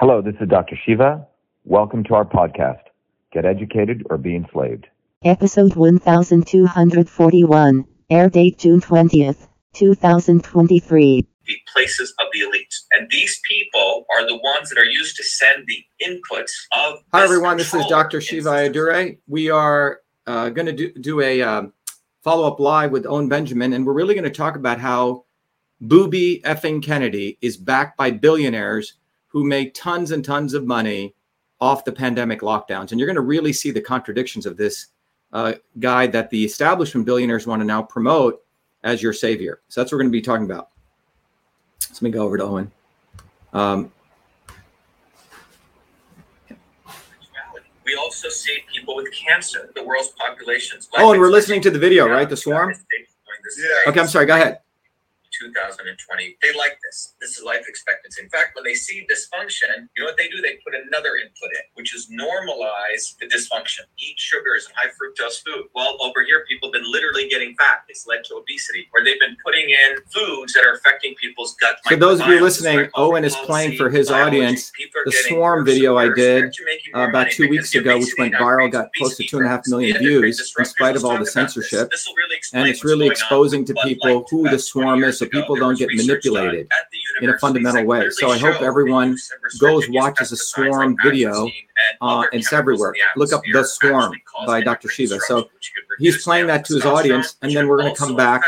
Hello, this is Dr. Shiva. Welcome to our podcast, Get Educated or Be Enslaved. Episode 1241, air date June 20th, 2023. the places of the elites. And these people are the ones that are used to send the inputs of. Hi, this everyone. This is Dr. Shiva in- Ayyadurai. We are uh, going to do, do a um, follow up live with Owen Benjamin, and we're really going to talk about how Booby effing Kennedy is backed by billionaires who make tons and tons of money off the pandemic lockdowns. And you're going to really see the contradictions of this uh, guy that the establishment billionaires want to now promote as your savior. So that's what we're going to be talking about. So let me go over to Owen. Um, We also see people with cancer. The world's populations. oh, and we're listening to the video, right? The swarm? Yeah. Okay, I'm sorry. Go ahead. 2020. They like this. This is life expectancy. In fact, when they see dysfunction, you know what they do? They put another input in, which is normalize the dysfunction. Eat sugars and high fructose food. Well, over here, people have been literally getting fat. It's led to obesity, or they've been putting in foods that are affecting people's gut. For those of you listening, Owen is playing for his biology. audience the swarm video I did, They're actually making uh, about two weeks ago, which went viral, got close to two and a half million views, in spite of all the censorship. Really And it's really exposing to people who the swarm is ago. people don't get manipulated done at the in a fundamental way. So I hope everyone the use of goes, watches a swarm like video. and Uh, it's everywhere. Look up The Swarm by Dr. Shiva. So disruption, which could he's playing that to his audience, and then we're gonna come back,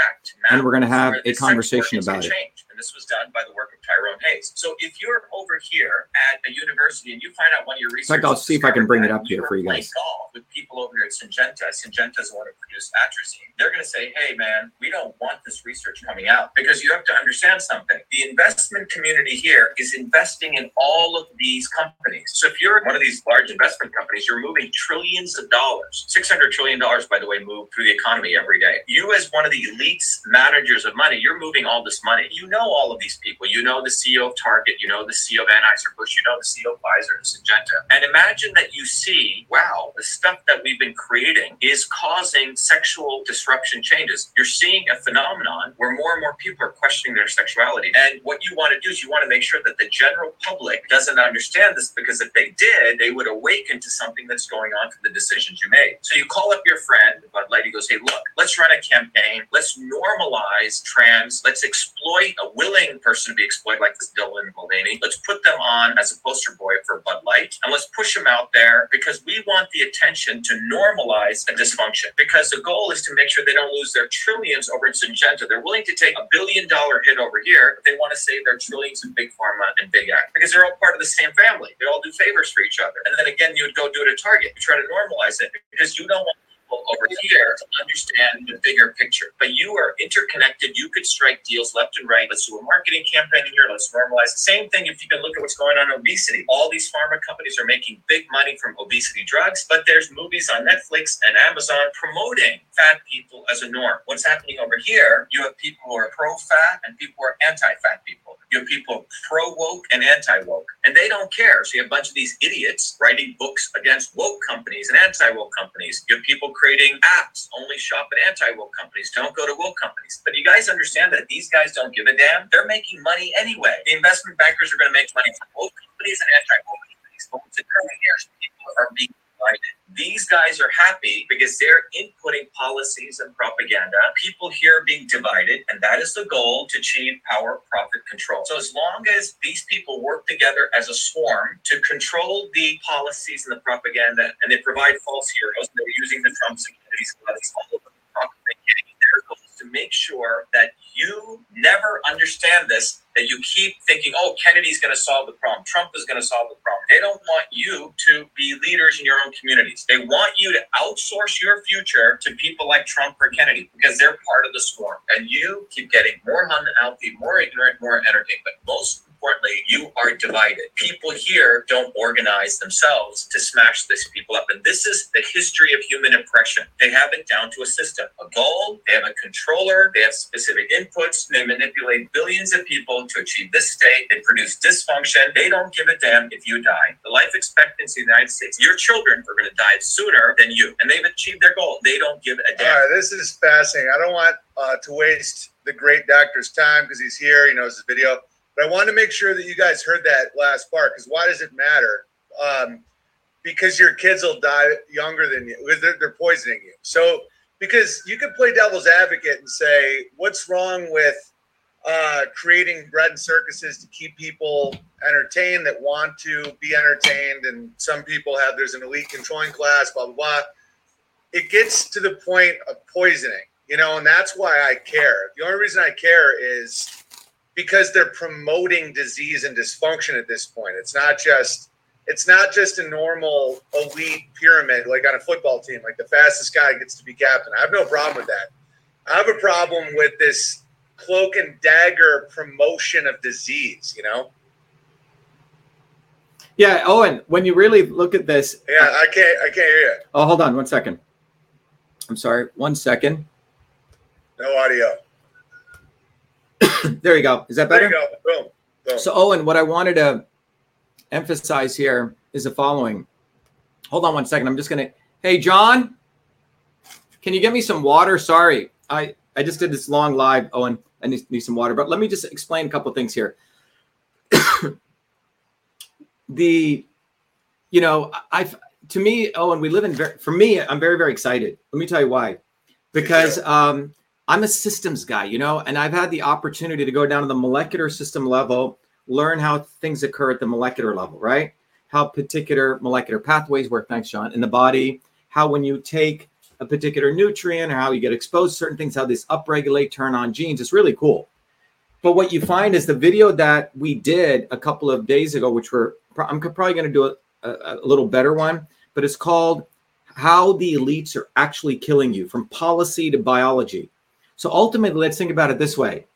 and we're gonna have a conversation about it. And this was done by the work of Tyrone Hayes. So if you're over here at a university and you find out one of your research, fact, I'll see if I can bring it up here for you guys. Golf with people over here at Syngenta. Syngenta is the one who produced atrazine. They're going to say, "Hey, man, we don't want this research coming out because you have to understand something. The investment community here is investing in all of these companies. So if you're one of these large investment companies, you're moving trillions of dollars. Six hundred trillion dollars, by the way, move through the economy every day. You, as one of the elites managers of money, you're moving all this money. You know all of these people. You know the CEO of Target. You know the CEO of Anheuser Busch. You know the CEO of Pfizer and Syngenta. And imagine that you see, wow, the stuff that we've been creating is causing sexual disruption changes. You're seeing a phenomenon where more and more people are questioning their sexuality. And what you want to do is you want to make sure that the general public doesn't understand this because if they did, they would awaken to something that's going on from the decisions you made. So you call up your friend, Light, he goes, hey, look, let's run a campaign. Let's normalize trans. Let's exploit a willing person to be exploited like this Dylan Mulvaney. Let's put them on as a poster boy for Bud Light and let's push them out there because we want the attention to normalize a dysfunction because the goal is to make sure they don't lose their trillions over in Syngenta. They're willing to take a billion dollar hit over here, but they want to save their trillions in big pharma and big ag because they're all part of the same family. They all do favors for each other. And then again, you would go do it at Target. You try to normalize it because you don't want over here to understand the bigger picture. But you are interconnected. You could strike deals left and right. Let's do a marketing campaign here. Let's normalize. Same thing if you can look at what's going on in obesity. All these pharma companies are making big money from obesity drugs, but there's movies on Netflix and Amazon promoting fat people as a norm. What's happening over here? You have people who are pro fat and people who are anti fat people. You have people pro woke and anti woke, and they don't care. So you have a bunch of these idiots writing books against woke companies and anti woke companies. You have people creating apps only shop at anti woke companies. Don't go to woke companies. But you guys understand that these guys don't give a damn. They're making money anyway. The investment bankers are going to make money from woke companies and anti woke companies. But what's occurring here is people are being. These guys are happy because they're inputting policies and propaganda. People here are being divided, and that is the goal to achieve power, profit, control. So, as long as these people work together as a swarm to control the policies and the propaganda, and they provide false heroes, and they're using the Trumps and Kennedys and others all over the propaganda, their goal is to make sure that you never understand this that you keep thinking, oh, Kennedy's going to solve the problem. Trump is going to solve the problem. They don't want you to be leaders in your own communities. They want you to outsource your future to people like Trump or Kennedy because they're part of the swarm. And you keep getting more unhealthy, more ignorant, more entertained. But most importantly, you are divided. People here don't organize themselves to smash these people up. And this is the history of human oppression. They have it down to a system, a goal, they have a controller, they have specific inputs, they manipulate billions of people to achieve this state, they produce dysfunction. They don't give a damn if you die. The life expectancy in the United States, your children are going to die sooner than you, and they've achieved their goal. They don't give a damn. right, this is fascinating. I don't want uh, to waste the great doctor's time because he's here, he knows his video. But I want to make sure that you guys heard that last part because why does it matter? Um, because your kids will die younger than you. They're, they're poisoning you. So because you could play devil's advocate and say, what's wrong with uh, creating bread and circuses to keep people entertained that want to be entertained, and some people have there's an elite controlling class, blah blah blah. It gets to the point of poisoning, you know, and that's why I care. The only reason I care is because they're promoting disease and dysfunction at this point. It's not just it's not just a normal elite pyramid like on a football team, like the fastest guy gets to be captain. I have no problem with that. I have a problem with this cloak and dagger promotion of disease, you know? Yeah, Owen, when you really look at this. Yeah, I can't I can't hear you. Oh, hold on one second. I'm sorry, one second. No audio. there you go. Is that better? There you go. Boom. Boom. So, Owen, what I wanted to emphasize here is the following. Hold on one second. I'm just going to. Hey, John, can you get me some water? Sorry. I, I just did this long live, Owen. I need, need some water. But let me just explain a couple things here. the, you know, I've, to me, Owen, we live in, very, for me, I'm very, very excited. Let me tell you why. Because um, I'm a systems guy, you know, and I've had the opportunity to go down to the molecular system level, learn how things occur at the molecular level, right? How particular molecular pathways work, thanks, John, in the body, how when you take a particular nutrient or how you get exposed to certain things, how this upregulate, turn on genes. It's really cool. But what you find is the video that we did a couple of days ago, which we're I'm probably going to do a, a, a little better one, but it's called How the Elites Are Actually Killing You from Policy to Biology. So ultimately, let's think about it this way.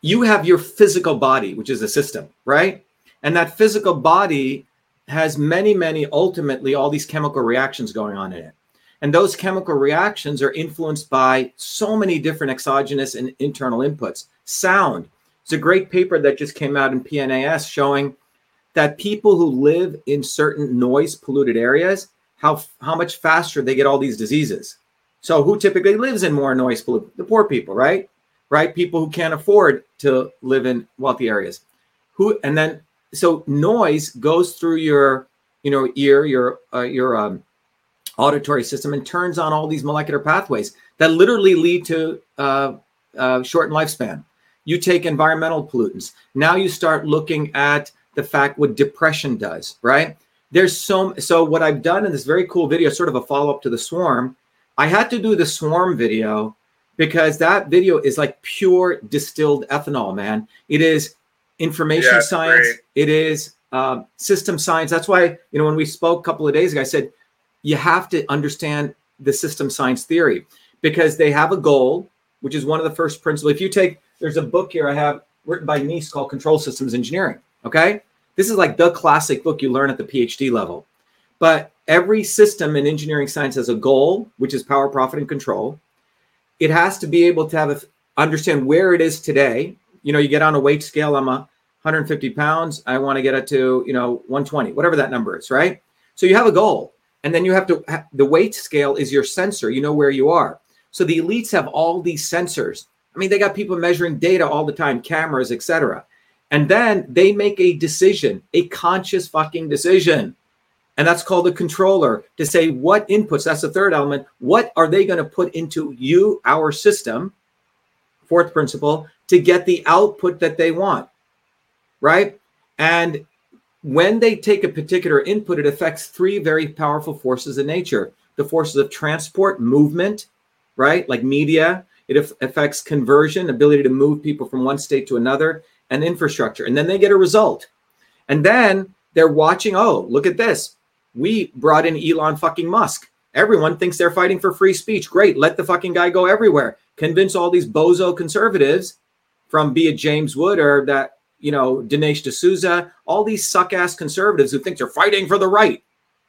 You have your physical body, which is a system, right? And that physical body has many, many, ultimately, all these chemical reactions going on in it. And those chemical reactions are influenced by so many different exogenous and internal inputs. Sound. It's a great paper that just came out in PNAS showing that people who live in certain noise polluted areas, how, how much faster they get all these diseases. So, who typically lives in more noise polluted? The poor people, right? Right? People who can't afford to live in wealthy areas. Who, and then so noise goes through your you know ear your uh, your um, auditory system and turns on all these molecular pathways that literally lead to uh, uh, shortened lifespan you take environmental pollutants now you start looking at the fact what depression does right there's so so what i've done in this very cool video sort of a follow-up to the swarm i had to do the swarm video because that video is like pure distilled ethanol man it is information Yeah, science. great. It is um, system science. That's why you know when we spoke a couple of days ago, I said you have to understand the system science theory because they have a goal, which is one of the first principles. If you take, there's a book here I have written by Nise called Control Systems Engineering. Okay, this is like the classic book you learn at the PhD level. But every system in engineering science has a goal, which is power, profit, and control. It has to be able to have a, understand where it is today. You know, you get on a weight scale. I'm a 150 pounds. I want to get it to you know 120, whatever that number is, right? So you have a goal, and then you have to. The weight scale is your sensor. You know where you are. So the elites have all these sensors. I mean, they got people measuring data all the time, cameras, etc. And then they make a decision, a conscious fucking decision. And that's called a controller to say what inputs, that's the third element, what are they going to put into you, our system, fourth principle, to get the output that they want, right? And when they take a particular input, it affects three very powerful forces in nature the forces of transport, movement, right? Like media, it aff- affects conversion, ability to move people from one state to another, and infrastructure. And then they get a result. And then they're watching, oh, look at this. We brought in Elon fucking Musk. Everyone thinks they're fighting for free speech. Great. Let the fucking guy go everywhere. Convince all these bozo conservatives from be it James Wood or that, you know, Dinesh D'Souza, all these suck ass conservatives who think they're fighting for the right.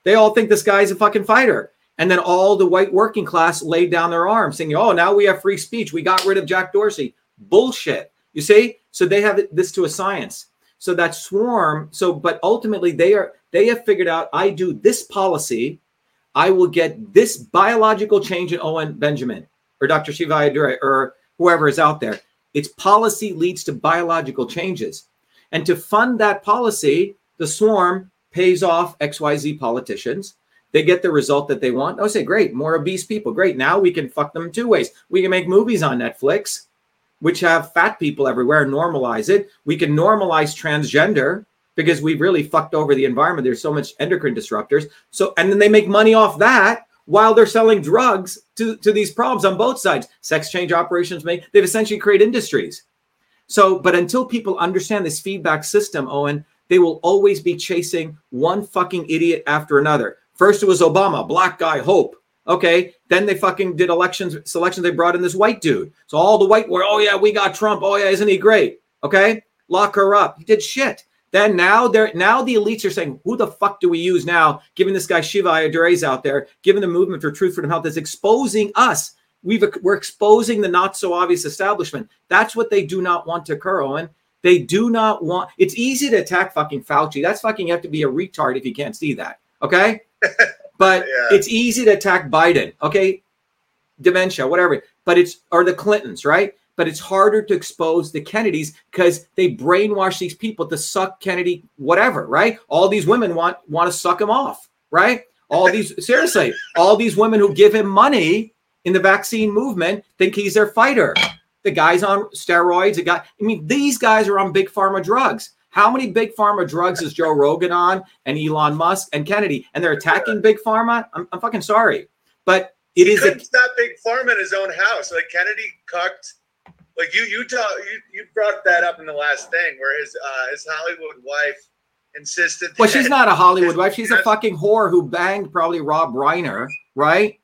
They all think this guy's a fucking fighter. And then all the white working class laid down their arms saying, oh, now we have free speech. We got rid of Jack Dorsey. Bullshit. You see? So they have this to a science. So that swarm, so but ultimately they are they have figured out I do this policy, I will get this biological change in Owen Benjamin or Dr. Shiva Ayyadurai or whoever is out there. Its policy leads to biological changes. And to fund that policy, the swarm pays off XYZ politicians. They get the result that they want. Oh, say, great, more obese people. Great. Now we can fuck them two ways. We can make movies on Netflix, which have fat people everywhere, normalize it. We can normalize transgender because we've really fucked over the environment. There's so much endocrine disruptors. So, and then they make money off that while they're selling drugs to, to these problems on both sides. Sex change operations make, they've essentially created industries. So, but until people understand this feedback system, Owen, they will always be chasing one fucking idiot after another. First it was Obama, black guy, hope. Okay, then they fucking did elections, selections. They brought in this white dude. So all the white were, oh yeah, we got Trump. Oh yeah, isn't he great? Okay, lock her up. He did shit. Then now they're now the elites are saying, who the fuck do we use now? Given this guy Shiva Ayyadurai out there, given the movement for truth, freedom, health is exposing us. We've we're exposing the not so obvious establishment. That's what they do not want to occur, Owen. They do not want. It's easy to attack fucking Fauci. That's fucking. You have to be a retard if you can't see that. Okay, but Yeah. it's easy to attack Biden. Okay, dementia, whatever. But it's or the Clintons, right? But it's harder to expose the Kennedys because they brainwash these people to suck Kennedy, whatever, right? All these women want want to suck him off, right? All these seriously, all these women who give him money in the vaccine movement think he's their fighter. The guy's on steroids. The guy, I mean, these guys are on big pharma drugs. How many big pharma drugs is Joe Rogan on and Elon Musk and Kennedy? And they're attacking big pharma? I'm, I'm fucking sorry. But it he is a, couldn't stop Big Pharma in his own house. Like Kennedy cucked. Like you, you talk, you, you brought that up in the last thing where his uh, his Hollywood wife insisted. well, she's not a Hollywood wife. She's a fucking whore who banged probably Rob Reiner, right?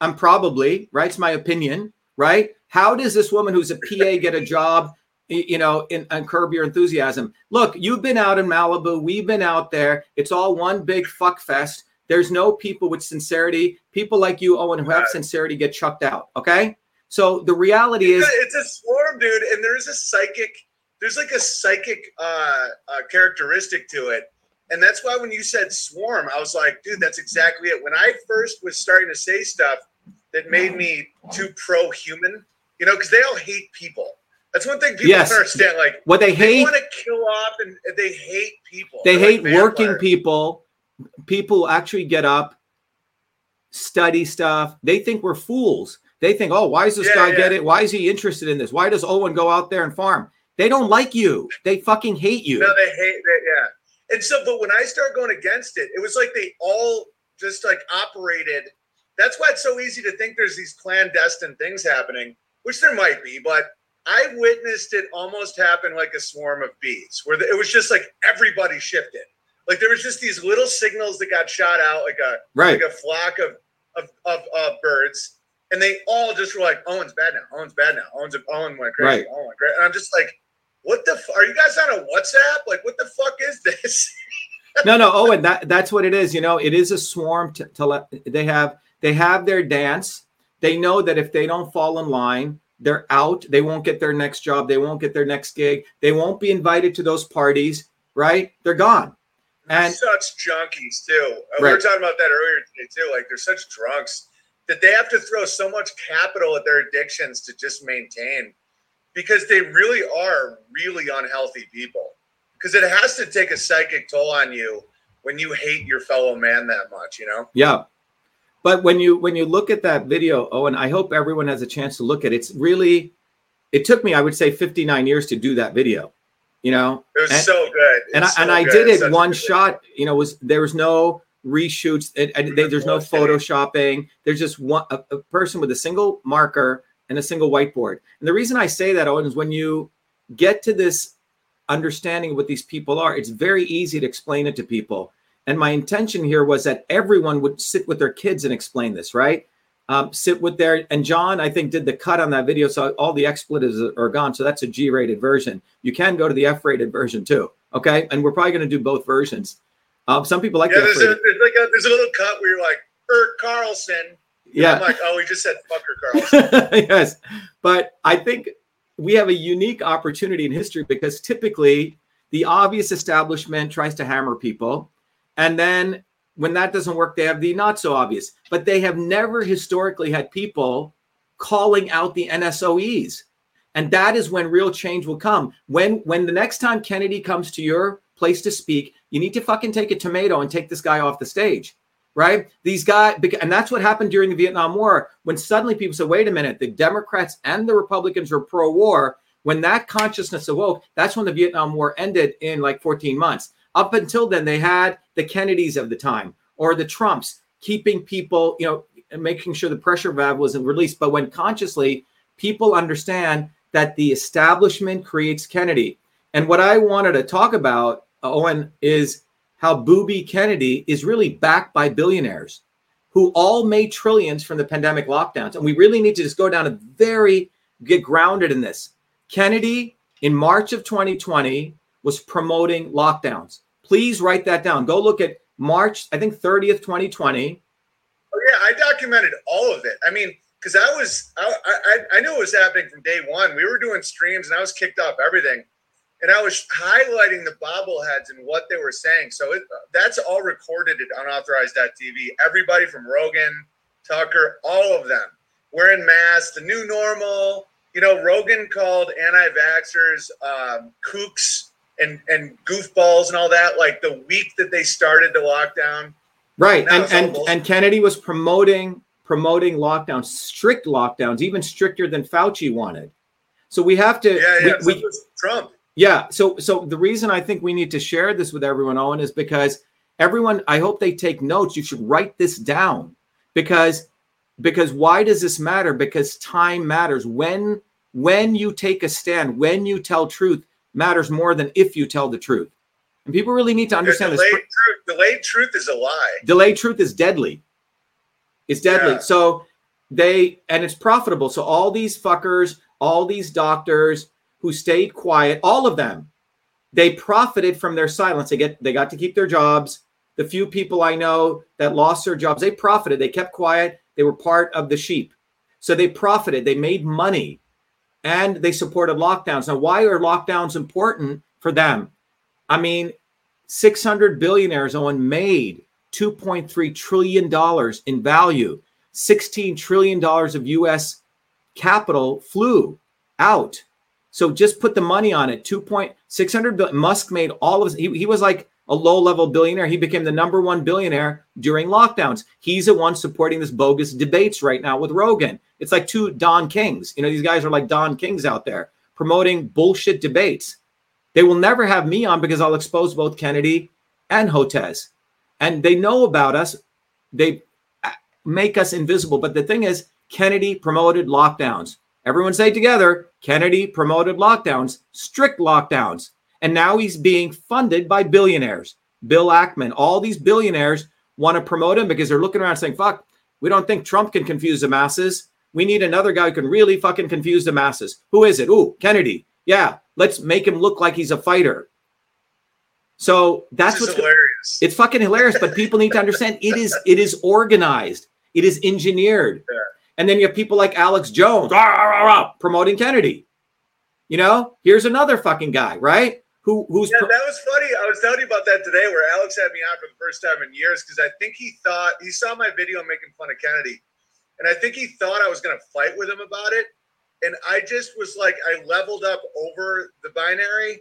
I'm probably, right? It's my opinion, right? How does this woman who's a PA get a job, you know, in, in Curb Your Enthusiasm? Look, you've been out in Malibu. We've been out there. It's all one big fuck fest. There's no people with sincerity. People like you, Owen, who have sincerity get chucked out. Okay. So the reality It's is, a, it's a swarm, dude, and there is a psychic. There's like a psychic uh, uh, characteristic to it, and that's why when you said swarm, I was like, dude, that's exactly it. When I first was starting to say stuff that made me too pro-human, you know, because they all hate people. That's one thing people Yes. don't understand. Like what they they hate want to kill off, and and they hate people. they They're hate like working people people who actually get up study stuff they think we're fools they think oh why is this Yeah, guy yeah. get it why is he interested in this why does owen go out there and farm they don't like you they fucking hate you No, they hate that. Yeah. And so, but when I started going against it, it was like they all just like operated. That's why it's so easy to think there's these clandestine things happening, which there might be, but I witnessed it almost happen like a swarm of bees, where it was just like everybody shifted. Like there was just these little signals that got shot out, like a right like a flock of of, of of birds, and they all just were like, "Owen's bad now. Owen's bad now. Owen's Owen went crazy. Right. Owen went crazy." And I'm just like, "What the? F- are you guys on a WhatsApp? Like, what the fuck is this?" no no owen that that's what it is you know it is a swarm to, to let they have they have their dance they know that if they don't fall in line they're out they won't get their next job they won't get their next gig they won't be invited to those parties right they're gone And- such junkies too. Uh, We were talking about that earlier today too. Like, they're such drunks that they have to throw so much capital at their addictions to just maintain, because they really are really unhealthy people. Because it has to take a psychic toll on you when you hate your fellow man that much. You know. Yeah. But when you when you look at that video, oh, and I hope everyone has a chance to look at it, it's really it took me, I would say, 59 years to do that video. You know? It was And- so good. It and I, so and I good. did it such one shot. You know, was there was no reshoots. It, and they, there's no photoshopping. There's just one a, a person with a single marker and a single whiteboard. And the reason I say that, Owen, is when you get to this understanding of what these people are, it's very easy to explain it to people. And my intention here was that everyone would sit with their kids and explain this, right? Um, sit with their and John, I think, did the cut on that video, so all the expletives are gone. So that's a G-rated version. You can go to the F-rated version too. Okay, and we're probably going to do both versions. Um, some people like that. Yeah, the there's, a, there's like a there's a little cut where you're like, Ert Carlson. Yeah. I'm like, oh, he just said fucker Carlson. yes, but I think we have a unique opportunity in history because typically the obvious establishment tries to hammer people, and then when that doesn't work, they have the not so obvious. But they have never historically had people calling out the NSOEs. And that is when real change will come. When when the next time Kennedy comes to your place to speak, you need to fucking take a tomato and take this guy off the stage. Right? These guys, and that's what happened during the Vietnam War when suddenly people said, wait a minute, the Democrats and the Republicans were pro war. When that consciousness awoke, that's when the Vietnam War ended in like 14 months. Up until then, they had the Kennedys of the time or the Trumps keeping people, you know, making sure the pressure valve wasn't released. But when consciously people understand that the establishment creates Kennedy. And what I wanted to talk about, Uh, Owen, is how Booby Kennedy is really backed by billionaires who all made trillions from the pandemic lockdowns. And we really need to just go down a very get grounded in this. Kennedy in March of 2020 was promoting lockdowns. Please write that down. Go look at March, I think 30th, 2020. Oh, yeah, I documented all of it. I mean, because I was, I, I, I knew it was happening from day one. We were doing streams and I was kicked off everything. And I was highlighting the bobbleheads and what they were saying. So it, that's all recorded at unauthorized.tv. Everybody from Rogan, Tucker, all of them wearing masks, the new normal. You know, Rogan called anti vaxxers um, kooks and and goofballs and all that like the week that they started the lockdown right and and, and kennedy was promoting promoting lockdowns strict lockdowns even stricter than fauci wanted so we have to yeah yeah we, so trump yeah so so the reason i think we need to share this with everyone owen is because everyone i hope they take notes you should write this down because because why does this matter because time matters when when you take a stand when you tell truth matters more than if you tell the truth. And people really need to understand delayed this. Truth, delayed truth is a lie. Delayed truth is deadly. It's deadly. Yeah. So they and it's profitable. So all these fuckers, all these doctors who stayed quiet, all of them, they profited from their silence. They get they got to keep their jobs. The few people I know that lost their jobs, they profited. They kept quiet. They were part of the sheep. So they profited. They made money and they supported lockdowns. Now, why are lockdowns important for them? I mean, 600 billionaires, Owen, made $2.3 trillion in value. $16 trillion of US capital flew out. So just put the money on it. 2.600 billion. Musk made all of his, he, he was like a low level billionaire. He became the number one billionaire during lockdowns. He's the one supporting this bogus debates right now with Rogan. It's like two Don Kings. You know, these guys are like Don Kings out there promoting bullshit debates. They will never have me on because I'll expose both Kennedy and Hotez. And they know about us. They uh, make us invisible. But the thing is, Kennedy promoted lockdowns. Everyone say together Kennedy promoted lockdowns, strict lockdowns. And now he's being funded by billionaires. Bill Ackman, all these billionaires want to promote him because they're looking around saying, fuck, we don't think Trump can confuse the masses. We need another guy who can really fucking confuse the masses. Who is it? Ooh, Kennedy. Yeah, let's make him look like he's a fighter. So that's what's hilarious. It's fucking hilarious, but people need to understand it is it is organized. It is engineered. Yeah. And then you have people like Alex Jones rah, rah, rah, promoting Kennedy. You know, here's another fucking guy, right? Who who's yeah, that was funny. I was telling you about that today, where Alex had me on for the first time in years because I think he thought he saw my video making fun of Kennedy, and I think he thought I was going to fight with him about it. And I just was like, I leveled up over the binary,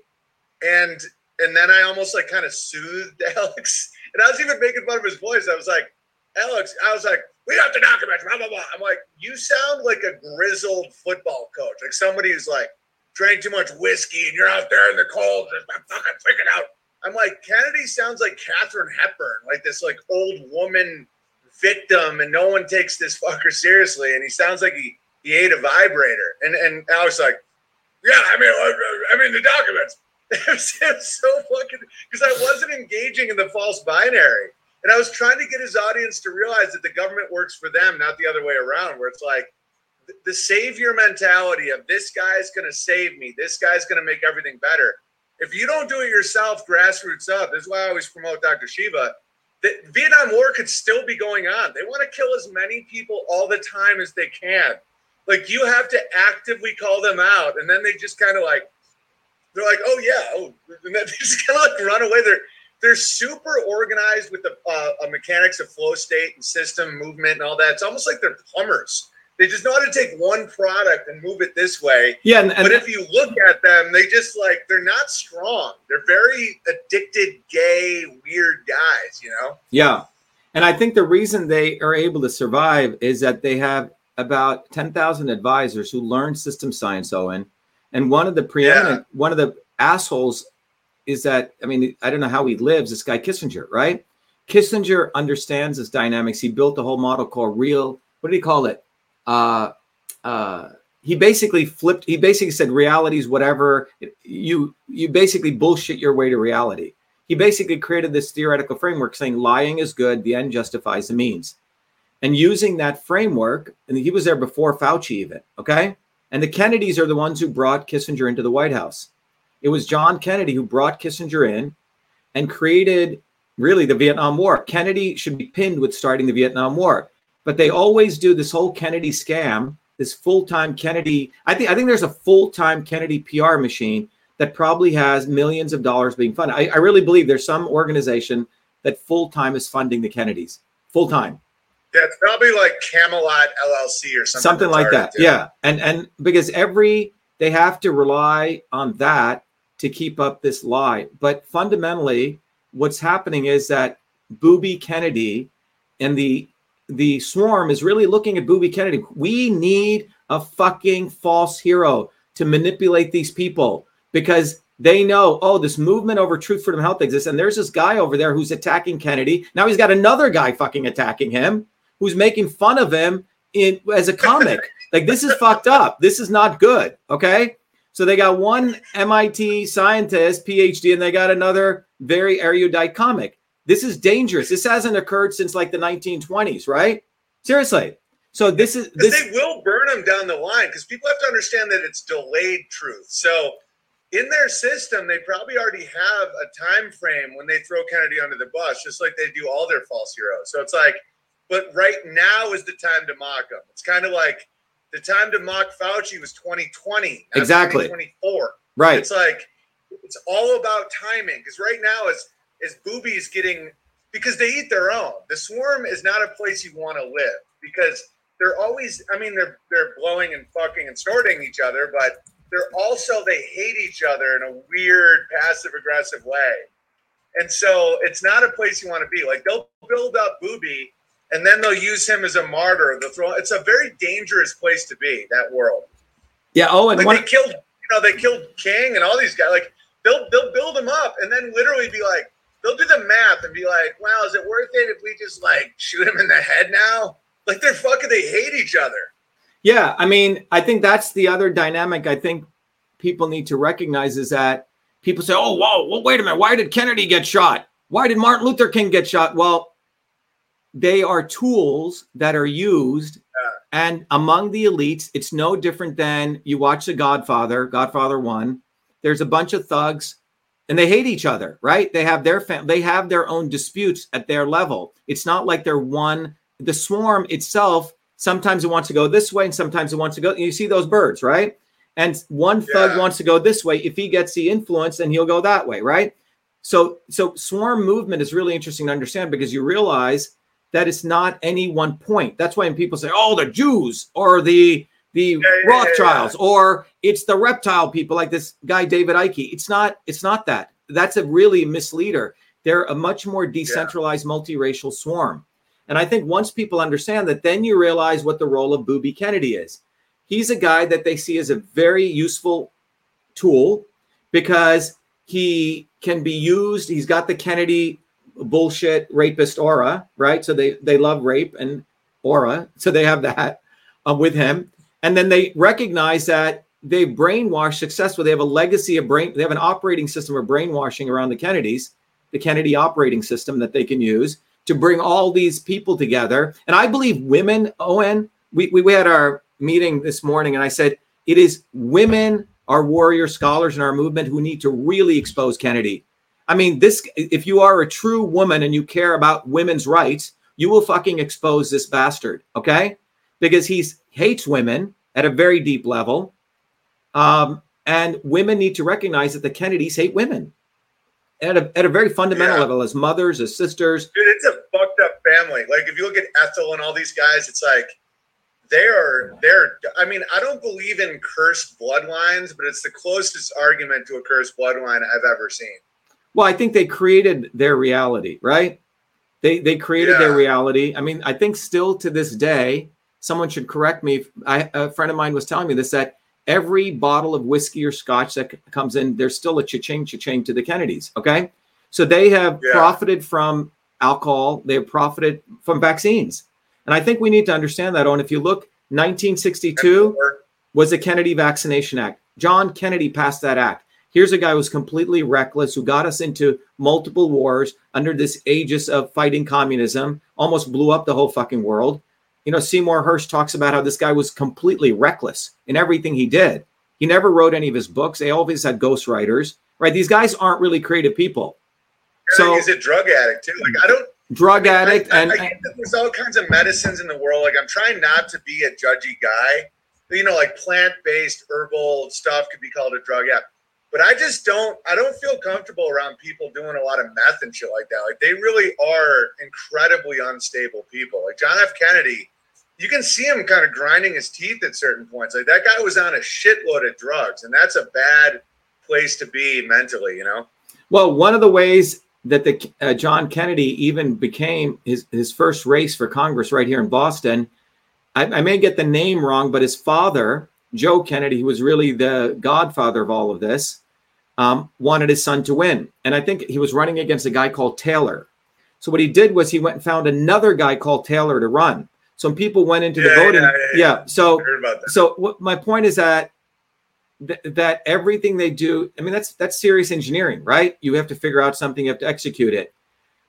and and then I almost like kind of soothed Alex, and I was even making fun of his voice. I was like, Alex, I was like, we have to document, blah blah blah. I'm like, you sound like a grizzled football coach, like somebody who's like drank too much whiskey and you're out there in the cold, just fucking freaking out. I'm like, Kennedy sounds like Katharine Hepburn, like this like old woman victim, and no one takes this fucker seriously. And he sounds like he he ate a vibrator. And and I was like, yeah, I mean, I mean the documents. It was so fucking because I wasn't engaging in the false binary, and I was trying to get his audience to realize that the government works for them, not the other way around. Where it's like the savior mentality of this guy is going to save me, this guy's going to make everything better. If you don't do it yourself, grassroots up. This is why I always promote Dr. Shiva. The Vietnam War could still be going on. They want to kill as many people all the time as they can. Like you have to actively call them out, and then they just kind of like they're like, oh yeah, oh, and then they just kind of like run away. They're they're super organized with the uh, mechanics of flow state and system movement and all that. It's almost like they're plumbers They just know how to take one product and move it this way. Yeah, and, and but if you look at them, they just like they're not strong. They're very addicted, gay, weird guys. You know. Yeah, and I think the reason they are able to survive is that they have about ten thousand advisors who learn system science, Owen. And one of the preeminent, yeah. one of the assholes is that I mean I don't know how he lives. This guy Kissinger, right? Kissinger understands this dynamics. He built a whole model called real. What did he call it? Uh, uh, he basically flipped. He basically said reality is whatever you you basically bullshit your way to reality. He basically created this theoretical framework saying lying is good, the end justifies the means, and using that framework. And he was there before Fauci even. Okay, and the Kennedys are the ones who brought Kissinger into the White House. It was John Kennedy who brought Kissinger in and created really the Vietnam War. Kennedy should be pinned with starting the Vietnam War, but they always do this whole Kennedy scam, this full-time Kennedy. I think I think there's a full-time Kennedy PR machine that probably has millions of dollars being funded. I, I really believe there's some organization that full-time is funding the Kennedys full-time. Yeah, it's probably like Camelot LLC or something. Something like that. Yeah, and and because every they have to rely on that to keep up this lie, but fundamentally what's happening is that Booby Kennedy and the the swarm is really looking at Booby Kennedy. We need a fucking false hero to manipulate these people because they know, oh, this movement over truth, freedom, health exists. And there's this guy over there who's attacking Kennedy. Now he's got another guy fucking attacking him who's making fun of him in as a comic. like this is fucked up. This is not good. Okay. So they got one MIT scientist, PhD, and they got another very erudite comic. This is dangerous. This hasn't occurred since like the 1920s, right? Seriously. So this is this. They will burn them down the line because people have to understand that it's delayed truth. So in their system, they probably already have a time frame when they throw Kennedy under the bus, just like they do all their false heroes. So it's like, but right now is the time to mock them. It's kind of like the time to mock Fauci was 2020. Exactly. 2024. Right. It's like it's all about timing because right now is is boobies getting because they eat their own. The swarm is not a place you want to live because they're always. I mean, they're they're blowing and fucking and snorting each other, but they're also they hate each other in a weird passive aggressive way. And so it's not a place you want to be. Like they'll build up booby and then they'll use him as a martyr. They'll throw. It's a very dangerous place to be. That world. Yeah. Oh, and like one, they killed. You know, they killed King and all these guys. Like they'll they'll build them up and then literally be like, they'll do the math and be like, wow, is it worth it if we just like shoot him in the head now? Like they're fucking. They hate each other. Yeah, I mean, I think that's the other dynamic. I think people need to recognize is that people say, "Oh, whoa, well, wait a minute, why did Kennedy get shot? Why did Martin Luther King get shot?" Well, they are tools that are used. And among the elites it's no different than you watch the godfather godfather 1 there's a bunch of thugs and they hate each other right? They have their fam- they have their own disputes at their level. It's not like they're one the swarm itself sometimes it wants to go this way and sometimes it wants to go you see those birds right? And one thug Yeah. wants to go this way. If he gets the influence then he'll go that way right? So so swarm movement is really interesting to understand because you realize that it's not any one point. That's why when people say, "Oh, the Jews or the the yeah, yeah, Rothschilds or it's the reptile people like this guy David Icke," it's not. It's not that. That's a really misleader. They're a much more decentralized, multiracial swarm. And I think once people understand that, then you realize what the role of Booby Kennedy is. He's a guy that they see as a very useful tool because he can be used. He's got the Kennedy bullshit rapist aura, right? So they they love rape and aura, so they have that uh, with him, and then they recognize that they brainwashed successfully. They have a legacy of brain. They have an operating system of brainwashing around the Kennedys, the Kennedy operating system that they can use to bring all these people together. And I believe women, Owen, we, we, we had our meeting this morning, and I said it is women, our warrior scholars in our movement, who need to really expose Kennedy. I mean, this if you are a true woman and you care about women's rights, you will fucking expose this bastard, okay? Because he hates women at a very deep level. Um, and women need to recognize that the Kennedys hate women at a, at a very fundamental Yeah. level as mothers, as sisters. Dude, it's a fucked up family. Like if you look at Ethel and all these guys, it's like they're they're I mean, I don't believe in cursed bloodlines, but it's the closest argument to a cursed bloodline I've ever seen. Well, I think they created their reality, right? They they created Yeah. their reality. I mean, I think still to this day, someone should correct me. I, a friend of mine was telling me this that every bottle of whiskey or scotch that c- comes in, there's still a cha-ching cha-ching to the Kennedys. Okay, so they have Yeah. profited from alcohol. They have profited from vaccines, and I think we need to understand that. On if you look, 1962 was the Kennedy Vaccination Act. John Kennedy passed that act. Here's a guy who was completely reckless, who got us into multiple wars under this aegis of fighting communism, almost blew up the whole fucking world. You know, Seymour Hersh talks about how this guy was completely reckless in everything he did. He never wrote any of his books. They always had ghostwriters, right? These guys aren't really creative people. so he's a drug addict too. Like I don't drug addict, I, I, and I there's all kinds of medicines in the world. Like I'm trying not to be a judgy guy. You know, like plant-based herbal stuff could be called a drug. Yeah. But I just don't I don't feel comfortable around people doing a lot of meth and shit like that. Like they really are incredibly unstable people. Like John F. Kennedy, you can see him kind of grinding his teeth at certain points. Like that guy was on a shitload of drugs, and that's a bad place to be mentally, you know? Well, one of the ways that the uh, John Kennedy even became his his first race for Congress right here in Boston, I, I may get the name wrong, but his father, Joe Kennedy, who was really the godfather of all of this, um, wanted his son to win, and I think he was running against a guy called Taylor. So what he did was he went and found another guy called Taylor to run. So people went into the voting, yeah, yeah, yeah, yeah. So I heard about that. so what my point is that th- that everything they do i mean that's that's serious engineering right you have to figure out something you have to execute it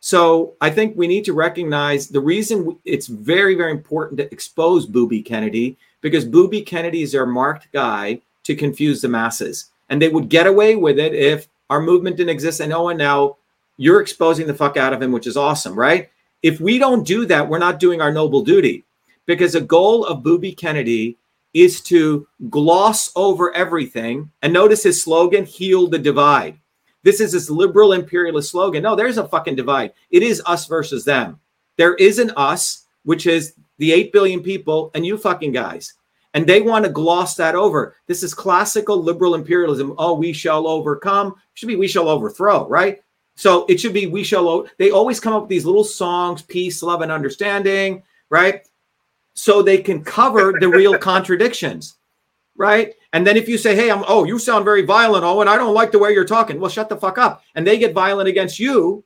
so i think we need to recognize the reason it's very very important to expose booby kennedy because booby kennedy is our marked guy to confuse the masses and they would get away with it if our movement didn't exist and oh and now you're exposing the fuck out of him which is awesome right if we don't do that we're not doing our noble duty because the goal of booby kennedy is to gloss over everything. And notice his slogan, heal the divide. This is his liberal imperialist slogan. No, there's a fucking divide. It is us versus them. There is an us, which is the 8 billion people and you fucking guys. And they want to gloss that over. This is classical liberal imperialism. Oh, we shall overcome. Should be we shall overthrow, right? So it should be we shall. O- they always come up with these little songs, peace, love, and understanding, right? so they can cover the real contradictions, right? And then if you say, "Hey, I'm oh, you sound very violent, oh, and I don't like the way you're talking," well, shut the fuck up. And they get violent against you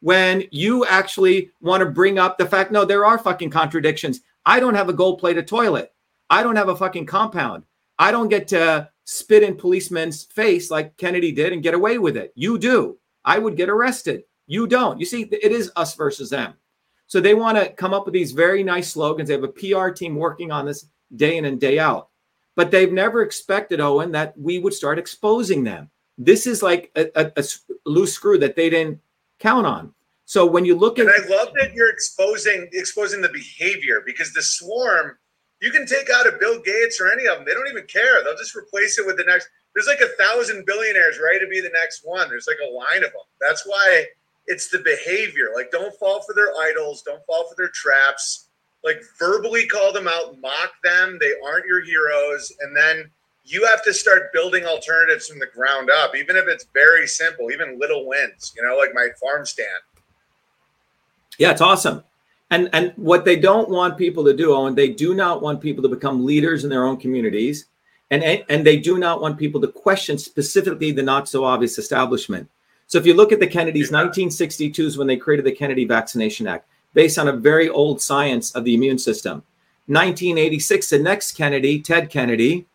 when you actually want to bring up the fact, no, there are fucking contradictions. I don't have a gold-plated toilet. I don't have a fucking compound. I don't get to spit in policeman's face like Kennedy did and get away with it. You do. I would get arrested. You don't. You see, it is us versus them. So they want to come up with these very nice slogans. They have a PR team working on this day in and day out. But they've never expected, Owen, that we would start exposing them. This is like a loose screw that they didn't count on. So when you look at And I love that you're exposing exposing the behavior because the swarm, you can take out a Bill Gates or any of them. They don't even care. They'll just replace it with the next. There's like a thousand billionaires ready to be the next one. There's like a line of them. That's why it's the behavior. Like, don't fall for their idols. Don't fall for their traps. Like, verbally call them out, mock them. They aren't your heroes. And then you have to start building alternatives from the ground up, even if it's very simple, even little wins, you know, like my farm stand. Yeah, it's awesome. And and what they don't want people to do, Owen, they do not want people to become leaders in their own communities. And, and they do not want people to question specifically the not so obvious establishment. So if you look at the Kennedys, 1962 is when they created the Kennedy Vaccination Act, based on a very old science of the immune system. 1986, the next Kennedy, Ted Kennedy,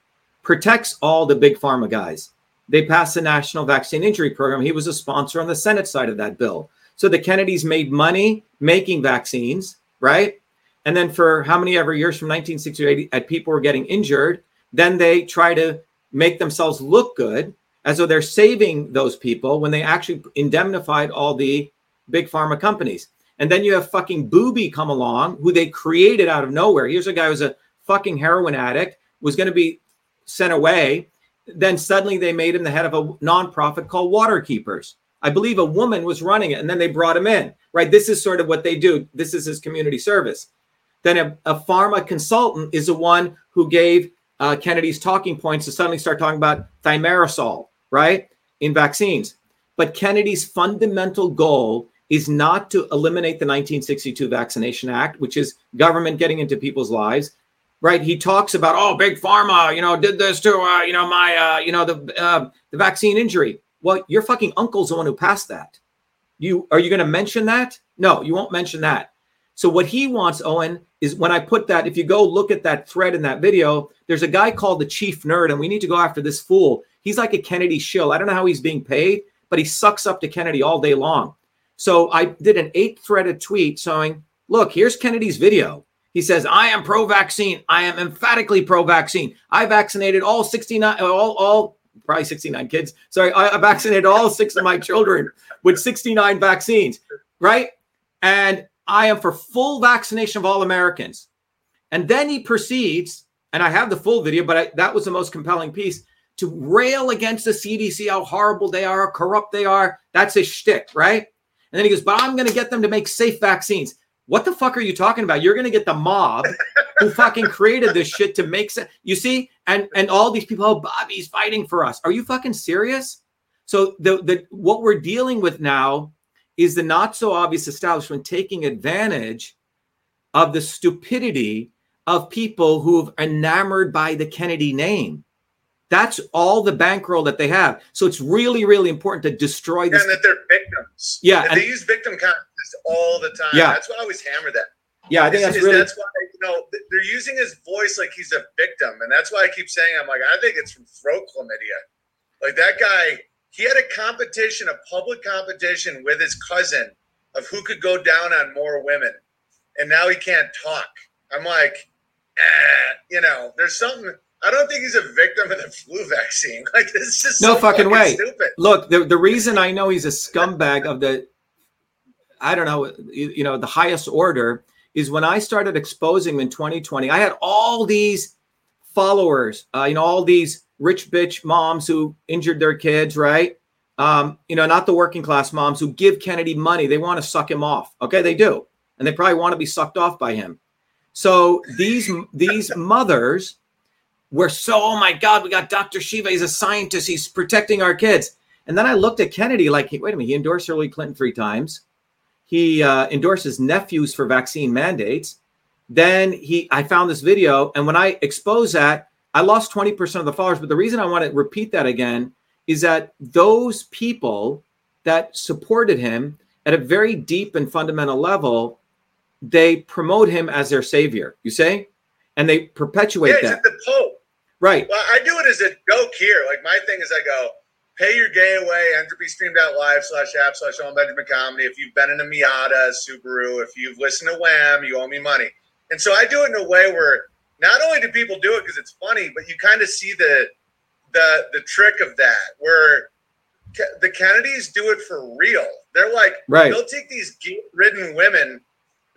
protects all the big pharma guys. They passed the National Vaccine Injury Program. He was a sponsor on the Senate side of that bill. So the Kennedys made money making vaccines, right? And then for how many ever years from 1960 to 80, uh, people were getting injured. Then they try to make themselves look good as though they're saving those people when they actually indemnified all the big pharma companies. And then you have fucking Booby come along, who they created out of nowhere. Here's a guy who's a fucking heroin addict, was going to be sent away. Then suddenly they made him the head of a nonprofit called Waterkeepers. I believe a woman was running it, and then they brought him in. Right? This is sort of what they do. This is his community service. then a, a pharma consultant is the one who gave uh, Kennedy's talking points to suddenly start talking about thimerosal, right, in vaccines. But Kennedy's fundamental goal is not to eliminate the 1962 Vaccination Act, which is government getting into people's lives. Right? He talks about, oh, big pharma, you know, did this to, uh, you know, my, uh, you know, the uh, the vaccine injury. Well, your fucking uncle's the one who passed that. You are you going to mention that? No, you won't mention that. So what he wants, Owen, is when I put that, if you go look at that thread in that video, there's a guy called the chief nerd, and we need to go after this fool. He's like a Kennedy shill. I don't know how he's being paid, but he sucks up to Kennedy all day long. So I did an eight threaded tweet saying, look, here's Kennedy's video. He says, I am pro vaccine. I am emphatically pro vaccine. I vaccinated all 69, all, all, probably 69 kids. Sorry, I, I vaccinated all six of my children with 69 vaccines, right? And I am for full vaccination of all Americans. And then he proceeds, and I have the full video, but I, that was the most compelling piece to rail against the CDC, how horrible they are, how corrupt they are. That's his shtick, right? And then he goes, but I'm going to get them to make safe vaccines. What the fuck are you talking about? You're going to get the mob who fucking created this shit to make sense. You see, and and all these people, oh, Bobby's fighting for us. Are you fucking serious? So the the what we're dealing with now is the not so obvious establishment taking advantage of the stupidity of people who have enamored by the Kennedy name. That's all the bankroll that they have. So it's really, really important to destroy this. And that they're victims. Yeah, and, and- they use victim context all the time. Yeah. that's why I always hammer that. Yeah, I think that's really that's why you know they're using his voice like he's a victim, and that's why I keep saying I'm like I think it's from throat chlamydia. Like that guy, he had a competition, a public competition with his cousin of who could go down on more women, and now he can't talk. I'm like, eh, you know, there's something. I don't think he's a victim of the flu vaccine. Like this is No so fucking way. Stupid. look the, the reason i know he's a scumbag of the i don't know you, you know the highest order is when i started exposing in 2020 i had all these followers uh, you know all these rich bitch moms who injured their kids right? Um, you know not the working class moms who give kennedy money. They want to suck him off. Okay they do. And they probably want to be sucked off by him. So these these mothers were so oh my god we got dr shiva. He's a scientist. He's protecting our kids. And then I looked at Kennedy like, wait a minute, he endorsed Hillary Clinton three times. He uh, endorsed his nephews for vaccine mandates. Then he, I found this video, and when I exposed that, I lost 20% of the followers. But the reason I want to repeat that again is that those people that supported him at a very deep and fundamental level, they promote him as their savior, you say? And they perpetuate Yeah, that. the Pope. Right. Well, I do it as a joke here. Like my thing is, I go, pay your gay away, entropystream.live slash app slash Owen Benjamin Comedy. If you've been in a Miata, a Subaru, if you've listened to Wham, you owe me money. And so I do it in a way where not only do people do it because it's funny, but you kind of see the the the trick of that, where Ke- the Kennedys do it for real. They're like, Right. they'll take these guilt-ridden women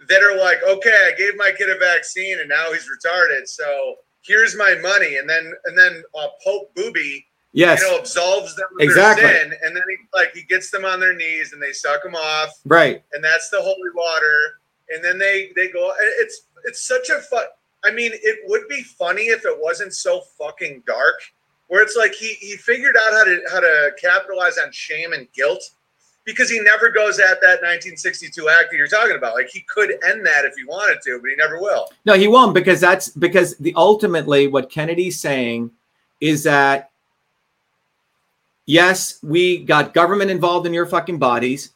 that are like, okay, I gave my kid a vaccine and now he's retarded, so here's my money, and then and then uh, Pope Booby Yes. you know, absolves them of Exactly. their sin, and then he like he gets them on their knees and they suck them off, right. and that's the holy water, and then they they go. It's it's such a fun. I mean, it would be funny if it wasn't so fucking dark, where it's like he he figured out how to how to capitalize on shame and guilt. Because he never goes at that 1962 act that you're talking about. Like he could end that if he wanted to, but he never will. No, he won't because that's because the ultimately what Kennedy's saying is that yes, we got government involved in your fucking bodies,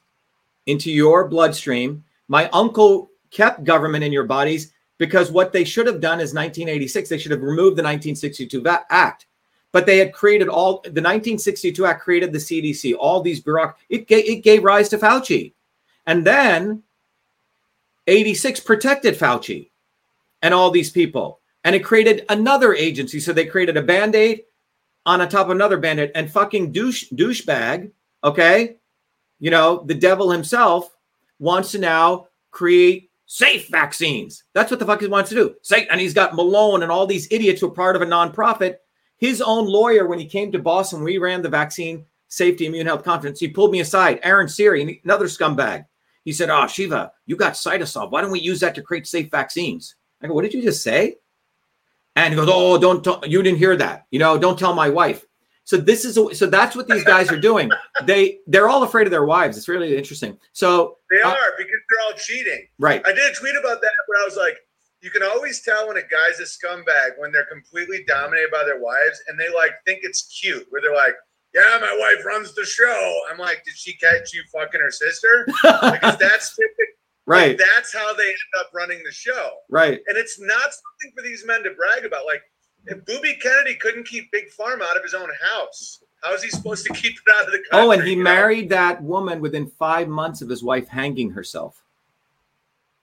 into your bloodstream. My uncle kept government in your bodies because what they should have done is 1986. They should have removed the 1962 va- Act. But they had created all the 1962 Act created the CDC, all these bureauc. It it gave rise to Fauci, and then 86 protected Fauci and all these people. And it created another agency. So they created a band aid on top of another bandit and fucking douche douchebag, okay? You know, the devil himself wants to now create safe vaccines. That's what the fuck he wants to do. And he's got Malone and all these idiots who are part of a nonprofit. His own lawyer, when he came to Boston, we ran the vaccine safety immune health conference. He pulled me aside, Aaron Siri, another scumbag. He said, "Oh, Shiva, you got Cytosolve. Why don't we use that to create safe vaccines?" I go, what did you just say? And he goes, oh, don't, tell, you didn't hear that. You know, don't tell my wife. So this is, a, so that's what these guys are doing. They, they're all afraid of their wives. It's really interesting. So They uh, are because they're all cheating. right. I did a tweet about that, but I was like, you can always tell when a guy's a scumbag when they're completely dominated by their wives and they like think it's cute, where they're like, "Yeah, my wife runs the show." I'm like, "Did she catch you fucking her sister?" Because that's typical. Right. That's how they end up running the show, Right. and it's not something for these men to brag about. Like, if Booby Kennedy couldn't keep Big Farm out of his own house, how is he supposed to keep it out of the country? Oh, and he you know? married that woman within five months of his wife hanging herself.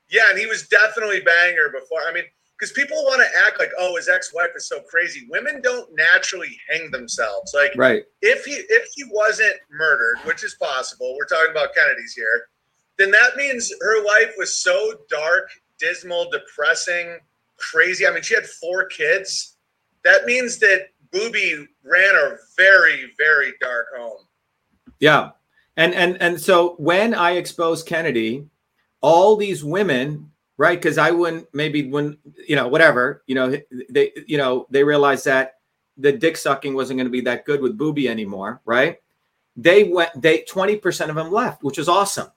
Yeah, and he was definitely banging her before. I mean, because people want to act like, oh, his ex-wife is so crazy. Women don't naturally hang themselves. Like, Right. if he if he wasn't murdered, which is possible, we're talking about Kennedy's here, then that means her life was so dark, dismal, depressing, crazy. I mean, she had four kids. That means that Booby ran a very, very dark home. Yeah. And and and so when I exposed Kennedy, all these women, right? Because I wouldn't maybe when you know whatever you know they you know they realized that the dick sucking wasn't going to be that good with Booby anymore, right? They went. They twenty percent of them left, which is awesome.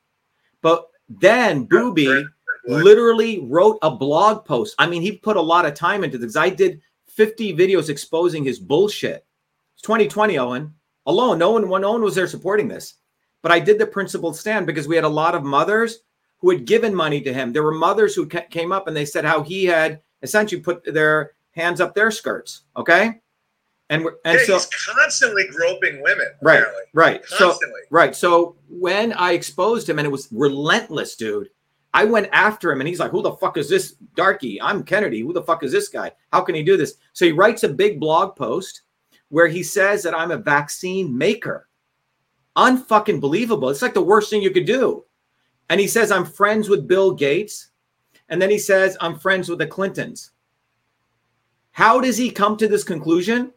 But then Booby literally wrote a blog post. I mean, he put a lot of time into this. I did 50 videos exposing his bullshit. It's 2020, Owen. Alone, no one, no one was there supporting this. But I did the principled stand because we had a lot of mothers who had given money to him. There were mothers who ca- came up and they said how he had essentially put their hands up their skirts. Okay, and we're, and yeah, so he's constantly groping women. Right. Apparently. right. So Right. So when I exposed him and it was relentless, dude, I went after him and he's like, Who the fuck is this darky? I'm Kennedy. Who the fuck is this guy? How can he do this? So he writes a big blog post where he says that I'm a vaccine maker. Unfucking believable. It's like the worst thing you could do. And he says, I'm friends with Bill Gates. And then he says, I'm friends with the Clintons. How does he come to this conclusion?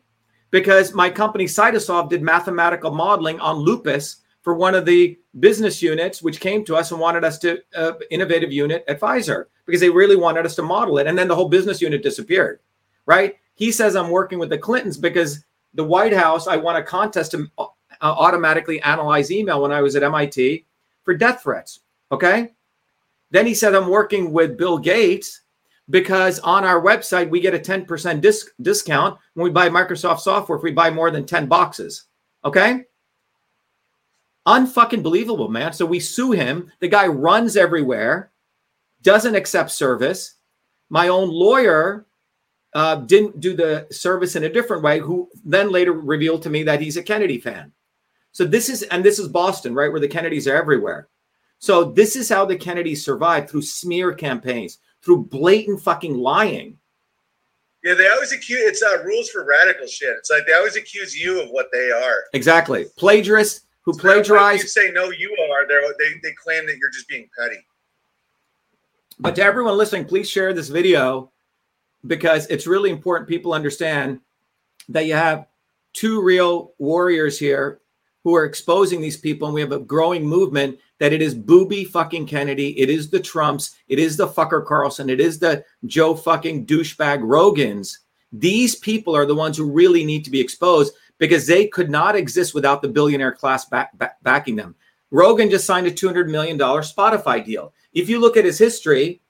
Because my company Cytosolve did mathematical modeling on lupus for one of the business units, which came to us and wanted us to uh, innovative unit at Pfizer because they really wanted us to model it. And then the whole business unit disappeared, right? He says I'm working with the Clintons because the White House, I won a contest to uh, automatically analyze email when I was at MIT for death threats. Okay. Then he said I'm working with Bill Gates because on our website we get a 10% dis- discount when we buy Microsoft software if we buy more than 10 boxes. Okay? Unfucking believable, man. So we sue him. The guy runs everywhere, doesn't accept service. My own lawyer uh, didn't do the service in a different way, who then later revealed to me that he's a Kennedy fan. So this is, and this is Boston, right, where the Kennedys are everywhere. So this is how the Kennedys survived through smear campaigns, through blatant fucking lying. Yeah, they always accuse it's uh, rules for radical shit. It's like they always accuse you of what they are. Exactly. Plagiarists who So plagiarize. You say no, you are. They're, they they claim that you're just being petty. But to everyone listening, please share this video because it's really important people understand that you have two real warriors here who are exposing these people, and we have a growing movement that it is booby fucking Kennedy, it is the Trumps, it is the fucker Carlson, it is the Joe fucking douchebag Rogans. These people are the ones who really need to be exposed because they could not exist without the billionaire class back, back, backing them. Rogan just signed a $200 million Spotify deal. If you look at his history,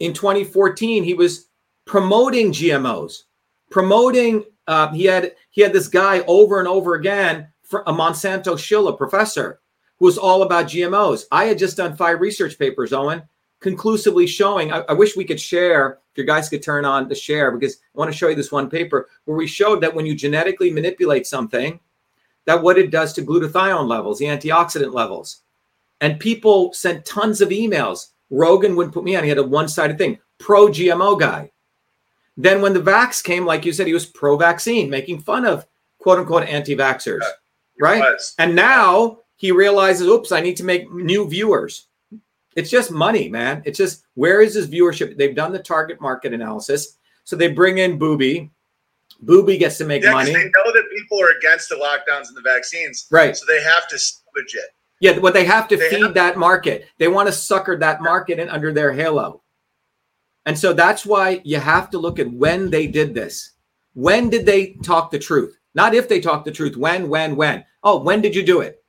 in 2014, he was promoting GMOs, promoting. Uh, he had he had this guy over and over again, a Monsanto shill, a professor, was all about GMOs. I had just done five research papers, Owen, conclusively showing. I, I wish we could share. If you guys could turn on the share, because I want to show you this one paper where we showed that when you genetically manipulate something, that what it does to glutathione levels, the antioxidant levels. And people sent tons of emails. Rogan wouldn't put me on. He had a one sided thing, pro GMO guy. Then when the vax came, like you said, he was pro vaccine, making fun of quote unquote anti vaxxers, right? Was. And now he realizes, oops, I need to make new viewers. It's just money, man. It's just where is his viewership? They've done the target market analysis. So they bring in Booby. Booby gets to make Yeah, money. they know that people are against the lockdowns and the vaccines, Right. so they have to salvage it. Yeah, what they have to They feed have- that market. They want to sucker that market in under their halo. And so that's why you have to look at when they did this. When did they talk the truth? Not if they talk the truth. When, when, when. Oh, when did you do it?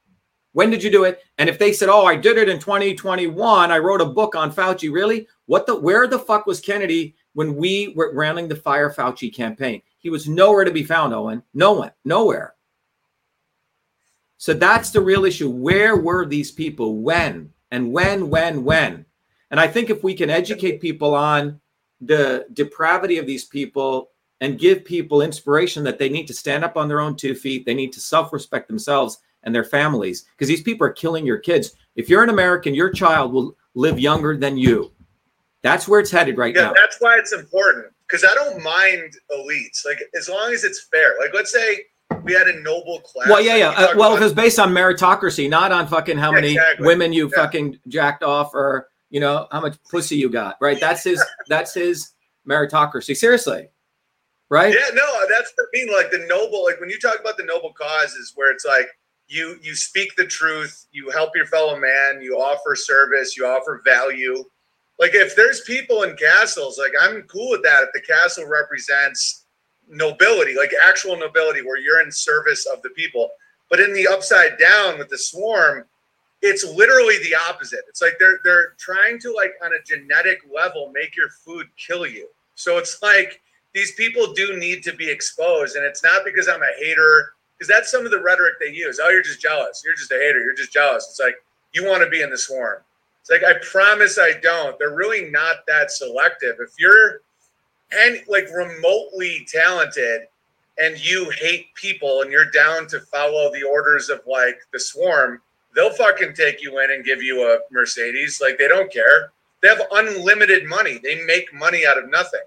When did you do it? And if they said, "Oh, I did it in 2021. I wrote a book on Fauci." Really? What the where the fuck was Kennedy when we were running the Fire Fauci campaign? He was nowhere to be found, Owen. No one. Nowhere. So that's the real issue. Where were these people? When? And when, when, when? And I think if we can educate people on the depravity of these people and give people inspiration that they need to stand up on their own two feet, they need to self respect themselves and their families, because these people are killing your kids. If you're an American, your child will live younger than you. That's where it's headed right now. yeah, now. that's why it's important because I don't mind elites. Like as long as it's fair. Like let's say we had a noble class. Well, yeah, yeah. Uh, well, if it's based on meritocracy, not on fucking how Yeah, many exactly. women you Yeah. fucking jacked off or you know how much pussy you got, right? That's his. that's his meritocracy. Seriously, right? Yeah, no, that's the thing. Like the noble, like when you talk about the noble causes, where it's like you you speak the truth, you help your fellow man, you offer service, you offer value. Like if there's people in castles, like I'm cool with that. If the castle represents nobility, like actual nobility, where you're in service of the people. But in the upside down with the swarm, it's literally the opposite. It's like they're they're trying to like on a genetic level make your food kill you. So it's like these people do need to be exposed, and it's not because I'm a hater, because that's some of the rhetoric they use. Oh, you're just jealous. You're just a hater. You're just jealous. It's like you want to be in the swarm. It's like I promise I don't. They're really not that selective. If you're and like remotely talented and you hate people and you're down to follow the orders of like the swarm, they'll fucking take you in and give you a Mercedes. Like they don't care. They have unlimited money. They make money out of nothing.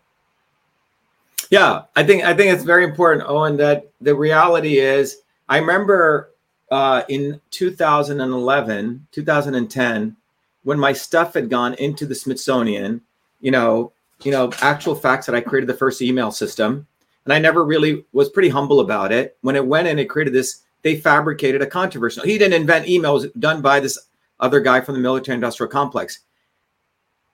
Yeah, I think I think it's very important, Owen. That the reality is, I remember uh, in 2011, 2010, when my stuff had gone into the Smithsonian. You know, you know, actual facts that I created the first email system, and I never really was pretty humble about it. When it went in, it created this. They fabricated a controversy. He didn't invent emails done by this other guy from the military-industrial complex.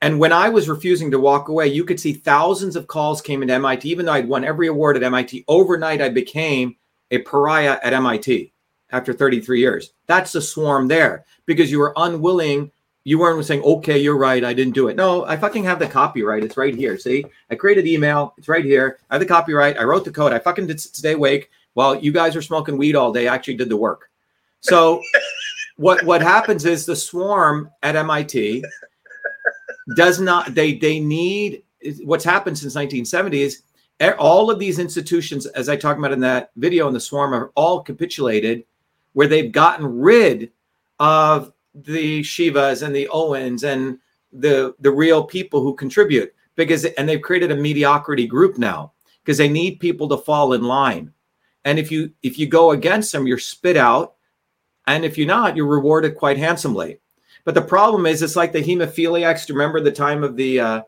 And when I was refusing to walk away, you could see thousands of calls came into MIT, even though I'd won every award at MIT. Overnight, I became a pariah at MIT after 33 years. That's the swarm there because you were unwilling. You weren't saying, okay, you're right. I didn't do it. No, I fucking have the copyright. It's right here. See, I created email. It's right here. I have the copyright. I wrote the code. I fucking did stay awake while you guys were smoking weed all day. I actually did the work. So what, what happens is the swarm at MIT does not they they need what's happened since 1970 is all of these institutions as i talk about in that video in the swarm are all capitulated where they've gotten rid of the shivas and the owens and the the real people who contribute because and they've created a mediocrity group now because they need people to fall in line. And if you if you go against them you're spit out. And if you're not you're rewarded quite handsomely but the problem is, it's like the hemophiliacs. Remember the time of the uh,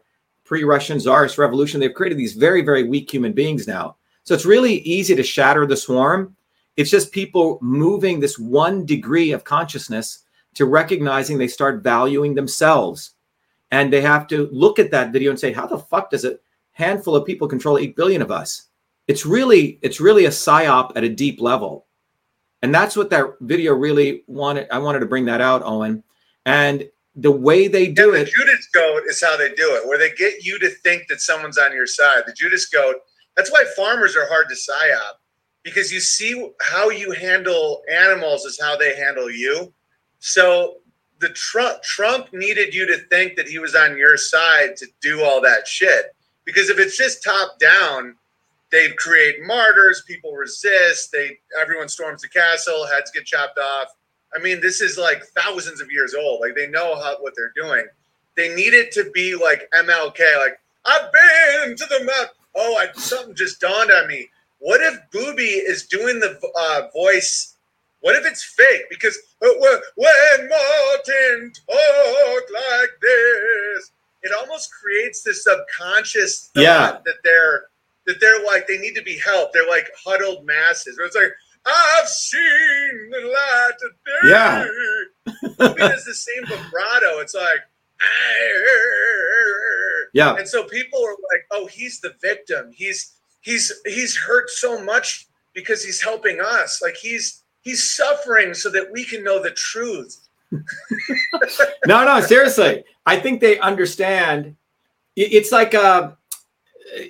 pre-Russian Tsarist revolution? They've created these very, very weak human beings now. So it's really easy to shatter the swarm. It's just people moving this one degree of consciousness to recognizing they start valuing themselves, and they have to look at that video and say, "How the fuck does a handful of people control eight billion of us?" It's really, it's really a psyop at a deep level, and that's what that video really wanted. I wanted to bring that out, Owen and the way they do yeah, it Judas goat is how they do it, where they get you to think that someone's on your side. The Judas goat. That's why farmers are hard to psyop because you see how you handle animals is how they handle you. So the Trump Trump needed you to think that he was on your side to do all that shit. Because if it's just top down, they create martyrs, people resist, they everyone storms the castle, heads get chopped off. I mean, this is like thousands of years old. Like they know how what they're doing. They need it to be like MLK. Like I've been to the map. Oh, I, something just dawned on me. What if Booby is doing the uh, voice? What if it's fake? Because uh, when Martin talk like this, it almost creates this subconscious thought Yeah. that they're that they're like they need to be helped. They're like huddled masses. Where it's like I've seen the light today. Yeah. Has the same vibrato. It's like Yeah. And so people are like, "Oh, he's the victim. He's he's he's hurt so much because he's helping us. Like he's he's suffering so that we can know the truth." no, no, seriously. I think they understand. It's like, uh,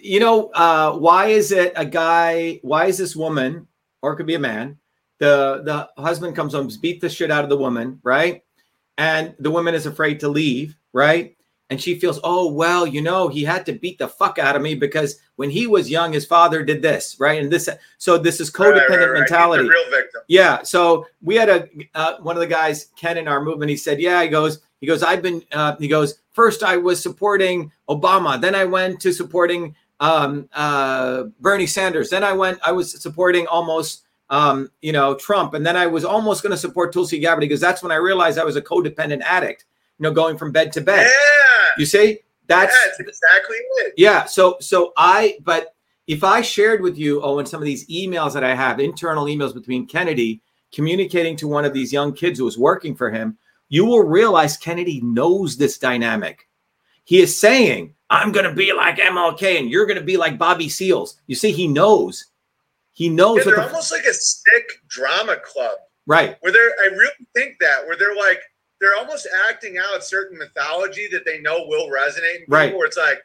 you know, uh, why is it a guy? Why is this woman, or it could be a man? The the husband comes home, beat the shit out of the woman, right? And the woman is afraid to leave, right? And she feels, oh well, you know, he had to beat the fuck out of me because when he was young, his father did this, right? And this, so this is codependent right, right. He's mentality. real victim. Yeah. So we had a uh, one of the guys, Ken, in our movement. He said, "Yeah." He goes, "He goes, I've been." Uh, he goes, first I was supporting Obama, then I went to supporting um, uh, Bernie Sanders, then I went, I was supporting almost, um, you know, Trump, and then I was almost going to support Tulsi Gabbard because that's when I realized I was a codependent addict. You know, going from bed to bed. Yeah, You see, that's that's exactly it. yeah. So so I but if I shared with you, Owen, some of these emails that I have, internal emails between Kennedy communicating to one of these young kids who was working for him, you will realize Kennedy knows this dynamic. He is saying, I'm gonna be like MLK and you're gonna be like Bobby Seals. You see, he knows. He knows Yeah, they're the, almost like a sick drama club right. where they're. I really think that where they're like they're almost acting out certain mythology that they know will resonate. In Right. Where it's like,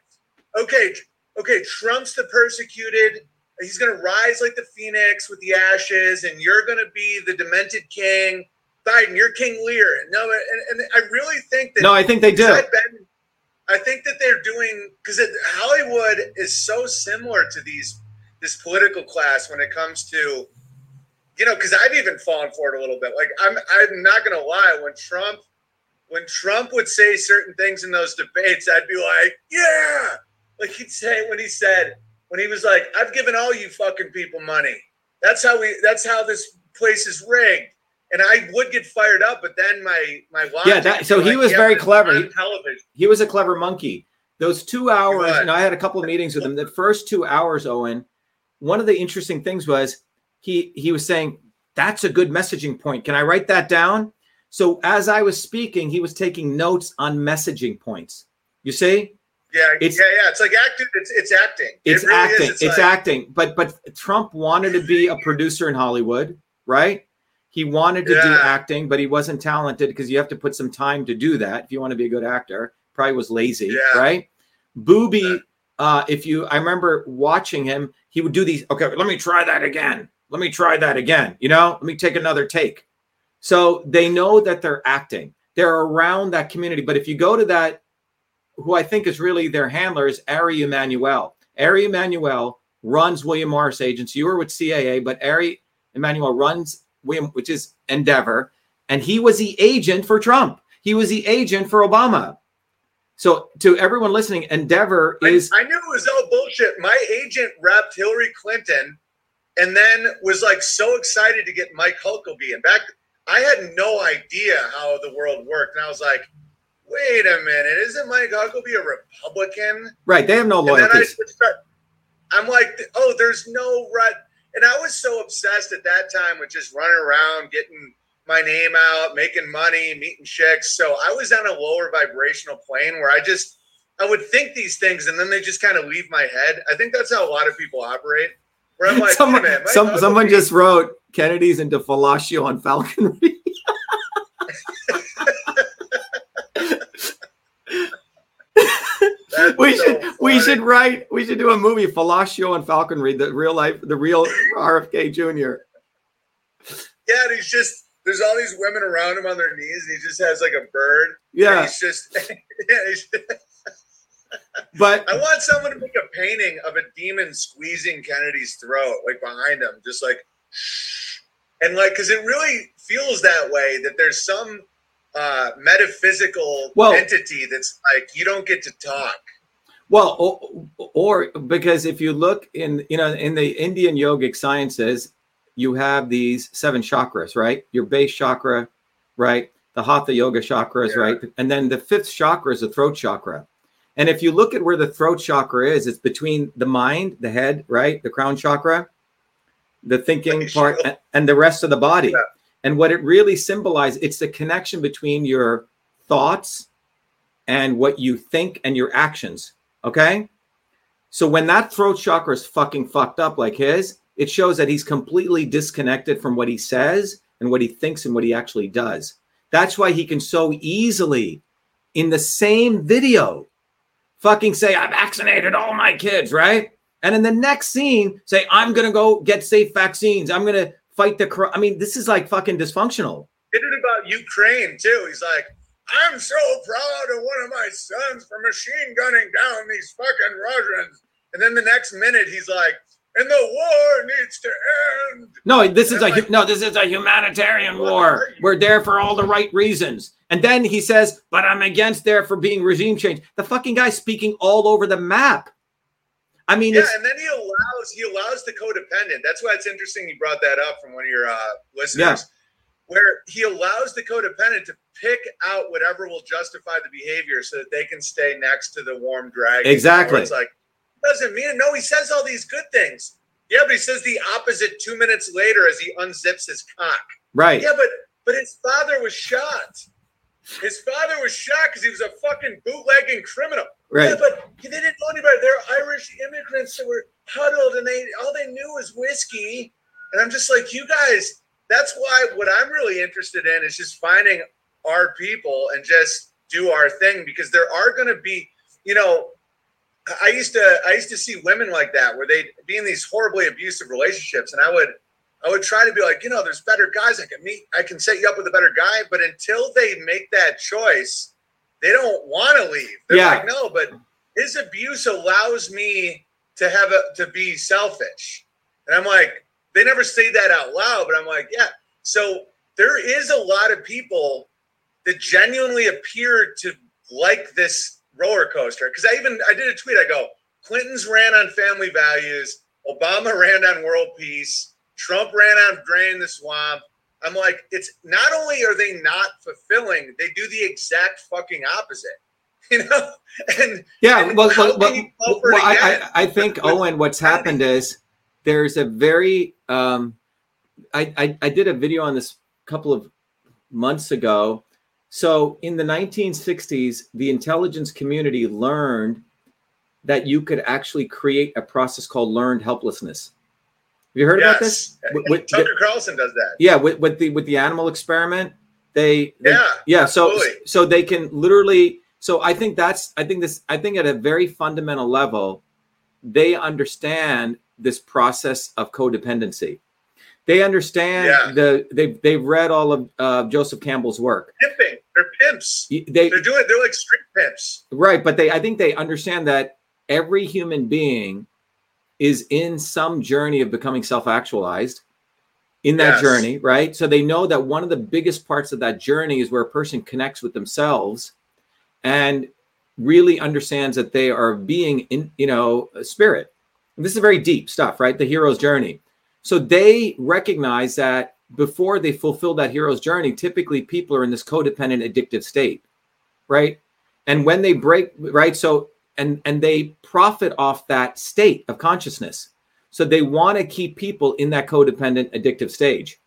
okay, okay, Trump's the persecuted. He's gonna rise like the phoenix with the ashes, and you're gonna be the demented king. Biden, you're King Lear. No, and, and I really think that No, I think they do. Been- I think that they're doing because Hollywood is so similar to these this political class when it comes to you know because I've even fallen for it a little bit. Like I'm I'm not gonna lie when Trump when Trump would say certain things in those debates, I'd be like, yeah, like he'd say when he said when he was like, I've given all you fucking people money. That's how we. That's how this place is rigged. And I would get fired up, but then my my logic Yeah, that- so he was very clever. He- he was a clever monkey. Those two hours, know, I had a couple of meetings with him. The first two hours, Owen, one of the interesting things was he he was saying, That's a good messaging point. Can I write that down? So as I was speaking, he was taking notes on messaging points. You see? Yeah, It's- yeah, yeah. It's like acting. It's it's acting. It It's really is. acting. It's, like- acting. But but Trump wanted to be a producer in Hollywood, right? He wanted to do acting, but he wasn't talented because you have to put some time to do that if you want to be a good actor. Probably was lazy, Yeah. right? Booby, Yeah. uh, if you I remember watching him, he would do these, okay, let me try that again. Let me try that again. You know, let me take another take. So they know that they're acting. They're around that community. But if you go to that, who I think is really their handler is Ari Emanuel. Ari Emanuel runs William Morris Agency. You were with CAA, but Ari Emanuel runs which is Endeavor, and he was the agent for Trump. He was the agent for Obama. So to everyone listening, Endeavor I, is I knew it was all bullshit. My agent repped Hillary Clinton, and then was like so excited to get Mike Huckabee. And back, I had no idea how the world worked, and I was like, "Wait a minute, isn't Mike Huckabee a Republican?" right. They have no And then I start. I'm like, "Oh, there's no right." And I was so obsessed at that time with just running around, getting my name out, making money, meeting chicks. So I was on a lower vibrational plane where I just I would think these things and then they just kind of leave my head. I think that's how a lot of people operate. Where I'm like, someone, hey man, some, someone just wrote Kennedy's into fellatio on falconry. That's we so should we should write we should do a movie fellatio and falconry the real life the real rfk jr Yeah, and he's just there's all these women around him on their knees, and he just has like a bird. yeah he's just yeah. He's, but I want someone to make a painting of a demon squeezing Kennedy's throat, like behind him, just like, shh. and like, because it really feels that way. That there's some uh, metaphysical Well- entity that's like, you don't get to talk. well or, or because if you look in you know in the indian yogic sciences you have these seven chakras right? Your base chakra right? The hatha yoga chakras Yeah. right? And then the fifth chakra is the throat chakra. And if you look at where the throat chakra is it's between the mind the head right? The crown chakra the thinking part and, the rest of the body. Yeah. And what it really symbolizes it's the connection between your thoughts and what you think and your actions Okay. So when that throat chakra is fucking fucked up like his, it shows that he's completely disconnected from what he says and what he thinks and what he actually does. That's why he can so easily, in the same video, fucking say, I vaccinated all my kids, right? And in the next scene, say, I'm going to go get safe vaccines. I'm going to fight the. Cr-. I mean, this is like fucking dysfunctional. Did it about Ukraine too. He's like, I'm so proud of one of my sons for machine gunning down these fucking Russians. And then the next minute, he's like, and the war needs to end. No, this is a like, no. This is a humanitarian war. We're there for all the right reasons. And then he says, "But I'm against there for being regime change." The fucking guy speaking all over the map. I mean, yeah, and then he allows he allows the codependent. That's why it's interesting. You brought that up from one of your uh, listeners, yeah. where he allows the codependent to pick out whatever will justify the behavior, so that they can stay next to the warm dragon. Exactly. It's like doesn't mean it. No, he says all these good things. Yeah, but he says the opposite two minutes later as he unzips his cock. Right. Yeah, but but his father was shot. His father was shot because he was a fucking bootlegging criminal. Right. Yeah, but they didn't know anybody. They're Irish immigrants that were huddled, and they all they knew was whiskey. And I'm just like, you guys. That's why what I'm really interested in is just finding our people and just do our thing because there are going to be, you know, I used to I used to see women like that where they'd be in these horribly abusive relationships, and I would I would try to be like, you know, there's better guys I can meet. I can set you up with a better guy, but until they make that choice, they don't want to leave. They're Yeah. like, no, but his abuse allows me to have a to be selfish, and I'm like, they never say that out loud, but I'm like, yeah. So there is a lot of people that genuinely appear to like this roller coaster. Because I even I did a tweet. I go, Clinton's ran on family values, Obama ran on world peace, Trump ran on drain the swamp. I'm like, it's not only are they not fulfilling, they do the exact fucking opposite. You know, and Yeah, and well, well, well, fall for it well, I. I, I think Owen, what's happened is there's a very um, I, I I did a video on this a couple of months ago. So in the 1960s, the intelligence community learned that you could actually create a process called learned helplessness. Have you heard about this? With- with- Tucker Carlson does that. yeah, with, with the with the animal experiment, they, they Yeah, yeah so absolutely. so they can literally so i think that's i think this i think at a very fundamental level they understand this process of codependency they understand Yeah. the they've, they've read all of uh, joseph campbell's work Pimping. They're pimps. they They're doing. They're like street pimps. right but they i think they understand that every human being is in some journey of becoming self-actualized in that Yes. journey right? So they know that one of the biggest parts of that journey is where a person connects with themselves and really understands that they are being in you know a spirit. And this is very deep stuff right? The hero's journey. So they recognize that before they fulfill that hero's journey typically people are in this codependent addictive state right? And when they break right? So and and they profit off that state of consciousness. So they want to keep people in that codependent addictive stage.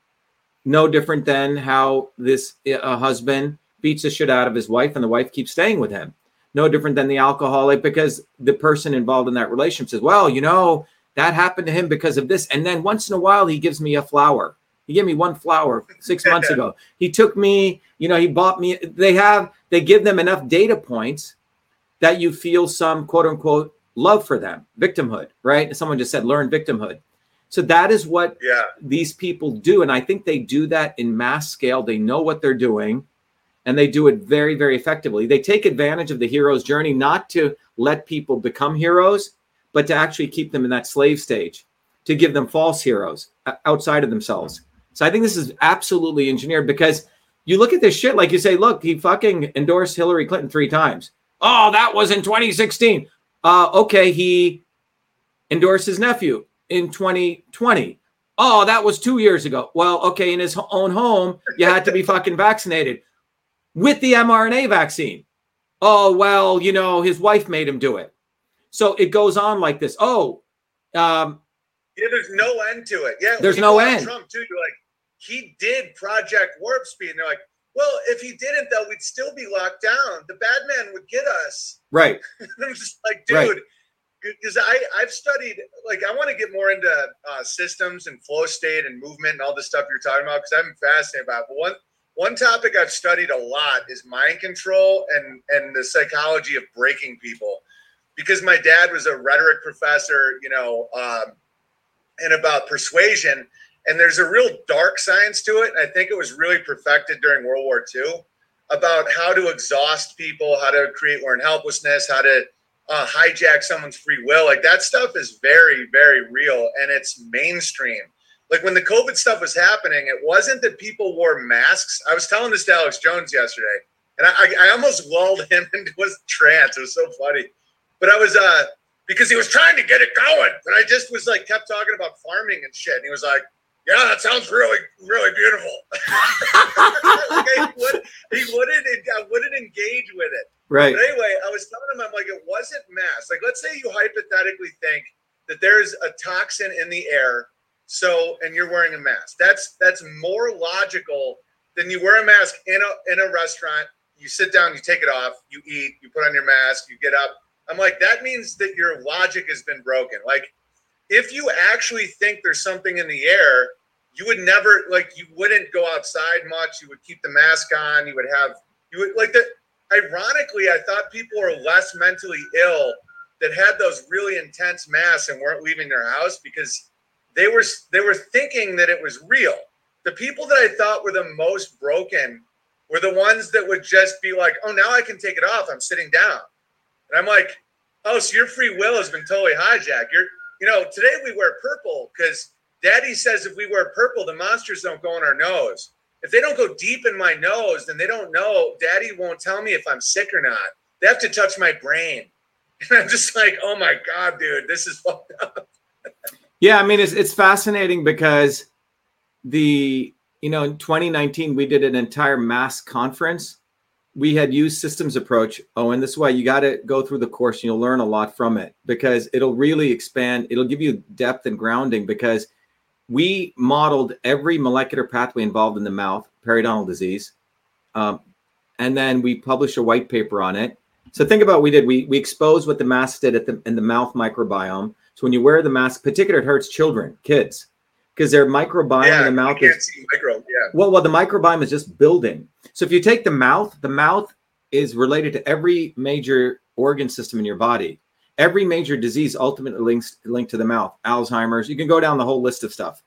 No different than how this a husband beats the shit out of his wife and the wife keeps staying with him. No different than the alcoholic because the person involved in that relationship says well you know that happened to him because of this. And then once in a while he gives me a flower. He gave me one flower six months ago. He took me you know he bought me they have they give them enough data points that you feel some quote unquote love for them victimhood right? Someone just said learn victimhood. So that is what Yeah. these people do and i think they do that in mass scale. They know what they're doing and they do it very very effectively. They take advantage of the hero's journey not to let people become heroes but to actually keep them in that slave stage to give them false heroes outside of themselves. So i think this is absolutely engineered because you look at this shit like you say look he fucking endorsed hillary clinton three times oh that was in 2016 uh, okay he endorsed his nephew in 2020 oh that was two years ago well okay in his own home you had to be fucking vaccinated with the mrna vaccine oh well you know his wife made him do it so it goes on like this oh um, Yeah, there's no end to it. Yeah, There's no end. Trump too. You're like, he did Project Warp Speed, and they're like, Well, if he didn't, though, we'd still be locked down. The bad man would get us. Right. I'm just like, dude, because I I've studied like I want to get more into uh, systems and flow state and movement and all this stuff you're talking about because I'm fascinated about. It. But one one topic I've studied a lot is mind control and and the psychology of breaking people. Because my dad was a rhetoric professor, you know, um, and about persuasion. And there's a real dark science to it. I think it was really perfected during World War II about how to exhaust people, how to create learned helplessness, how to uh, hijack someone's free will. Like that stuff is very, very real and it's mainstream. Like when the COVID stuff was happening, it wasn't that people wore masks. I was telling this to Alex Jones yesterday, and I, I, almost lulled him into a trance. It was so funny. But I was, uh, because he was trying to get it going. And I just was like, kept talking about farming and shit. And he was like, yeah, that sounds really, really beautiful. like he, would, he wouldn't, I uh, wouldn't engage with it. Right. But anyway, I was telling him, I'm like, it wasn't mass. Like, let's say you hypothetically think that there's a toxin in the air, so and you're wearing a mask. That's that's more logical than you wear a mask in a in a restaurant. You sit down, you take it off, you eat, you put on your mask, you get up. I'm like, that means that your logic has been broken. Like, if you actually think there's something in the air, you would never like you wouldn't go outside much. You would keep the mask on. You would have you would like that. ironically, I thought people were less mentally ill that had those really intense masks and weren't leaving their house because they were they were thinking that it was real. The people that I thought were the most broken were the ones that would just be like, "Oh, now I can take it off. I'm sitting down," and I'm like, "Oh, so your free will has been totally hijacked." You're, you know, today we wear purple because Daddy says if we wear purple, the monsters don't go in our nose if they don't go deep in my nose, then they don't know. Daddy won't tell me if I'm sick or not. They have to touch my brain. And I'm just like, oh my God, dude, this is fucked up. Yeah, I mean it's it's fascinating because the you know in 2019 we did an entire mass conference. We had used systems approach. Oh, and this way, you got to go through the course and you'll learn a lot from it because it'll really expand. It'll give you depth and grounding because we modeled every molecular pathway involved in the mouth, periodontal disease, um, and then we published a white paper on it. So think about what we did. We we exposed what the mask did at the in the mouth microbiome. So when you wear the mask, particularly it hurts children, kids, because their microbiome yeah, in the mouth is see micro. Yeah. well, well, the microbiome is just building. So if you take the mouth, the mouth is related to every major organ system in your body. Every major disease ultimately links linked to the mouth. Alzheimer's. You can go down the whole list of stuff.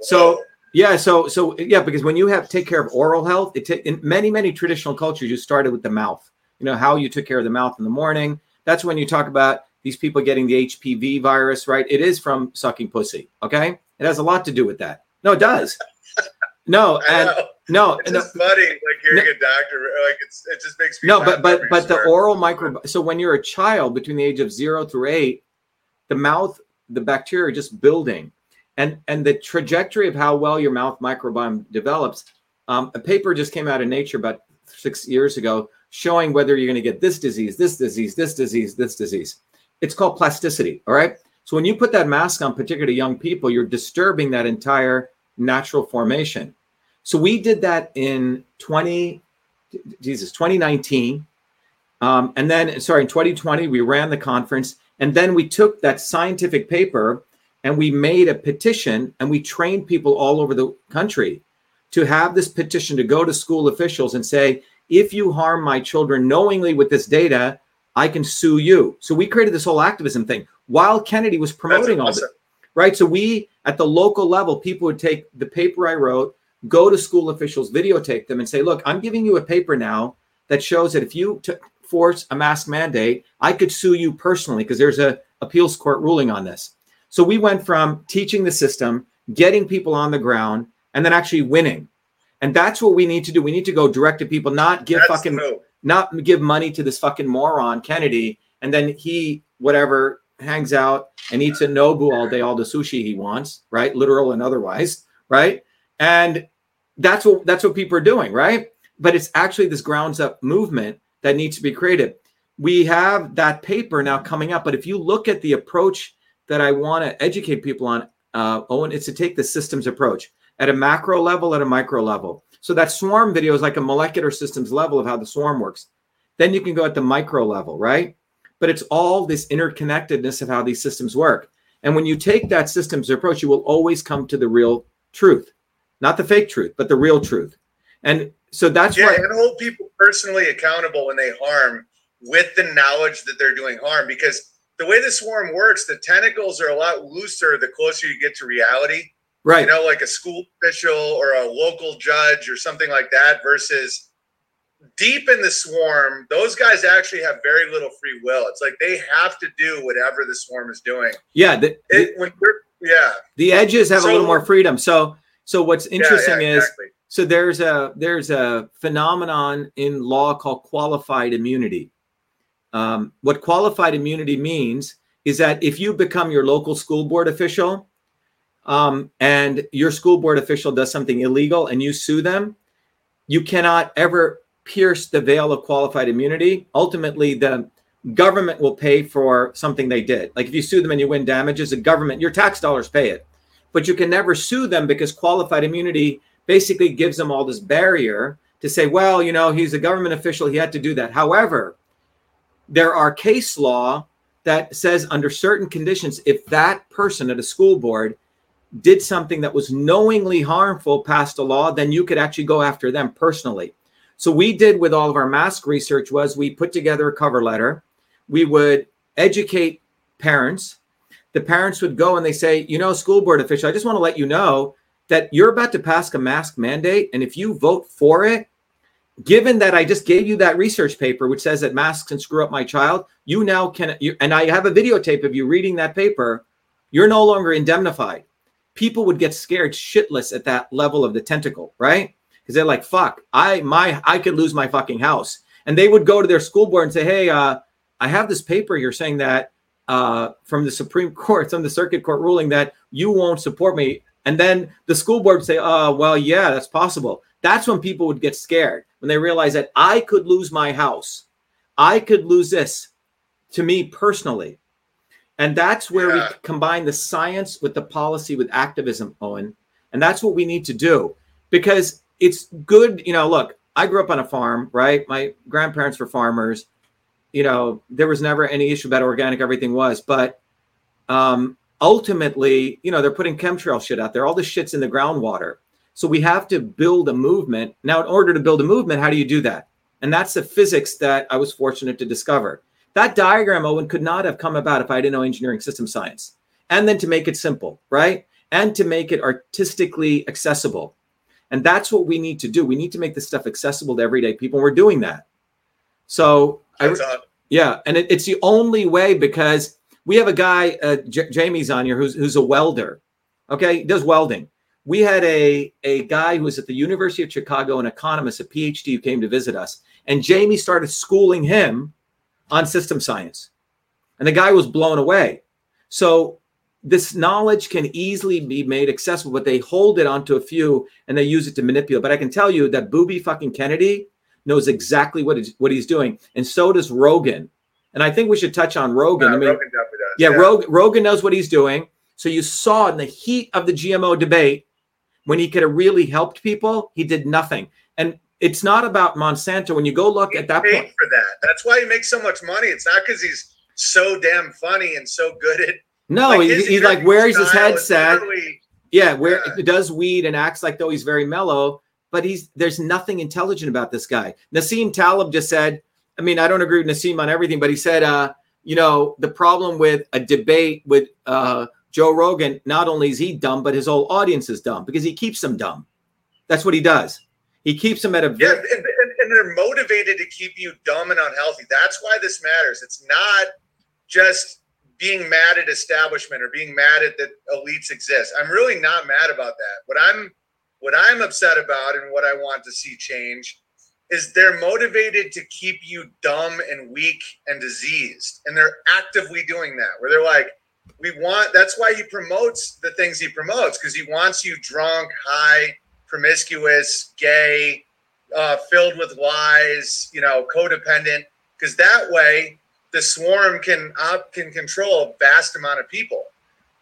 So yeah, so so yeah, because when you have take care of oral health, it ta- in many many traditional cultures, you started with the mouth. You know how you took care of the mouth in the morning. That's when you talk about these people getting the HPV virus, right? It is from sucking pussy. Okay, it has a lot to do with that. No, it does. No, and no, It's no, funny, like hearing a doctor. Like it's it just makes me no, but but but the oral micro. So when you're a child between the age of zero through eight, the mouth, the bacteria are just building, and and the trajectory of how well your mouth microbiome develops. Um, a paper just came out in Nature about six years ago showing whether you're going to get this disease, this disease, this disease, this disease. It's called plasticity. All right. So when you put that mask on, particularly young people, you're disturbing that entire natural formation. So we did that in 20, Jesus, 2019. Um, and then, sorry, in 2020, we ran the conference. And then we took that scientific paper and we made a petition and we trained people all over the country to have this petition to go to school officials and say, if you harm my children knowingly with this data, I can sue you. So we created this whole activism thing while Kennedy was promoting all this right? So we at the local level, people would take the paper I wrote, go to school officials, videotape them, and say, "Look, I'm giving you a paper now that shows that if you t- force a mask mandate, I could sue you personally because there's a appeals court ruling on this." So we went from teaching the system, getting people on the ground, and then actually winning. And that's what we need to do. We need to go direct to people, not give That's fucking move. not give money to this fucking moron Kennedy, and then he whatever hangs out and eats a Nobu all day, all the sushi he wants, right? Literal and otherwise, right? And that's what that's what people are doing, right? But it's actually this grounds up movement that needs to be created. We have that paper now coming up, but if you look at the approach that I want to educate people on, uh, Owen, it's to take the systems approach at a macro level, at a micro level. So that swarm video is like a molecular systems level of how the swarm works. Then you can go at the micro level, right? But it's all this interconnectedness of how these systems work. And when you take that systems approach, you will always come to the real truth, not the fake truth, but the real truth. And so that's yeah, why. and hold people personally accountable when they harm with the knowledge that they're doing harm. Because the way the swarm works, the tentacles are a lot looser the closer you get to reality. Right. You know, like a school official or a local judge or something like that versus deep in the swarm, those guys actually have very little free will. It's like they have to do whatever the swarm is doing. Yeah. The, It, when you're, yeah. the edges have So- a little more freedom. So, so what's Yeah, interesting yeah, is exactly. so there's a there's a phenomenon in law called qualified immunity. Um, what qualified immunity means is that if you become your local school board official, um, and your school board official does something illegal and you sue them, you cannot ever pierce the veil of qualified immunity. Ultimately, the government will pay for something they did. Like if you sue them and you win damages, the government, your tax dollars pay it. But you can never sue them because qualified immunity basically gives them all this barrier to say, well, you know, he's a government official, he had to do that. However, there are case law that says under certain conditions, if that person at a school board did something that was knowingly harmful past a law, then you could actually go after them personally. So we did with all of our mask research was we put together a cover letter. We would educate parents. The parents would go and they say, you know, school board official, I just want to let you know that you're about to pass a mask mandate. And if you vote for it, given that I just gave you that research paper, which says that masks can screw up my child, you now can, you, and I have a videotape of you reading that paper, you're no longer indemnified. People would get scared shitless at that level of the tentacle, right? Because they're like, fuck, I my I could lose my fucking house. And they would go to their school board and say, Hey, uh, I have this paper here saying that uh, from the Supreme Court, from the circuit court ruling that you won't support me. And then the school board would say, uh, well, yeah, that's possible. That's when people would get scared when they realize that I could lose my house. I could lose this to me personally. And that's where Yeah. we combine the science with the policy with activism, Owen. And that's what we need to do because it's good. You know, look, I grew up on a farm, right? My grandparents were farmers. You know, there was never any issue about organic, everything was. But um, ultimately, you know, they're putting chemtrail shit out there. All this shit's in the groundwater. So we have to build a movement. Now, in order to build a movement, how do you do that? And that's the physics that I was fortunate to discover. That diagram, Owen, could not have come about if I didn't know engineering system science. And then to make it simple, right? And to make it artistically accessible. And that's what we need to do. We need to make this stuff accessible to everyday people. And we're doing that. So, I, yeah, and it, it's the only way because we have a guy, uh, J- Jamie's on here, who's who's a welder. Okay, he does welding. We had a a guy who was at the University of Chicago, an economist, a PhD, who came to visit us, and Jamie started schooling him on system science, and the guy was blown away. So this knowledge can easily be made accessible, but they hold it onto a few and they use it to manipulate. But I can tell you that booby fucking Kennedy knows exactly what he's, what he's doing, and so does Rogan. And I think we should touch on Rogan. Yeah, I mean, Rogan does. yeah, Rogan, Rogan knows what he's doing. So you saw in the heat of the GMO debate when he could have really helped people, he did nothing. And it's not about Monsanto. When you go look at that paid point, for that. That's why he makes so much money. It's not because he's so damn funny and so good at. No, like, he- he's like wears his headset. Yeah, where Yeah. does weed and acts like though he's very mellow, but he's there's nothing intelligent about this guy. Nassim Taleb just said, I mean, I don't agree with Nassim on everything, but he said, uh, you know, the problem with a debate with uh, Joe Rogan, not only is he dumb, but his whole audience is dumb because he keeps them dumb. That's what he does. He keeps them at a Yeah, and, and, and they're motivated to keep you dumb and unhealthy. That's why this matters. It's not just being mad at establishment or being mad at that elites exist. I'm really not mad about that. What I'm what I'm upset about and what I want to see change is they're motivated to keep you dumb and weak and diseased. And they're actively doing that where they're like, we want that's why he promotes the things he promotes, because he wants you drunk, high, promiscuous, gay, uh, filled with lies, you know, codependent, because that way the swarm can op- can control a vast amount of people,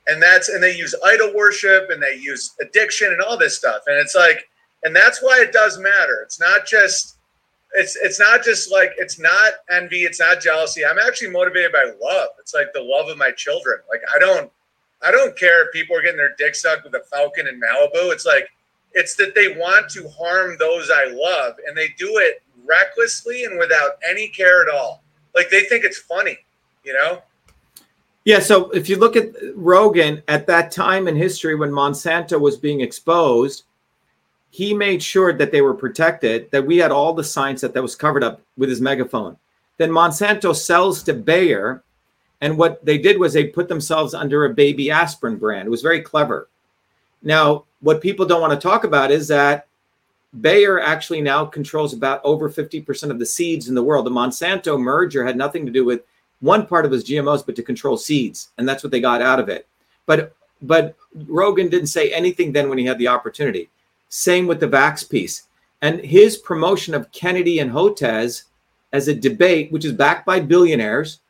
and that's and they use idol worship and they use addiction and all this stuff, and it's like, and that's why it does matter. It's not just it's it's not just like it's not envy, it's not jealousy. I'm actually motivated by love. It's like the love of my children. Like I don't I don't care if people are getting their dick sucked with a falcon in Malibu. It's like it's that they want to harm those I love and they do it recklessly and without any care at all. Like they think it's funny, you know? Yeah, so if you look at Rogan at that time in history when Monsanto was being exposed, he made sure that they were protected, that we had all the science that, that was covered up with his megaphone. Then Monsanto sells to Bayer, and what they did was they put themselves under a baby aspirin brand. It was very clever. Now, what people don't want to talk about is that Bayer actually now controls about over 50% of the seeds in the world. The Monsanto merger had nothing to do with one part of his GMOs, but to control seeds. And that's what they got out of it. But but Rogan didn't say anything then when he had the opportunity. Same with the Vax piece. And his promotion of Kennedy and Hotez as a debate, which is backed by billionaires,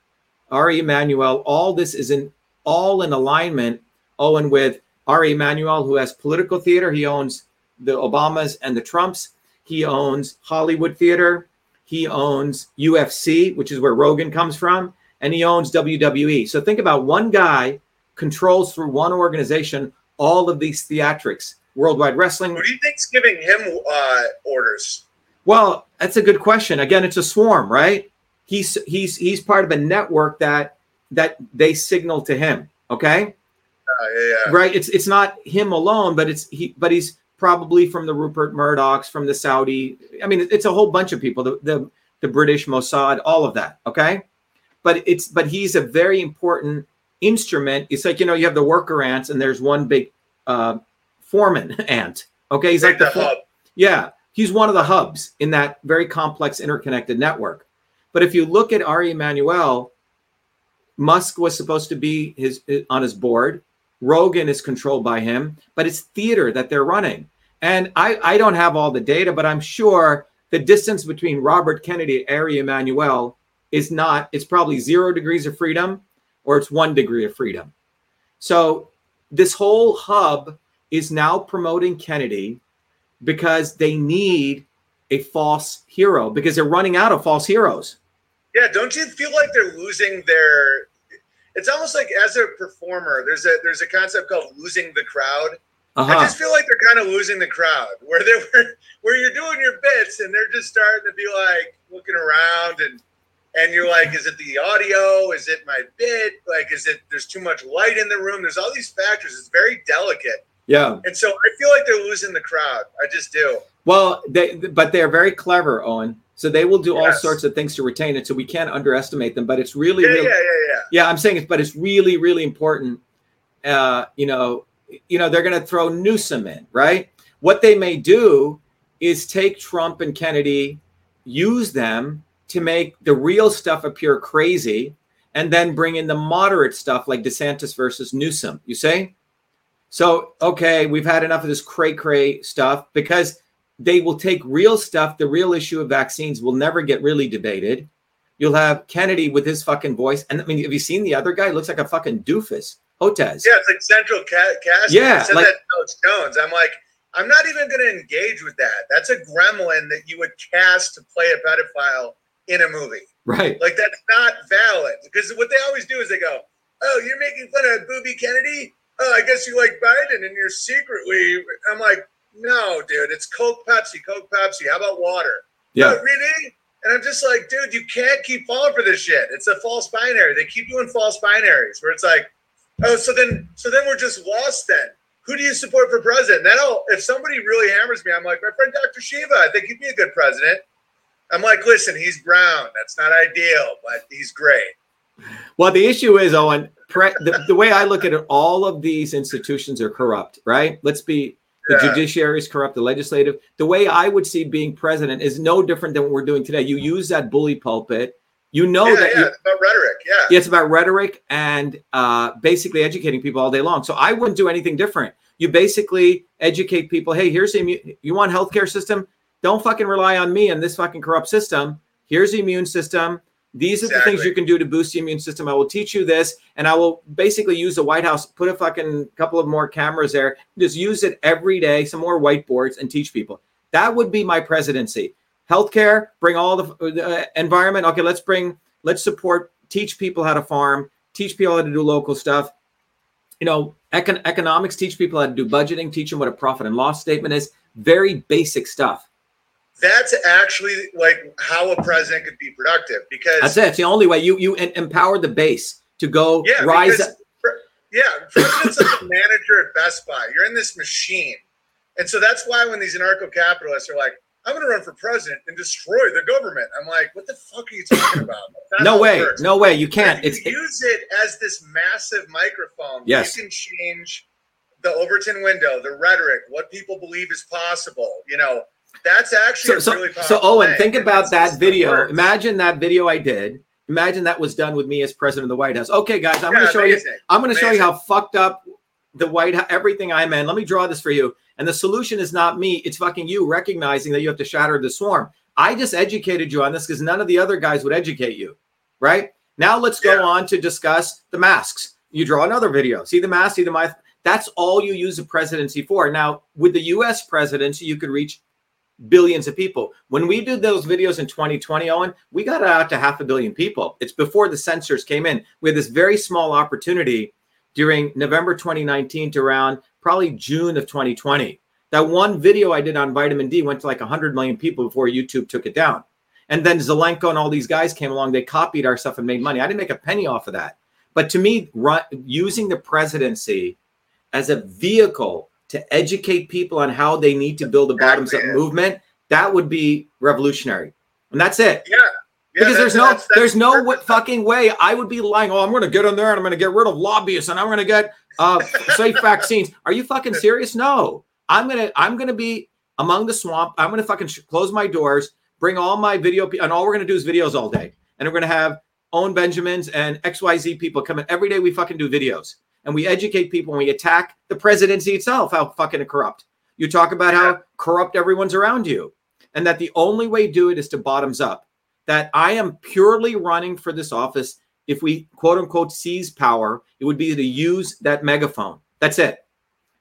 Ari Emanuel, all this is in all in alignment, Owen, with Ari Emanuel, who has political theater. He owns the Obamas and the Trumps. He owns Hollywood theater. He owns UFC, which is where Rogan comes from, and he owns WWE. So think about one guy controls through one organization all of these theatrics. Worldwide Wrestling. Who do you think's giving him uh, orders? Well, that's a good question. Again, it's a swarm, right? He's he's he's part of a network that that they signal to him. Okay. Uh, yeah, yeah. Right. It's it's not him alone, but it's he. But he's probably from the Rupert Murdochs, from the Saudi. I mean, it's a whole bunch of people. The the the British Mossad, all of that. Okay. But it's but he's a very important instrument. It's like you know you have the worker ants, and there's one big uh, foreman ant. Okay, he's like, Like the, the hub. yeah, he's one of the hubs in that very complex interconnected network. But if you look at Ari Emanuel, Musk was supposed to be his on his board. Rogan is controlled by him, but it's theater that they're running. And I, I don't have all the data, but I'm sure the distance between Robert Kennedy and Ari Emanuel is not, it's probably zero degrees of freedom or it's one degree of freedom. So this whole hub is now promoting Kennedy because they need a false hero because they're running out of false heroes. Yeah, don't you feel like they're losing their? It's almost like as a performer, there's a there's a concept called losing the crowd. I Uh-huh. just feel like they're kind of losing the crowd, where they were where you're doing your bits and they're just starting to be like looking around and and you're like, is it the audio? Is it my bit? Like, is it there's too much light in the room? There's all these factors. It's very delicate, Yeah. and so I feel like they're losing the crowd. I just do. Well, they but they're very clever, Owen. So they will do all sorts of things to retain it. So we can't underestimate them. But it's really, Yeah, really yeah, yeah, yeah. yeah, I'm saying it, but it's really, really important. Uh, you know, you know, they're going to throw Newsom in, right? What they may do is take Trump and Kennedy, use them to make the real stuff appear crazy, and then bring in the moderate stuff like DeSantis versus Newsom. You say? So, okay, we've had enough of this cray cray stuff because they will take real stuff. The real issue of vaccines will never get really debated. You'll have Kennedy with his fucking voice. And I mean, have you seen the other guy? He looks like a fucking doofus. Hotez. Yeah, it's like central ca- casting. Yeah, I said like- that to Alex Jones. I'm like, I'm not even going to engage with that. That's a gremlin that you would cast to play a pedophile in a movie. Right. Like that's not valid because what they always do is they go, "Oh, you're making fun of Booby Kennedy. Oh, I guess you like Biden and you're secretly." I'm like, "No, dude, it's Coke, Pepsi, Coke, Pepsi. How about water?" Yeah. "Oh, really? And I'm just like, dude, you can't keep falling for this shit. It's a false binary. They keep doing false binaries where it's like, oh, so then, so then we're just lost. Then who do you support for president? Then I'll, if somebody really hammers me, I'm like, my friend Dr. Shiva. I think he'd be a good president. I'm like, listen, he's brown. That's not ideal, but he's great. Well, the issue is, Owen, pre- the, the way I look at it, all of these institutions are corrupt, right? Let's be the Yeah. judiciary is corrupt, the legislative. The way I would see being president is no different than what we're doing today. You use that bully pulpit. You know yeah, that yeah, you- it's about rhetoric. Yeah. it's about rhetoric and uh, basically educating people all day long. So I wouldn't do anything different. You basically educate people. Hey, here's the immu- you want healthcare system. Don't fucking rely on me and this fucking corrupt system. Here's the immune system. These are the things you can do to boost the immune system. I will teach you this, and I will basically use the White House, put a fucking couple of more cameras there, just use it every day, some more whiteboards, and teach people. That would be my presidency. Healthcare, bring all the uh, environment. Okay, let's bring, let's support, teach people how to farm, teach people how to do local stuff. You know, econ- economics, teach people how to do budgeting, teach them what a profit and loss statement is. Very basic stuff. That's actually like how a president could be productive because That's it. It's the only way you you empower the base to go Yeah, rise. because- up. Yeah, president's like a manager at Best Buy. You're in this machine. And so that's why when these anarcho capitalists are like, I'm going to run for president and destroy the government, I'm like, what the fuck are you talking about? No way, works. no way. You can't. You It's use it as this massive microphone. Yes. You can change the Overton window, the rhetoric, what people believe is possible. You know, that's actually so a really so, so Owen, think about that video. Imagine that video I did. Imagine that was done with me as president of the White House. Okay, guys, I'm going to show you. I'm going to show you how fucked up the White House, everything I'm in. Let me draw this for you. And the solution is not me. It's fucking you recognizing that you have to shatter the swarm. I just educated you on this because none of the other guys would educate you. Right now, let's go Yeah. on to discuss the masks. You draw another video. See the mask. See the mask. That's all you use the presidency for. Now, with the U.S. presidency, you could reach billions of people. When we did those videos in 2020, Owen, we got out to half a billion people. It's before the censors came in. We had this very small opportunity during November 2019 to around probably June of 2020. That one video I did on vitamin D went to like 100 million people before YouTube took it down. And then Zelenko and all these guys came along. They copied our stuff and made money. I didn't make a penny off of that. But to me, using the presidency as a vehicle to educate people on how they need to build a bottoms up movement, that would be revolutionary. And that's it. Yeah. yeah because there's no that's- that's there's no fucking way I would be lying. Oh, I'm going to get in there and I'm going to get rid of lobbyists and I'm going to get uh, safe vaccines. Are you fucking serious? No. I'm gonna I'm gonna be among the swamp. I'm gonna fucking sh- close my doors, bring all my video, pe- and all we're gonna do is videos all day. And we're gonna have Owen Benjamins and XYZ people come in every day. We fucking do videos and we educate people and we attack the presidency itself. How fucking corrupt. You talk about how corrupt everyone's around you, and that the only way to do it is to bottoms up. That I am purely running for this office. If we quote unquote seize power, it would be to use that megaphone. That's it.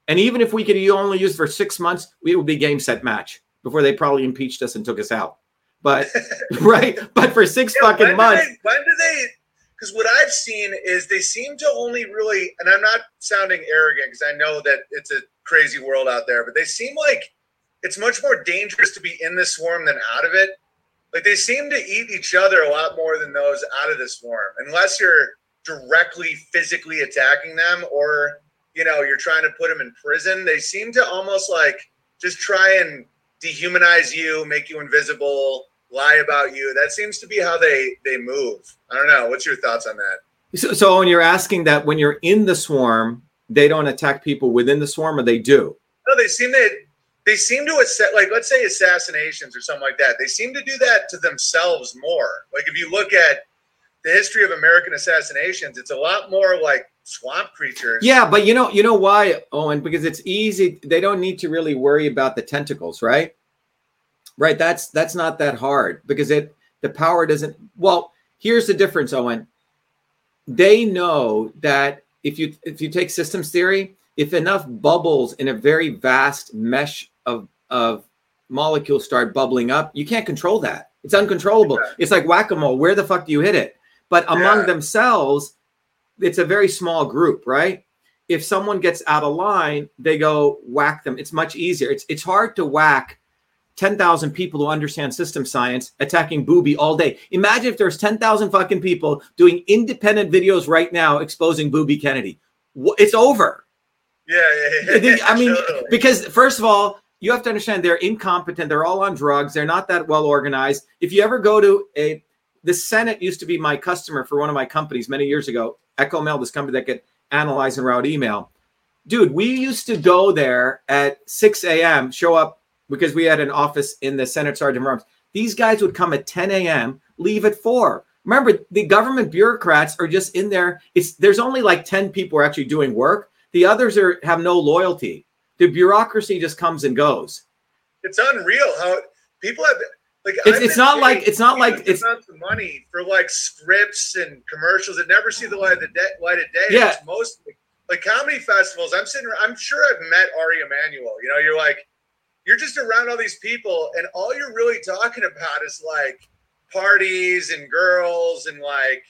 And even if we could only use it for six months, we would be game set match before they probably impeached us and took us out. But right, but for six Yeah, fucking when months, Do they, when do they? Because what I've seen is they seem to only really, and I'm not sounding arrogant because I know that it's a crazy world out there, but they seem like it's much more dangerous to be in the swarm than out of it. Like they seem to eat each other a lot more than those out of the swarm, unless you're directly physically attacking them or you know you're trying to put them in prison. They seem to almost like just try and dehumanize you, make you invisible, lie about you. That seems to be how they they move. I don't know. What's your thoughts on that? so, so when you're asking that when you're in the swarm, they don't attack people within the swarm, or they do. No, they seem to they seem to accept like let's say assassinations or something like that. They seem to do that to themselves more. Like if you look at the history of American assassinations, it's a lot more like swamp creatures. Yeah, but you know, you know why, Owen? Because it's easy. They don't need to really worry about the tentacles, right? Right. That's that's not that hard because it the power doesn't. Well, here's the difference, Owen. They know that if you if you take systems theory, if enough bubbles in a very vast mesh of of molecules start bubbling up, you can't control that. It's uncontrollable. Yeah. It's like whack a mole. Where the fuck do you hit it? But among Yeah. themselves, it's a very small group, right? If someone gets out of line, they go whack them. It's much easier. It's it's hard to whack 10,000 people who understand system science attacking Booby all day. Imagine if there's 10,000 fucking people doing independent videos right now exposing Booby Kennedy. It's over. yeah, yeah. yeah, I mean, totally. because first of all, you have to understand they're incompetent. They're all on drugs. They're not that well organized. If you ever go to a, the Senate used to be my customer for one of my companies many years ago, EchoMail, this company that could analyze and route email. Dude, we used to go there at 6 a.m., show up because we had an office in the Senate Sergeant Arms. These guys would come at 10 a.m., leave at 4. Remember, the government bureaucrats are just in there. It's there's only like 10 people are actually doing work. The others are have no loyalty. The bureaucracy just comes and goes. it's unreal how people have like It's- it's not like- it's not like it's- not of money for like scripts and commercials that never see the light of the day, light of day. Yeah. It's mostly like comedy festivals. I'm sitting. I'm sure I've met Ari Emanuel. You know, you're like, you're just around all these people, and all you're really talking about is like parties and girls and like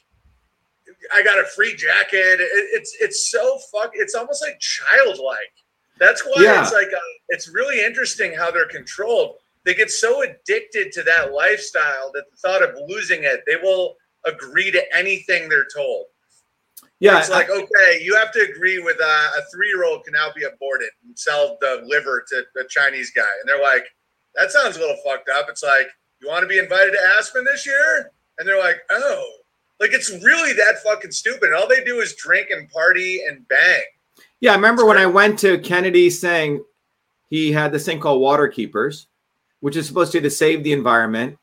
I got a free jacket. It, it's it's so fuck. It's almost like childlike. That's why Yeah. it's like uh it's really interesting how they're controlled. They get so addicted to that lifestyle that the thought of losing it, they will agree to anything they're told. Yeah, it's like okay, you have to agree with uh, a three-year-old can now be aborted and sell the liver to the Chinese guy, and they're like, that sounds a little fucked up. It's like you want to be invited to Aspen this year, and they're like, oh, like it's really that fucking stupid. And All they do is drink and party and bang. Yeah, I remember when I went to Kennedy saying he had this thing called Water Keepers, which is supposed to, to save the environment.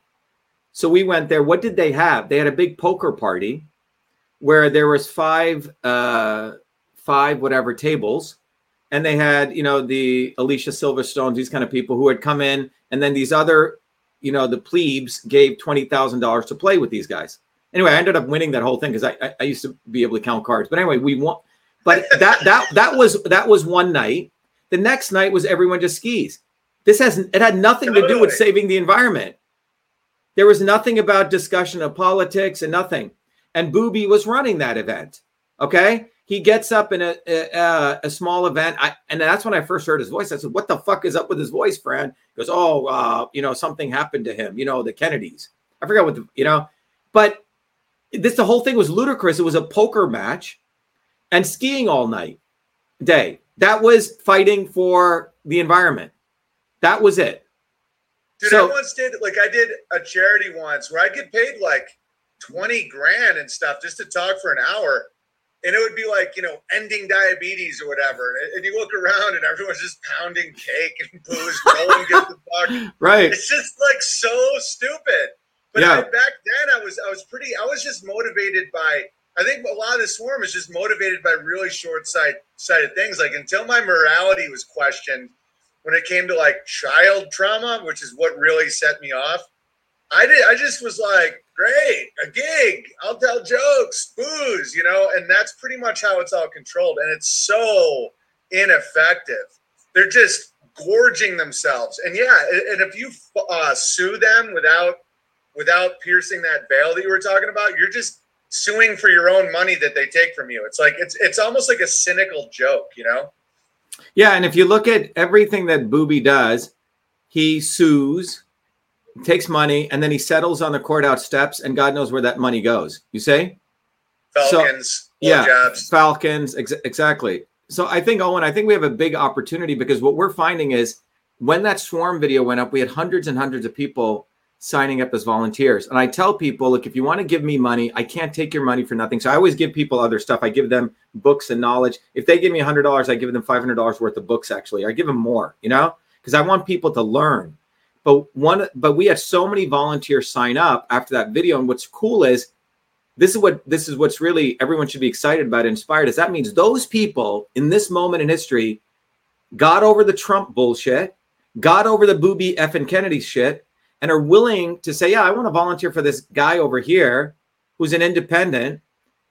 So we went there. What did they have? They had a big poker party where there was five, uh, five whatever tables, and they had you know the Alicia Silverstones, these kind of people who had come in, and then these other, you know, the plebes gave twenty thousand dollars to play with these guys. Anyway, I ended up winning that whole thing because I, I I used to be able to count cards. But anyway, we won. But that that that was that was one night. The next night was everyone just skis. This has it had nothing to do with saving the environment. There was nothing about discussion of politics and nothing. And Booby was running that event. Okay, he gets up in a a, a small event, I, and that's when I first heard his voice. I said, "What the fuck is up with his voice, Fran?" He goes, "Oh, uh, you know, something happened to him. You know, the Kennedys. I forgot what the you know, but this the whole thing was ludicrous. It was a poker match and skiing all night day. That was fighting for the environment. That was it. Dude, So- I once did like I did a charity once where I get paid like twenty grand and stuff just to talk for an hour, and it would be like you know ending diabetes or whatever. And, and you look around and everyone's just pounding cake and booze. no one gives a fuck. Right. It's just like so stupid. But Yeah. I, back then, I was I was pretty. I was just motivated by. I think a lot of the swarm is just motivated by really short sight sighted things. Like until my morality was questioned, when it came to like child trauma, which is what really set me off. I did. I just was like, great, a gig. I'll tell jokes, booze, you know, and that's pretty much how it's all controlled. And it's so ineffective. They're just gorging themselves. And yeah, and if you uh, sue them without without piercing that veil that you were talking about, you're just suing for your own money that they take from you. It's like it's it's almost like a cynical joke, you know. Yeah, and if you look at everything that Booby does, he sues, takes money, and then he settles on the courthouse steps, and God knows where that money goes. You say? So- Falcons, yeah, blowjobs. Falcons, ex- exactly. So I think Owen, I think we have a big opportunity because what we're finding is when that swarm video went up, we had hundreds and hundreds of people signing up as volunteers. And I tell people, look, if you want to give me money, I can't take your money for nothing. So I always give people other stuff. I give them books and knowledge. If they give me $100, I give them $500 worth of books actually. I give them more, you know? Because I want people to learn. But one but we had so many volunteers sign up after that video. And what's cool is this is what this is what's really everyone should be excited about inspired is that means those people in this moment in history got over the trump bullshit got over the booby f and kennedy shit and are willing to say yeah i want to volunteer for this guy over here who's an independent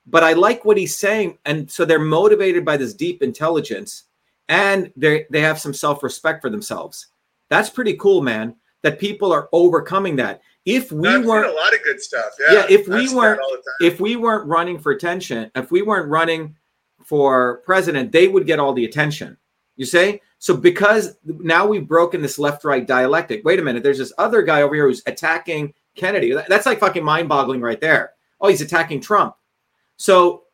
but i like what he's saying. And so they're motivated by this deep intelligence and they they have some self-respect for themselves that's pretty cool man that people are overcoming that if we I've weren't a lot of good stuff. Yeah, Yeah, if we weren't- all the time. if we weren't running for attention, if we weren't running for president, they would get all the attention. You say? So because now we've broken this left-right dialectic. Wait a minute, there's this other guy over here who's attacking Kennedy. That's like fucking mind-boggling right there. Oh, he's attacking Trump. So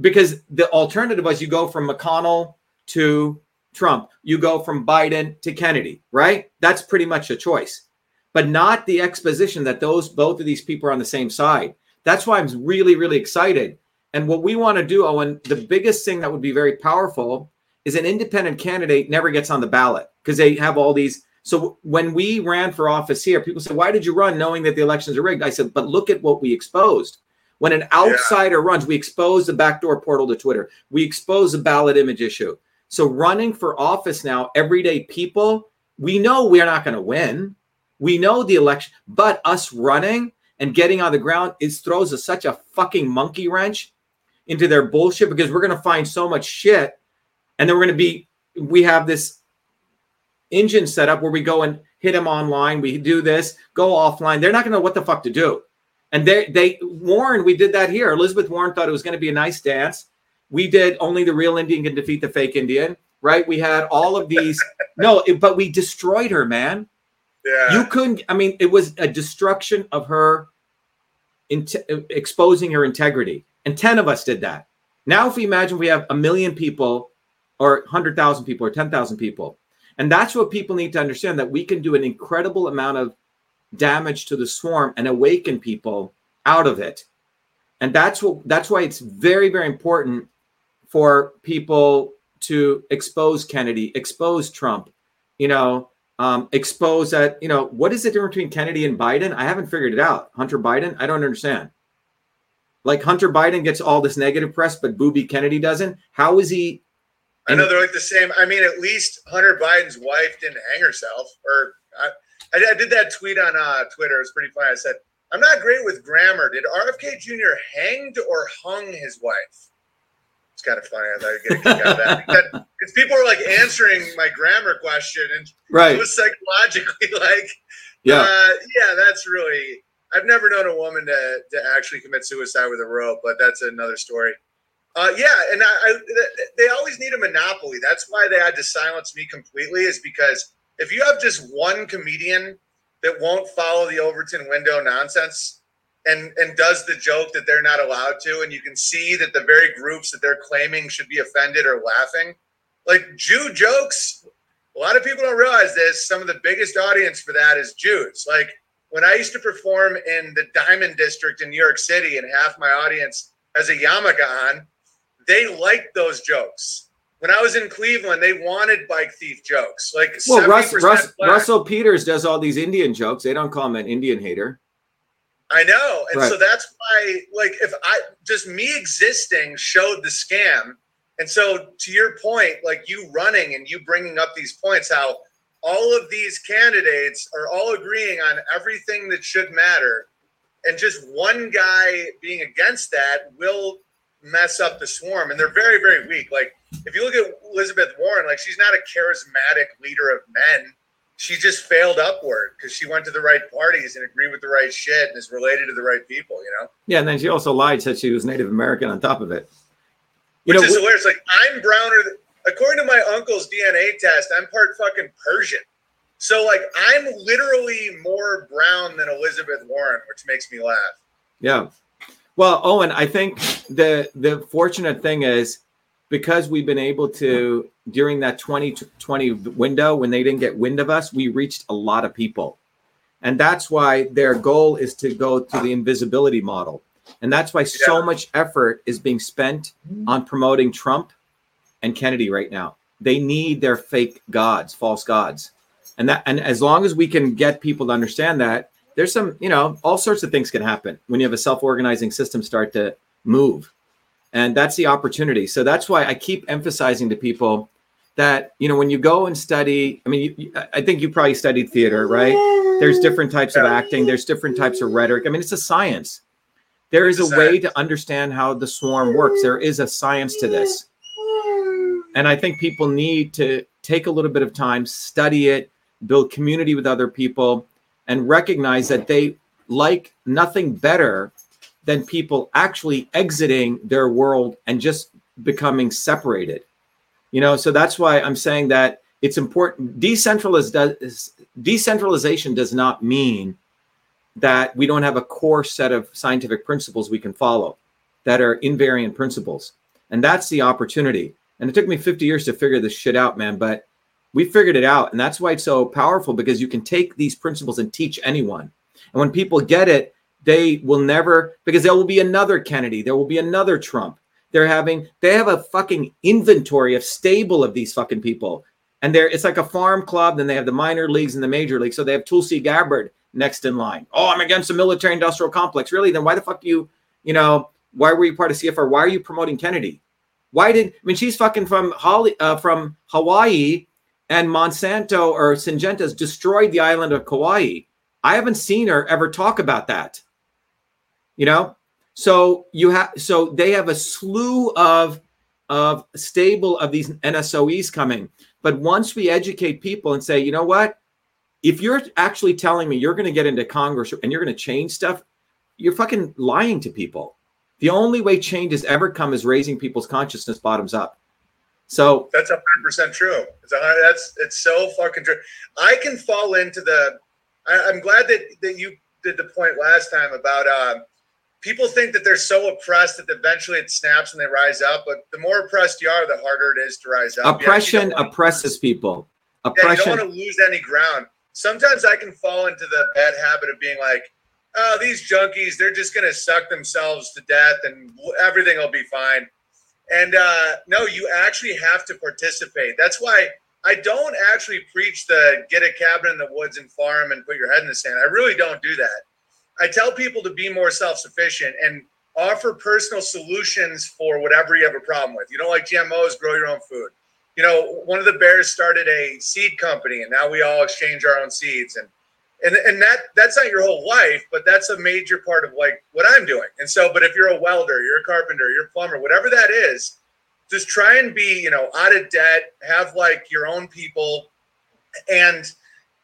because the alternative was you go from McConnell to Trump, you go from Biden to Kennedy, right? That's pretty much a choice. But not the exposition that those both of these people are on the same side. That's why I'm really, really excited. And what we want to do, Owen, the biggest thing that would be very powerful is an independent candidate never gets on the ballot because they have all these. So when we ran for office here, people said, Why did you run knowing that the elections are rigged? I said, But look at what we exposed. When an outsider runs, we expose the backdoor portal to Twitter, we expose the ballot image issue. So running for office now, everyday people, we know we're not going to win. We know the election, but us running and getting on the ground is throws us such a fucking monkey wrench into their bullshit because we're going to find so much shit and then we're going to be we have this engine set up where we go and hit them online. We do this, go offline. They're not going to know what the fuck to do. And they, they, Warren, we did that here. Elizabeth Warren thought it was going to be a nice dance. We did only the real Indian can defeat the fake Indian, right? We had all of these. no, it, but we destroyed her, man. Yeah. You couldn't. I mean, it was a destruction of her, in exposing her integrity. And ten of us did that. Now, if we imagine we have a million people, or hundred thousand people, or ten thousand people, and that's what people need to understand that we can do an incredible amount of damage to the swarm and awaken people out of it. And that's what that's why it's very, very important for people to expose Kennedy, expose Trump, you know, um, expose that, you know, what is the difference between Kennedy and Biden? I haven't figured it out. Hunter Biden, I don't understand. Like Hunter Biden gets all this negative press, but Booby Kennedy doesn't. How is he I know they're like the same. I mean, at least Hunter Biden's wife didn't hang herself. Or I, I, did that tweet on uh, Twitter. It was pretty funny. I said, "I'm not great with grammar. Did RFK Jr. hanged or hung his wife?" It's kind of funny. I thought I'd get a kick out of that because people are like answering my grammar question, and right. it was psychologically like, yeah, uh, yeah, that's really. I've never known a woman to to actually commit suicide with a rope, but that's another story. Uh, yeah, and I, I, they always need a monopoly. That's why they had to silence me completely. Is because if you have just one comedian that won't follow the Overton window nonsense and and does the joke that they're not allowed to, and you can see that the very groups that they're claiming should be offended are laughing, like Jew jokes. A lot of people don't realize this. Some of the biggest audience for that is Jews. Like when I used to perform in the Diamond District in New York City, and half my audience has a yarmulke on they liked those jokes. When I was in Cleveland, they wanted bike thief jokes. Like well, Russ, Russ, Russell Peters does all these Indian jokes. They don't call him an Indian hater. I know, and right. so that's why, like, if I just me existing showed the scam, and so to your point, like you running and you bringing up these points, how all of these candidates are all agreeing on everything that should matter, and just one guy being against that will mess up the swarm, and they're very, very weak. Like if you look at Elizabeth Warren, like she's not a charismatic leader of men. She just failed upward because she went to the right parties and agreed with the right shit and is related to the right people. You know. Yeah, and then she also lied, said she was Native American on top of it. You Which know, is hilarious. Like I'm browner. according to my uncle's DNA test, I'm part fucking Persian. So like I'm literally more brown than Elizabeth Warren, which makes me laugh. Yeah. Well, Owen, I think the the fortunate thing is because we've been able to during that 2020 window when they didn't get wind of us, we reached a lot of people. And that's why their goal is to go to the invisibility model. And that's why so much effort is being spent mm-hmm. on promoting Trump and Kennedy right now. They need their fake gods, false gods. And that and as long as we can get people to understand that, there's some, you know, all sorts of things can happen when you have a self-organizing system start to move. And that's the opportunity. So that's why I keep emphasizing to people that, you know, when you go and study, I mean, you, I think you probably studied theater, right? There's different types of acting, there's different types of rhetoric. I mean, it's a science. There is a way to understand how the swarm works. There is a science to this. And I think people need to take a little bit of time, study it, build community with other people, and recognize that they like nothing better than people actually exiting their world and just becoming separated. You know, so that's why I'm saying that it's important. Decentraliz- decentralization does not mean that we don't have a core set of scientific principles we can follow that are invariant principles. And that's the opportunity. And it took me 50 years to figure this shit out, man. But we figured it out and that's why it's so powerful because you can take these principles and teach anyone and when people get it they will never because there will be another kennedy there will be another trump. They're having they have a fucking inventory of stable of these fucking people. And they're it's like a farm club then they have the minor leagues and the major leagues. So they have tulsi gabbard next in line. Oh i'm against the military industrial complex. Really? Then why the fuck do you you know why were you part of cfr why are you promoting kennedy? Why did i mean she's fucking from holly uh, from hawaii and Monsanto or Syngenta's destroyed the island of Kauai. I haven't seen her ever talk about that. You know, so you have so they have a slew of of stable of these NSOEs coming. But once we educate people and say, you know what, if you're actually telling me you're going to get into Congress and you're going to change stuff, you're fucking lying to people. The only way change has ever come is raising people's consciousness bottoms up. So That's hundred percent true. It's a. That's it's so fucking true. I can fall into the. I, I'm glad that that you did the point last time about uh, people think that they're so oppressed that eventually it snaps and they rise up. But the more oppressed you are, the harder it is to rise up. Oppression wanna- oppresses people. Yeah, you don't want to lose any ground. Sometimes I can fall into the bad habit of being like, "Oh, these junkies, they're just gonna suck themselves to death, and everything will be fine." And uh, no, you actually have to participate. That's why I don't actually preach the get a cabin in the woods and farm and put your head in the sand. I really don't do that. I tell people to be more self sufficient and offer personal solutions for whatever you have a problem with. You don't like GMOs, grow your own food. You know, one of the bears started a seed company, and now we all exchange our own seeds. And and and that that's not your whole life, but that's a major part of like what I'm doing. And so, but if you're a welder, you're a carpenter, you're a plumber, whatever that is, just try and be you know out of debt, have like your own people, and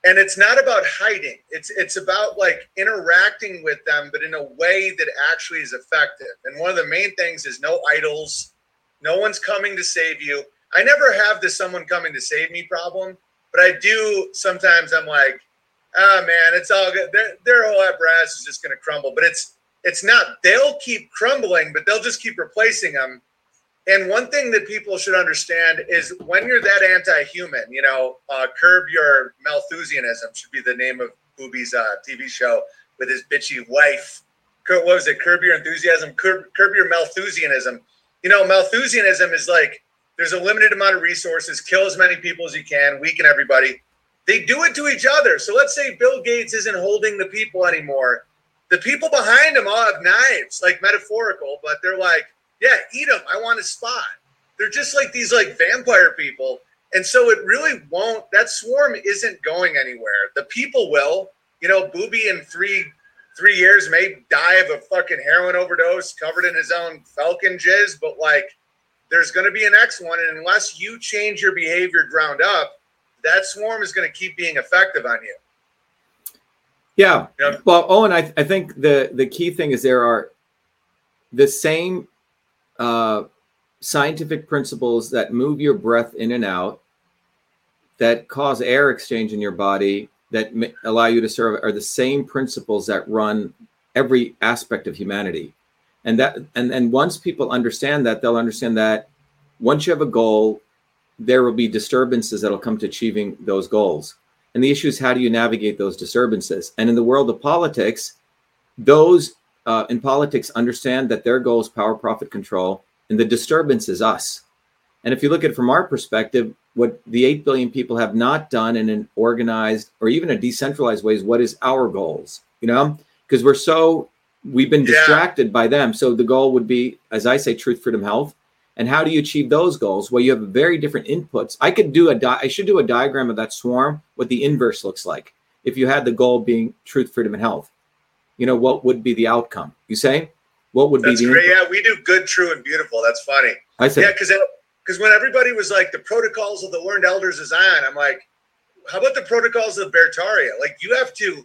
and it's not about hiding. It's it's about like interacting with them, but in a way that actually is effective. And one of the main things is no idols. No one's coming to save you. I never have the someone coming to save me problem, but I do sometimes. I'm like, ah man, it's all good. Their, their whole apparatus is just going to crumble. But it's it's not. They'll keep crumbling, but they'll just keep replacing them. And one thing that people should understand is when you're that anti-human, you know, uh, curb your Malthusianism should be the name of Booby's uh, TV show with his bitchy wife. What was it? Curb your enthusiasm. Curb, curb your Malthusianism. You know, Malthusianism is like there's a limited amount of resources. Kill as many people as you can. Weaken everybody. They do it to each other. So let's say Bill Gates isn't holding the people anymore. The people behind him all have knives, like metaphorical, but they're like, yeah, eat them. I want a spot. They're just like these like vampire people. And so it really won't, that swarm isn't going anywhere. The people will, you know, Booby in three three years may die of a fucking heroin overdose covered in his own falcon jizz, but like there's gonna be an next one. And unless you change your behavior ground up, that swarm is gonna keep being effective on you. Yeah. Yeah. Well, Owen, I, I think the the key thing is there are the same uh, scientific principles that move your breath in and out, that cause air exchange in your body, that ma- allow you to serve, are the same principles that run every aspect of humanity. And that, and and once people understand that, they'll understand that once you have a goal, there will be disturbances that'll come to achieving those goals. And the issue is how do you navigate those disturbances? And in the world of politics, those uh, in politics understand that their goal is power, profit, control, and the disturbance is us. And if you look at it from our perspective, what the 8 billion people have not done in an organized or even a decentralized way is what is our goals, you know? Because we're so, we've been Yeah. distracted by them. So the goal would be, as I say, truth, freedom, health. And how do you achieve those goals? Well, you have very different inputs. I could do a di- I should do a diagram of that swarm, what the inverse looks like. If you had the goal being truth, freedom, and health, you know what would be the outcome? You say, what would That's be the? great. input? Yeah, we do good, true, and beautiful. That's funny. I say, Yeah, because because uh, when everybody was like the protocols of the learned elders is on, I'm like, how about the protocols of Beartaria? Like you have to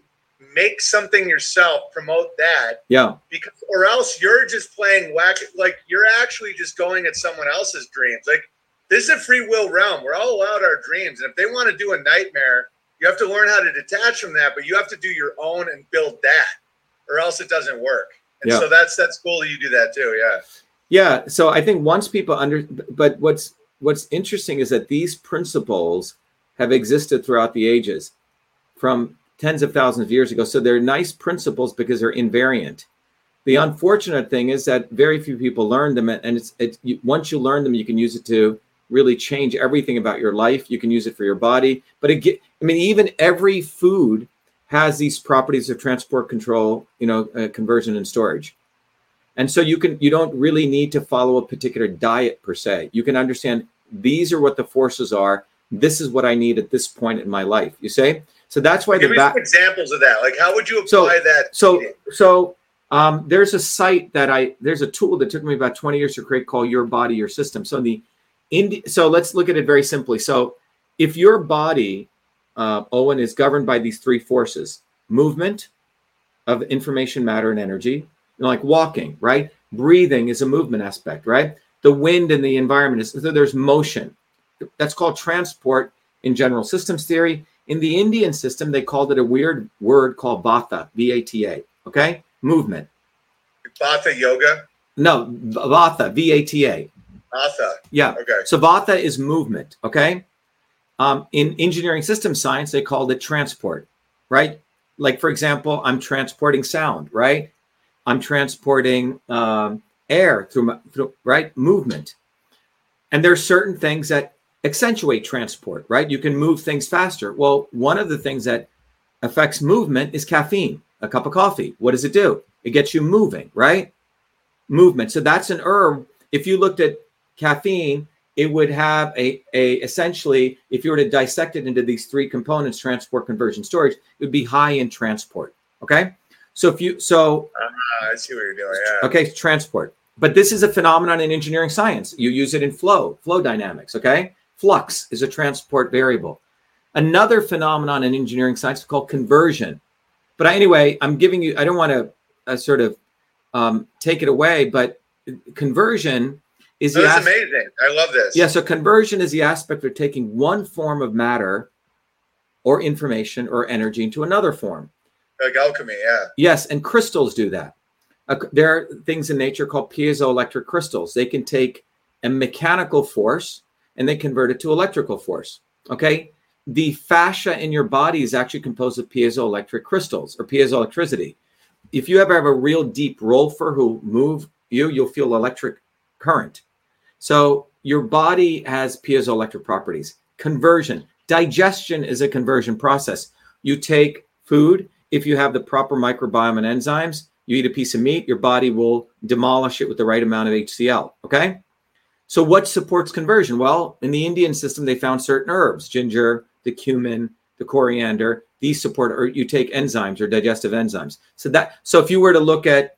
make something yourself, promote that, yeah, because or else you're just playing whack. Like you're actually just going at someone else's dreams. Like this is a free will realm. We're all allowed our dreams, and if they want to do a nightmare, you have to learn how to detach from that. But you have to do your own and build that, or else it doesn't work. And Yeah. so that's that's cool that you do that too. Yeah. yeah. So I think once people under, but what's what's interesting is that these principles have existed throughout the ages, from tens of thousands of years ago. So they're nice principles because they're invariant. The unfortunate thing is that very few people learn them, and it's it's you, once you learn them, you can use it to really change everything about your life. You can use it for your body, but it get, I mean, even every food has these properties of transport control, you know, uh, conversion and storage. And so you can you don't really need to follow a particular diet per se. You can understand these are what the forces are. This is what I need at this point in my life. You say so. That's why Give the back. some examples of that. Like, how would you apply So- that? So eating? so um, there's a site that I there's a tool that took me about 20 years to create called Your Body Your System. So the Indi- so let's look at it very simply. So if your body, uh, Owen, is governed by these three forces movement of information, matter, and energy, like walking, right? Breathing is a movement aspect, right? The wind and the environment is so there's motion. That's called transport in general systems theory. In the Indian system, they called it a weird word called Vata, V A T A, okay? Movement. Vata yoga. No, Vata, V A T A. Vata. Yeah. Okay. So Vata is movement, okay? Um, in engineering system science, they called it transport, right? Like, for example, I'm transporting sound, right? I'm transporting um, air through, my, through, right? Movement. And there's certain things that accentuate transport, right? You can move things faster. Well, one of the things that affects movement is caffeine, a cup of coffee. What does it do? It gets you moving, right? Movement. So that's an herb. If you looked at caffeine, it would have a, a essentially, if you were to dissect it into these three components, transport, conversion, storage, it would be high in transport. Okay. So if you so Ah, I see what you're doing. Yeah. okay, transport. But this is a phenomenon in engineering science. You use it in flow, flow dynamics, okay? Flux is a transport variable. Another phenomenon in engineering science is called conversion. But anyway, I'm giving you, I don't want to uh, sort of um, take it away, but conversion is the amazing. I love this. yeah, so conversion is the aspect of taking one form of matter or information or energy into another form. Like alchemy. Yeah. Yes, and crystals do that. Uh, there are things in nature called piezoelectric crystals. They can take a mechanical force and they convert it to electrical force. Okay. The fascia in your body is actually composed of piezoelectric crystals or piezoelectricity. If you ever have a real deep rolfer who move you, you'll feel electric current. So your body has piezoelectric properties. Conversion, digestion is a conversion process. You take food, if you have the proper microbiome and enzymes, you eat a piece of meat, your body will demolish it with the right amount of HCl. Okay. So, what supports conversion? Well, in the Indian system, they found certain herbs, ginger, the cumin, the coriander. These support, or you take enzymes or digestive enzymes. So that, so if you were to look at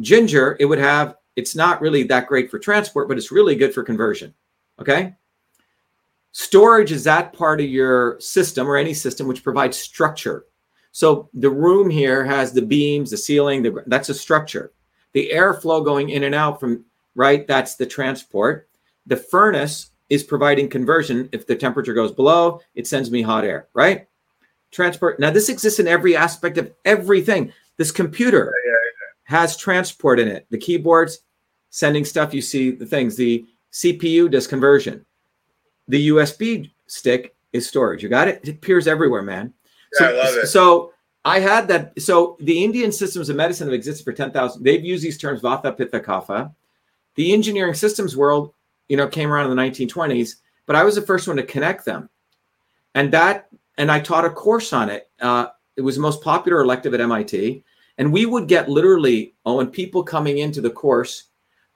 ginger, it would have. It's not really that great for transport, but it's really good for conversion. Okay. Storage is that part of your system or any system which provides structure. So the room here has the beams, the ceiling, the, that's a structure. The airflow going in and out from right, that's the transport. The furnace is providing conversion. If the temperature goes below, it sends me hot air, right? Transport. Now, this exists in every aspect of everything. This computer Yeah, has transport in it. The keyboards sending stuff, you see the things. The CPU does conversion. The USB stick is storage. You got it? It appears everywhere, man. Yeah, I love it. So I had that. So the Indian systems of medicine have existed for 10,000. They've used these terms Vata, Pitta, Kapha. The engineering systems world, you know, came around in the 1920s, but I was the first one to connect them. And that, and I taught a course on it. Uh, it was the most popular elective at MIT. And we would get literally, oh, and people coming into the course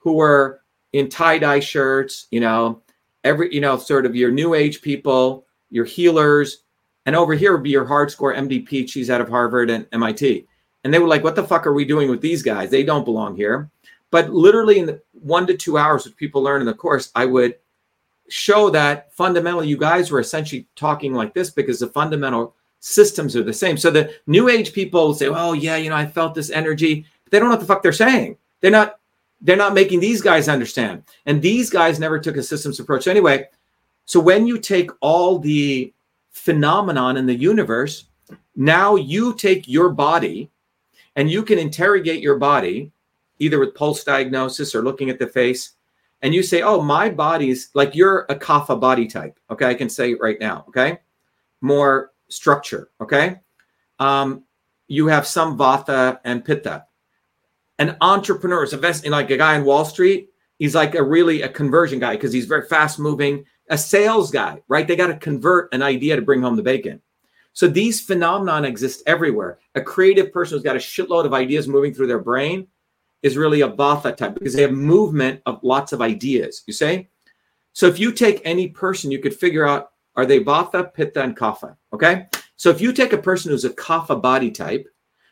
who were in tie-dye shirts, you know, every, you know, sort of your new age people, your healers, and over here would be your hard score MDP. She's out of Harvard and MIT. And they were like, what the fuck are we doing with these guys? They don't belong here. But literally in one to two hours, which people learn in the course, I would show that fundamentally you guys were essentially talking like this because the fundamental systems are the same. So the new age people say, oh yeah, you know, I felt this energy. But they don't know what the fuck they're saying. They're not, they're not making these guys understand. And these guys never took a systems approach. Anyway, so when you take all the phenomenon in the universe. Now you take your body and you can interrogate your body either with pulse diagnosis or looking at the face. And you say, oh, my body's like you're a kapha body type. Okay. I can say it right now. Okay. More structure. Okay. Um, you have some vata and pitta. An entrepreneur is investing like a guy in Wall Street. He's like a really a conversion guy because he's very fast moving a sales guy, right? They got to convert an idea to bring home the bacon. So these phenomenon exist everywhere. A creative person who's got a shitload of ideas moving through their brain is really a Vata type because they have movement of lots of ideas. You say? So if you take any person, you could figure out are they Vata, Pitta, and Kapha? Okay. So if you take a person who's a Kapha body type,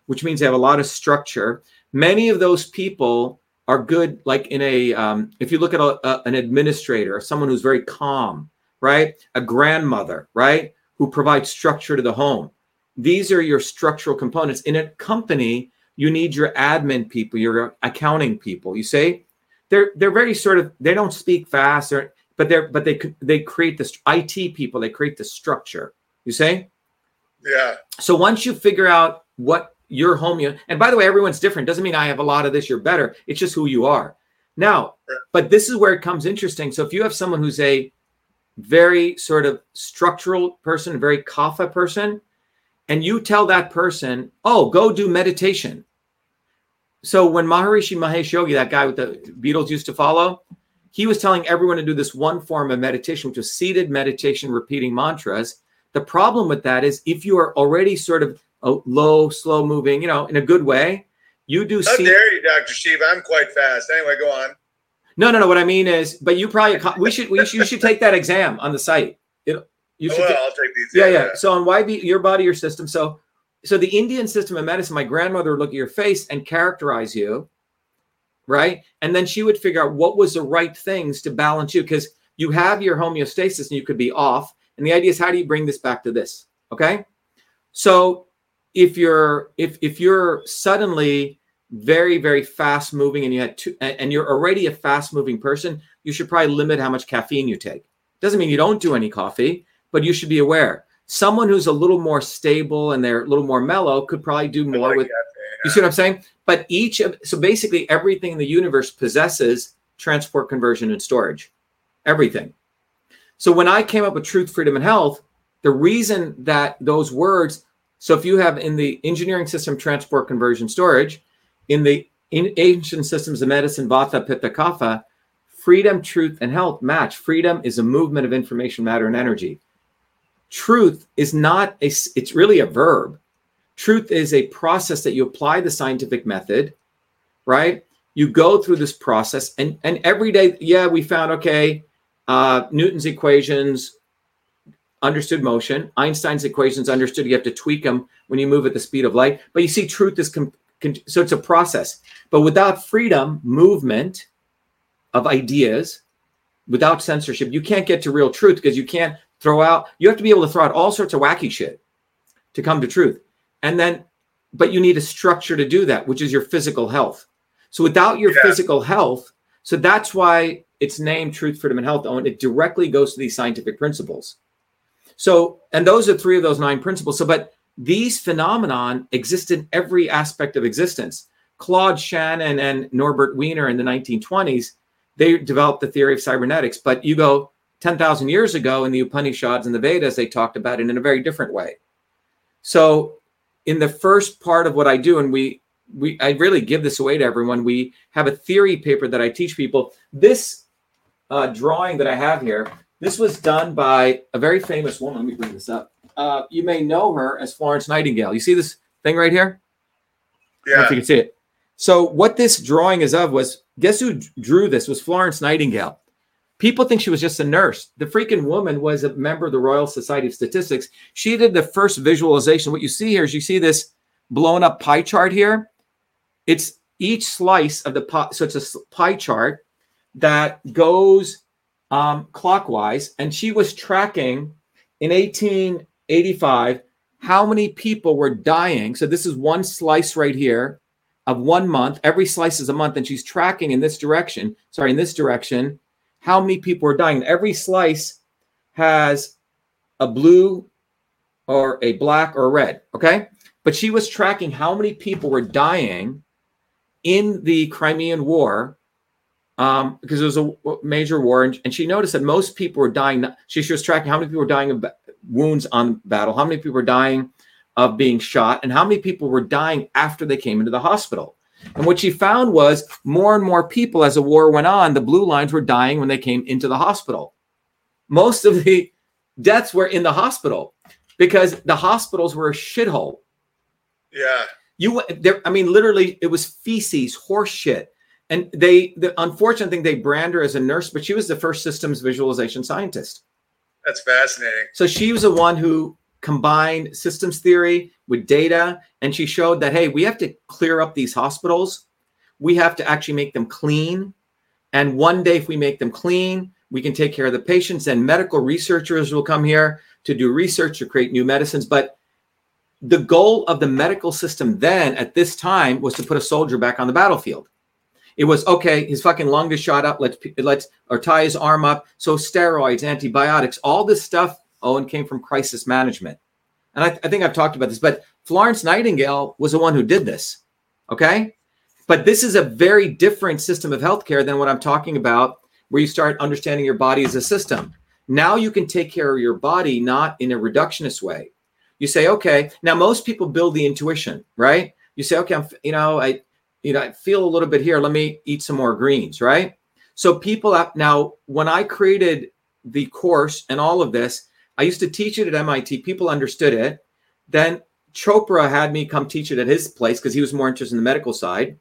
which means they have a lot of structure, many of those people are good like in a um, if you look at a, a, an administrator someone who's very calm right? A grandmother, right? Who provides structure to the home. These are your structural components. In a company, you need your admin people, your accounting people. You say they're they're very sort of they don't speak fast, or, but they're but they they create this IT people. They create the structure. You say, Yeah. so once you figure out what your homeo, and by the way, everyone's different. Doesn't mean I have a lot of this, you're better. It's just who you are. Now, but this is where it comes interesting. So if you have someone who's a very sort of structural person, very kapha person, and you tell that person, oh, go do meditation. So when Maharishi Mahesh Yogi, that guy with the Beatles used to follow, he was telling everyone to do this one form of meditation, which was seated meditation, repeating mantras. The problem with that is if you are already sort of a low, slow moving, you know, in a good way, you do How dare you, Dr. Steve? I'm quite fast. Anyway, go on. No, no, no. What I mean is, but you probably we should we should, you should take that exam on the site. It, you Oh, should. well, I'll take these. yeah, yeah. So on YB, your body, your system. So, so the Indian system of medicine, my grandmother would look at your face and characterize you, right? And then she would figure out what was the right things to balance you because you have your homeostasis and you could be off. And the idea is, how do you bring this back to this? Okay. So if you're if if you're suddenly very very fast moving and you had two and you're already a fast moving person you should probably limit how much caffeine you take. Doesn't mean you don't do any coffee but you should be aware. Someone who's a little more stable and they're a little more mellow could probably do more like with that, you see what i'm saying? But each of so basically everything in the universe possesses transport conversion and storage. Everything. So when i came up with truth freedom and health the reason that those words so if you have in the engineering system transport conversion storage in the in ancient systems of medicine vata pitta kapha freedom truth and health match. Freedom is a movement of information matter and energy. Truth is not a, it's really a verb. Truth is a process that you apply the scientific method right? You go through this process and and every day yeah we found okay uh, newton's equations understood motion. Einstein's equations understood you have to tweak them when you move at the speed of light. But you see truth is com- con- so it's a process. But without freedom movement of ideas without censorship you can't get to real truth because you can't throw out you have to be able to throw out all sorts of wacky shit to come to truth. And then but you need a structure to do that which is your physical health. So without your Yeah. physical health so that's why it's named truth freedom and health and it directly goes to these scientific principles so and those are three of those nine principles so but these phenomenon exist in every aspect of existence claude shannon and norbert wiener in the 1920s they developed the theory of cybernetics but you go 10,000 years ago in the upanishads and the vedas they talked about it in a very different way so in the first part of what I do, and we we I really give this away to everyone. We have a theory paper that I teach people. This uh, drawing that I have here, this was done by a very famous woman. Let me bring this up. Uh, you may know her as Florence Nightingale. You see this thing right here? I don't know Yeah. if you can see it. So what this drawing is of was guess who drew this was Florence Nightingale. People think she was just a nurse. The freaking woman was a member of the Royal Society of Statistics. She did the first visualization. What you see here is you see this blown up pie chart here. It's each slice of the pie. So it's a pie chart that goes um, clockwise. And she was tracking in 1885 how many people were dying. So this is one slice right here of one month. Every slice is a month, and she's tracking in this direction. Sorry, in this direction, how many people are dying. Every slice has a blue or a black or a red. Okay. But she was tracking how many people were dying in the Crimean War um, because it was a major war. And, and she noticed that most people were dying. She, she was tracking how many people were dying of wounds on battle, how many people were dying of being shot, and how many people were dying after they came into the hospital. And what she found was more and more people as the war went on, the blue lines were dying when they came into the hospital. Most of the deaths were in the hospital because the hospitals were a shithole. Yeah. You there, I mean, literally, it was feces, horse shit. And they, the unfortunate thing, they brand her as a nurse, but she was the first systems visualization scientist. That's fascinating. So she was the one who combined systems theory with data, and she showed that hey, we have to clear up these hospitals. We have to actually make them clean. And one day, if we make them clean, We can take care of the patients, and medical researchers will come here to do research to create new medicines. But the goal of the medical system then at this time was to put a soldier back on the battlefield. It was okay, his fucking lung is shot up, let's let's or tie his arm up. So steroids, antibiotics, all this stuff, oh, Owen came from crisis management. And I, I think I've talked about this, but Florence Nightingale was the one who did this. Okay. But this is a very different system of healthcare than what I'm talking about, where you start understanding your body as a system. Now you can take care of your body not in a reductionist way. You say, okay, now most people build the intuition, right? You say, okay, I'm, you know, I, you know, I feel a little bit here. Let me eat some more greens, right? So people have now, when I created the course and all of this, I used to teach it at MIT. People understood it. Then Chopra had me come teach it at his place because he was more interested in the medical side.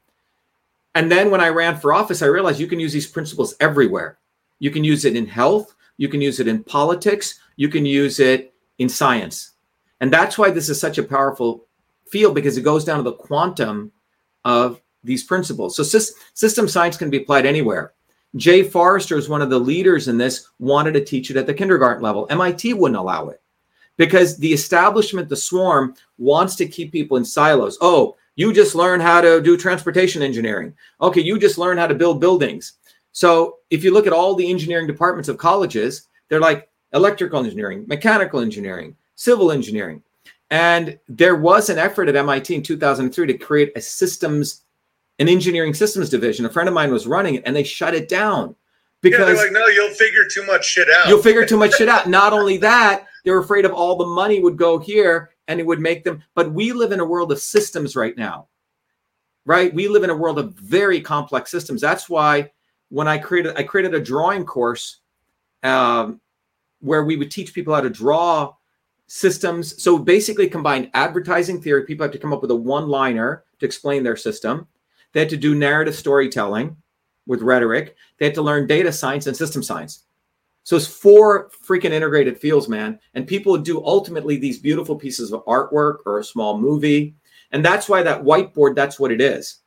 And then when I ran for office, I realized you can use these principles everywhere. You can use it in health, you can use it in politics, you can use it in science. And that's why this is such a powerful field because it goes down to the quantum of these principles. So system science can be applied anywhere. Jay Forrester is one of the leaders in this, wanted to teach it at the kindergarten level. MIT wouldn't allow it because the establishment, the swarm, wants to keep people in silos. Oh, you just learn how to do transportation engineering. Okay, you just learn how to build buildings. So if you look at all the engineering departments of colleges, they're like electrical engineering, mechanical engineering, civil engineering. And there was an effort at MIT in 2003 to create a systems, an engineering systems division. A friend of mine was running it and they shut it down because yeah, they're like, no, you'll figure too much shit out. You'll figure too much shit out. Not only that, they were afraid of all the money would go here and it would make them. But we live in a world of systems right now, right? We live in a world of very complex systems. That's why when I created, I created a drawing course um, where we would teach people how to draw systems. So basically, combined advertising theory. People have to come up with a one-liner to explain their system. They had to do narrative storytelling with rhetoric. They had to learn data science and system science. So it's four freaking integrated fields, man. And people do ultimately these beautiful pieces of artwork or a small movie. And that's why that whiteboard, that's what it is.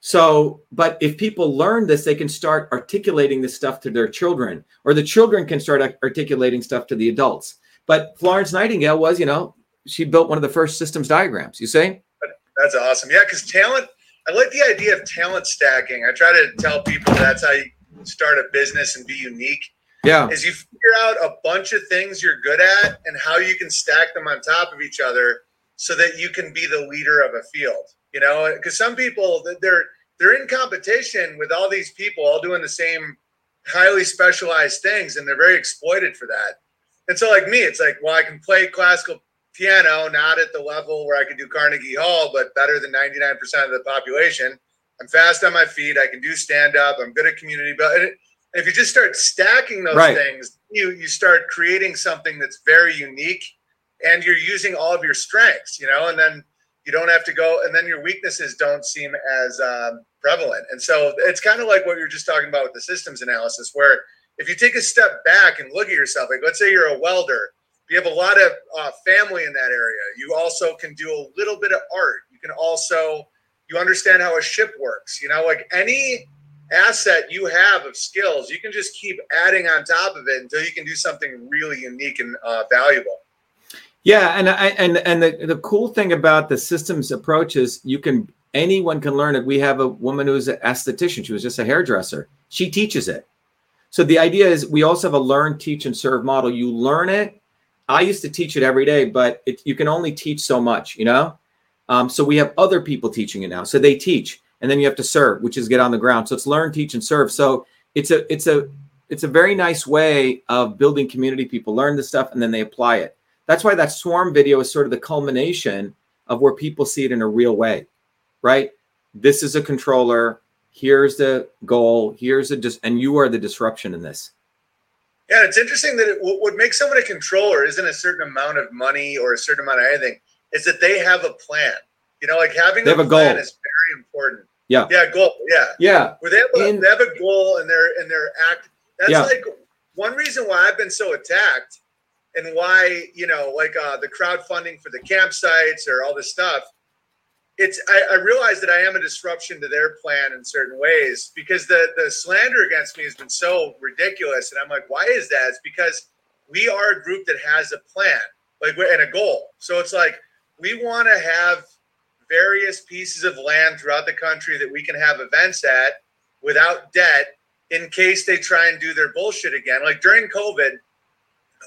So, but if people learn this, they can start articulating this stuff to their children, or the children can start articulating stuff to the adults. But Florence Nightingale was, you know, she built one of the first systems diagrams. You say? That's awesome. Yeah, because talent, I like the idea of talent stacking. I try to tell people that's how you start a business and be unique yeah. Is you figure out a bunch of things you're good at and how you can stack them on top of each other so that you can be the leader of a field. You know, because some people they're they're in competition with all these people all doing the same highly specialized things and they're very exploited for that. And so like me, it's like, well, I can play classical piano, not at the level where I can do Carnegie Hall, but better than 99% of the population. I'm fast on my feet. I can do stand up. I'm good at community building if you just start stacking those right. things, you you start creating something that's very unique, and you're using all of your strengths, you know, and then you don't have to go, and then your weaknesses don't seem as um, prevalent. And so it's kind of like what you're just talking about with the systems analysis, where if you take a step back and look at yourself, like let's say you're a welder, you have a lot of uh, family in that area. You also can do a little bit of art. You can also you understand how a ship works. You know, like any asset you have of skills, you can just keep adding on top of it until you can do something really unique and uh, valuable. Yeah, and and and the, the cool thing about the systems approach is you can anyone can learn it. We have a woman who's an esthetician; she was just a hairdresser. She teaches it. So the idea is we also have a learn, teach, and serve model. You learn it. I used to teach it every day, but it, you can only teach so much, you know. Um, so we have other people teaching it now. So they teach and then you have to serve, which is get on the ground. So it's learn, teach, and serve. So it's a it's a it's a very nice way of building community. People learn the stuff and then they apply it. That's why that swarm video is sort of the culmination of where people see it in a real way, right? This is a controller. Here's the goal. Here's a dis- and you are the disruption in this. Yeah, it's interesting that it, what makes someone a controller isn't a certain amount of money or a certain amount of anything. Is that they have a plan. You know, like having they a, have a plan goal. is very important. Yeah. Yeah, goal. Yeah. Yeah. Where they have a, they have a goal and they're and they're act. That's yeah. like one reason why I've been so attacked and why, you know, like uh, the crowdfunding for the campsites or all this stuff. It's I, I realize that I am a disruption to their plan in certain ways because the the slander against me has been so ridiculous, and I'm like, why is that? It's because we are a group that has a plan, like and a goal. So it's like we want to have various pieces of land throughout the country that we can have events at without debt in case they try and do their bullshit again. Like during COVID,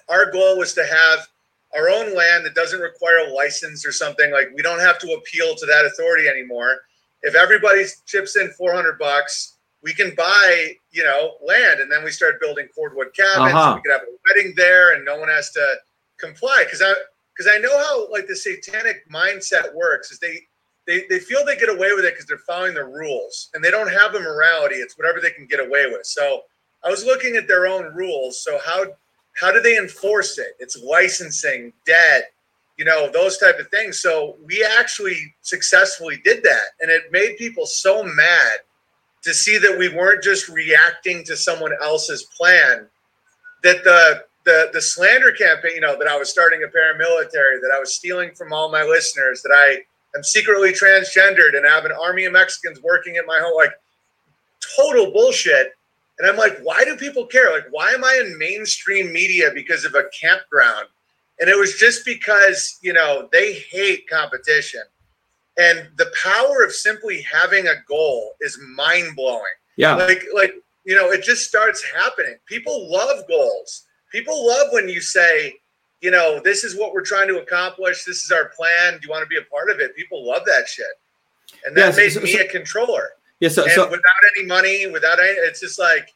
our goal was to have our own land that doesn't require a license or something. Like we don't have to appeal to that authority anymore. If everybody chips in 400 bucks, we can buy, you know, land, and then we start building cordwood cabins. Uh-huh. We could have a wedding there, and no one has to comply because I because I know how like the satanic mindset works. Is they they, they feel they get away with it because they're following the rules and they don't have a morality. It's whatever they can get away with. So I was looking at their own rules. So how how do they enforce it? It's licensing, debt, you know, those type of things. So we actually successfully did that. And it made people so mad to see that we weren't just reacting to someone else's plan, that the the the slander campaign, you know, that I was starting a paramilitary, that I was stealing from all my listeners, that I am secretly transgendered and I have an army of Mexicans working at my home, like total bullshit. And I'm like, why do people care? Like, why am I in mainstream media because of a campground? And it was just because, you know, they hate competition. And the power of simply having a goal is mind blowing. Yeah. Like, like, you know, it just starts happening. People love goals. People love when you say, you know, this is what we're trying to accomplish. This is our plan. Do you want to be a part of it? People love that shit. And that Yeah, made so- me so- a controller Yeah. So, so without any money, without any, it's just like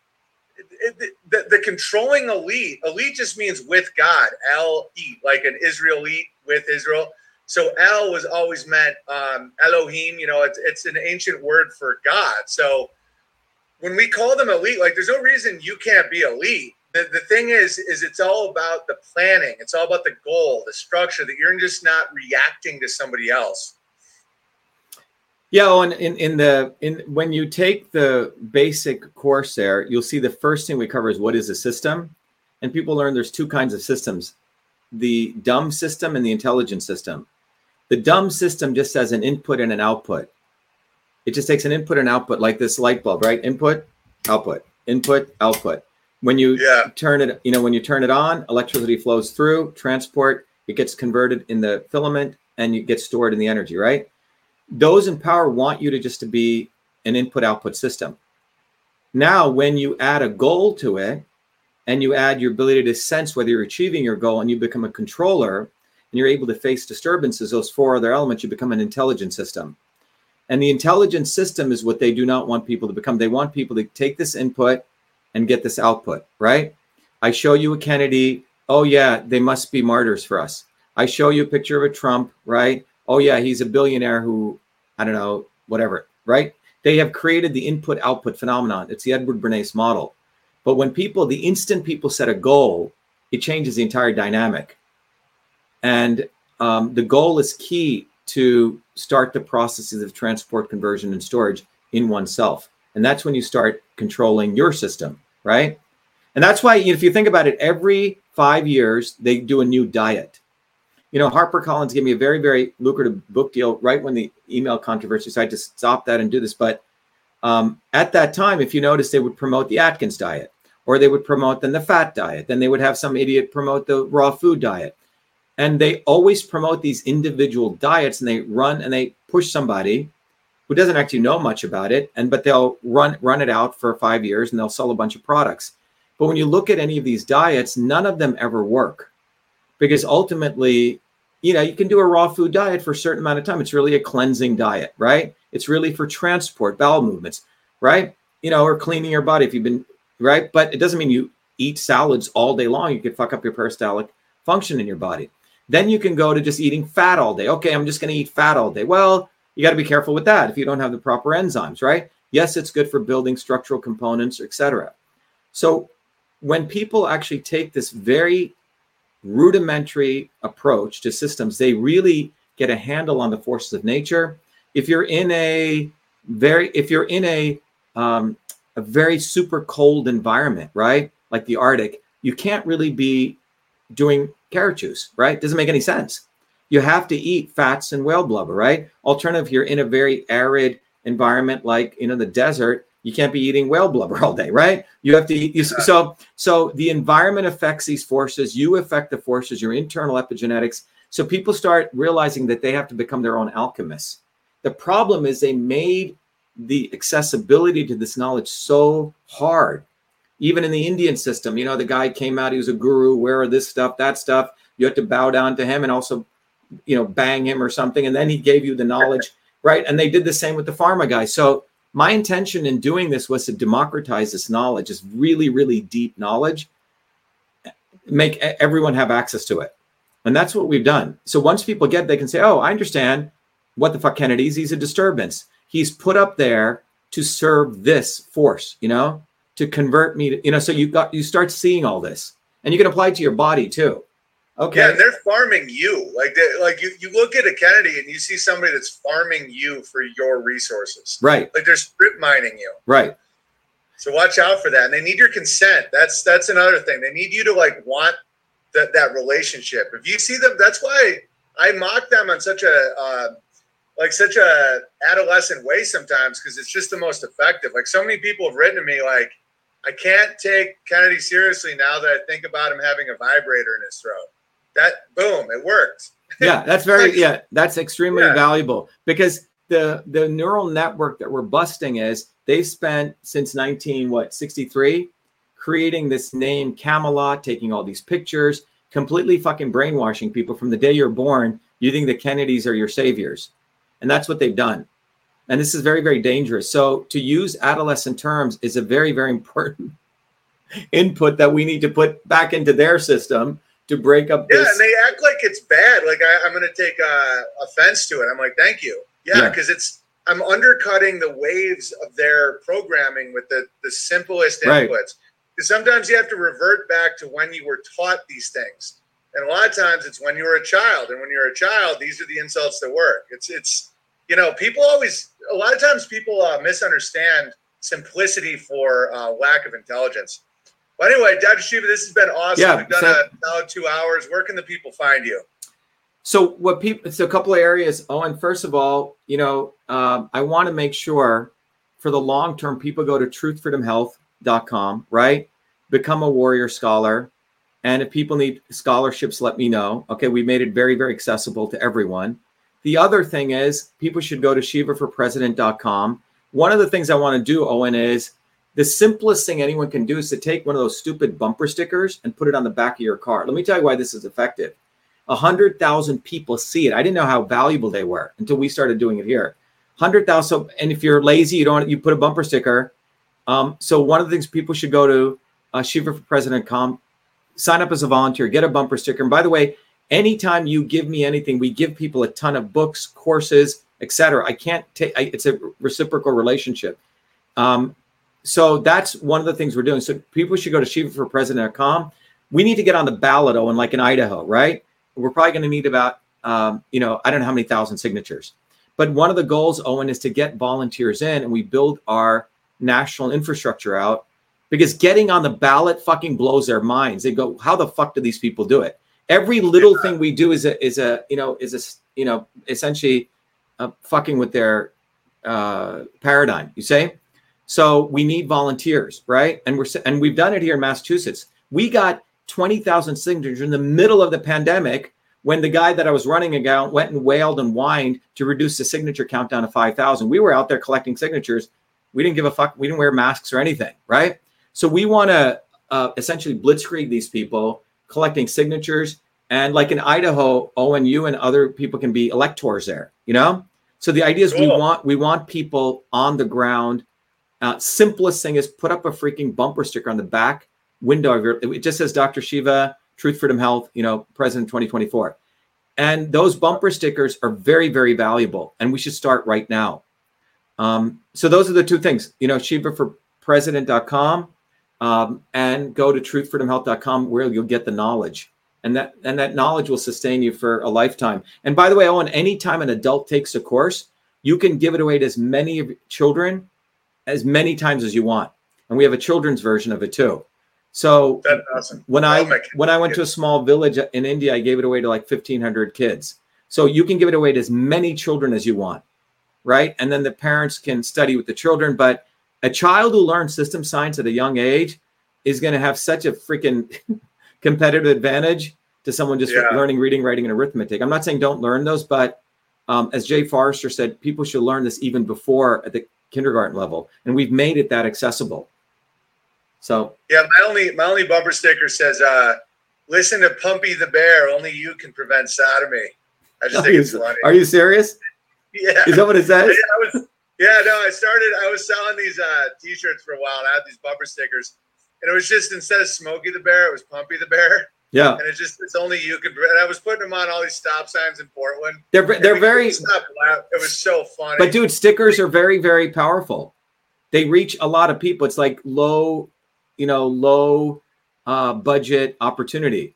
it, it, the, the controlling elite. Elite just means with God. El E, like an Israelite with Israel. So El was always meant um, Elohim. You know, it's it's an ancient word for God. So when we call them elite, like there's no reason you can't be elite. The, the thing is, is it's all about the planning. It's all about the goal, the structure. That you're just not reacting to somebody else. Yeah, oh, and in, in the in when you take the basic course there, you'll see the first thing we cover is what is a system, and people learn there's two kinds of systems: the dumb system and the intelligent system. The dumb system just has an input and an output. It just takes an input and output, like this light bulb, right? Input, output, input, output. When you Yeah. turn it, you know, when you turn it on, electricity flows through, transport, it gets converted in the filament, and it gets stored in the energy, right? Those in power want you to just to be an input output system. Now when you add a goal to it and you add your ability to sense whether you're achieving your goal and you become a controller and you're able to face disturbances those four other elements you become an intelligent system. And the intelligent system is what they do not want people to become. They want people to take this input and get this output right? I show you a kennedy. Oh yeah they must be martyrs for us. I show you a picture of a trump right oh yeah he's a billionaire who i don't know whatever right? They have created the input output phenomenon. It's the edward bernays model. But when people the instant people set a goal it changes the entire dynamic. And um, the goal is key to start the processes of transport conversion and storage in oneself. And that's when you start controlling your system right? And that's why if you think about it every five years they do a new diet you know, HarperCollins gave me a very, very lucrative book deal right when the email controversy. So I had to stop that and do this. But um, at that time, if you notice, they would promote the Atkins diet, or they would promote then the fat diet. Then they would have some idiot promote the raw food diet, and they always promote these individual diets, and they run and they push somebody who doesn't actually know much about it, and but they'll run run it out for five years, and they'll sell a bunch of products. But when you look at any of these diets, none of them ever work because ultimately you know you can do a raw food diet for a certain amount of time. It's really a cleansing diet right? It's really for transport bowel movements right? You know or cleaning your body if you've been right? But it doesn't mean you eat salads all day long. You could fuck up your peristaltic function in your body. Then you can go to just eating fat all day. Okay i'm just going to eat fat all day. Well you got to be careful with that if you don't have the proper enzymes right? Yes it's good for building structural components etc so when people actually take this very rudimentary approach to systems, they really get a handle on the forces of nature. If you're in a very, if you're in a um, a very super cold environment, right, like the Arctic, you can't really be doing carrot juice, right? Doesn't make any sense. You have to eat fats and whale blubber, right? Alternative, you're in a very arid environment like you know the desert. You can't be eating whale blubber all day, right? You have to eat. You, so, so the environment affects these forces. You affect the forces. Your internal epigenetics. So people start realizing that they have to become their own alchemists. The problem is they made the accessibility to this knowledge so hard. Even in the Indian system, you know, the guy came out, he was a guru, where are this stuff, that stuff. You had to bow down to him and also, you know, bang him or something. And then he gave you the knowledge, right? And they did the same with the pharma guy. So my intention in doing this was to democratize this knowledge, this really, really deep knowledge, make everyone have access to it. And that's what we've done. So once people get, they can say, "Oh, I understand what the fuck Kennedy's. He's a disturbance. He's put up there to serve this force, you know, to convert me to, you know." So you got you start seeing all this, and you can apply it to your body too. Okay. Yeah, and they're farming you. Like they, like you, you look at a Kennedy and you see somebody that's farming you for your resources. Right. Like they're strip mining you. Right. So watch out for that. And they need your consent. That's that's another thing. They need you to like want that that relationship. If you see them, that's why I mock them on such a uh, like such a adolescent way sometimes because it's just the most effective. Like so many people have written to me like, I can't take Kennedy seriously now that I think about him having a vibrator in his throat. That boom, it worked. yeah, that's very yeah, that's extremely yeah. valuable because the the neural network that we're busting is they spent since 19 what 63 creating this name Camelot, taking all these pictures, completely fucking brainwashing people from the day you're born. You think the Kennedys are your saviors. And that's what they've done. And this is very, very dangerous. So to use adolescent terms is a very, very important input that we need to put back into their system to break up. Yeah, and they act like it's bad. Like I, am going to take uh, offense to it. I'm like, thank you. Yeah, because yeah. it's I'm undercutting the waves of their programming with the the simplest inputs. Because sometimes you have to revert back to when you were taught these things, and a lot of times it's when you were a child. And when you're a child, these are the insults that work. It's it's you know people always a lot of times people uh, misunderstand simplicity for uh, lack of intelligence. Well, anyway, Dr. Shiva, this has been awesome. Yeah, We've done so, a solid two hours. Where can the people find you? So, what people? It's a couple of areas. Oh, and first of all, you know, um, I want to make sure for the long term, people go to truthfreedomhealth.com, right? Become a warrior scholar. And if people need scholarships, let me know. Okay, we made it very, very accessible to everyone. The other thing is people should go to shivaforpresident.com. One of the things I want to do, Owen, is the simplest thing anyone can do is to take one of those stupid bumper stickers and put it on the back of your car. Let me tell you why this is effective. A hundred thousand people see it. I didn't know how valuable they were until we started doing it here. Hundred thousand. And if you're lazy, you don't. You put a bumper sticker. Um, so one of the things people should go to uh, shivaforpresident.com, sign up as a volunteer, get a bumper sticker. And by the way, anytime you give me anything, we give people a ton of books, courses, etc. I can't take. It's a reciprocal relationship. Um, so that's one of the things we're doing. So people should go to shivaforpresident.com. We need to get on the ballot, Owen, like in Idaho, right? We're probably going to need about, um, you know, I don't know how many thousand signatures. But one of the goals, Owen, is to get volunteers in and we build our national infrastructure out because getting on the ballot fucking blows their minds. They go, how the fuck do these people do it? Every little thing we do is a, is a, you know, is a, you know, essentially uh, fucking with their uh, paradigm, you say? So we need volunteers, right? And we're and we've done it here in Massachusetts. We got 20,000 signatures in the middle of the pandemic when the guy that I was running account went and wailed and whined to reduce the signature count down to 5,000. We were out there collecting signatures. We didn't give a fuck. We didn't wear masks or anything, right? So we want to uh, essentially blitzkrieg these people collecting signatures. And like in Idaho, ONU and other people can be electors there, you know? So the idea is cool. we want we want people on the ground uh, simplest thing is put up a freaking bumper sticker on the back window of your. It just says Dr. Shiva, Truth, Freedom, Health. You know, President 2024, and those bumper stickers are very, very valuable, and we should start right now. Um, so those are the two things. You know, Shiva for President.com, um, and go to TruthFreedomHealth.com where you'll get the knowledge. And that and that knowledge will sustain you for a lifetime. And by the way, Owen, anytime an adult takes a course, you can give it away to as many children as many times as you want. And we have a children's version of it too. So awesome. when I when I went to a small village in India, I gave it away to like 1500 kids. So you can give it away to as many children as you want, right? And then the parents can study with the children. But a child who learns system science at a young age is going to have such a freaking competitive advantage to someone just Yeah. learning reading, writing, and arithmetic. I'm not saying don't learn those, but um, as Jay Forrester said, people should learn this even before at the kindergarten level, and we've made it that accessible. So Yeah, my only my only bumper sticker says, uh, "Listen to Pumpy the Bear. Only you can prevent sodomy." I just are think you, it's funny. are you serious? yeah, Is that what it yeah, says? I was. Yeah, no, I started. I was selling these uh, T-shirts for a while, and I had these bumper stickers, and it was just instead of Smokey the Bear, it was Pumpy the Bear, Yeah, and it's just it's only you can. And I was putting them on all these stop signs in Portland. They're they're very. stop It was so funny. But dude, stickers are very very powerful. They reach a lot of people. It's like low, you know, low uh, budget opportunity.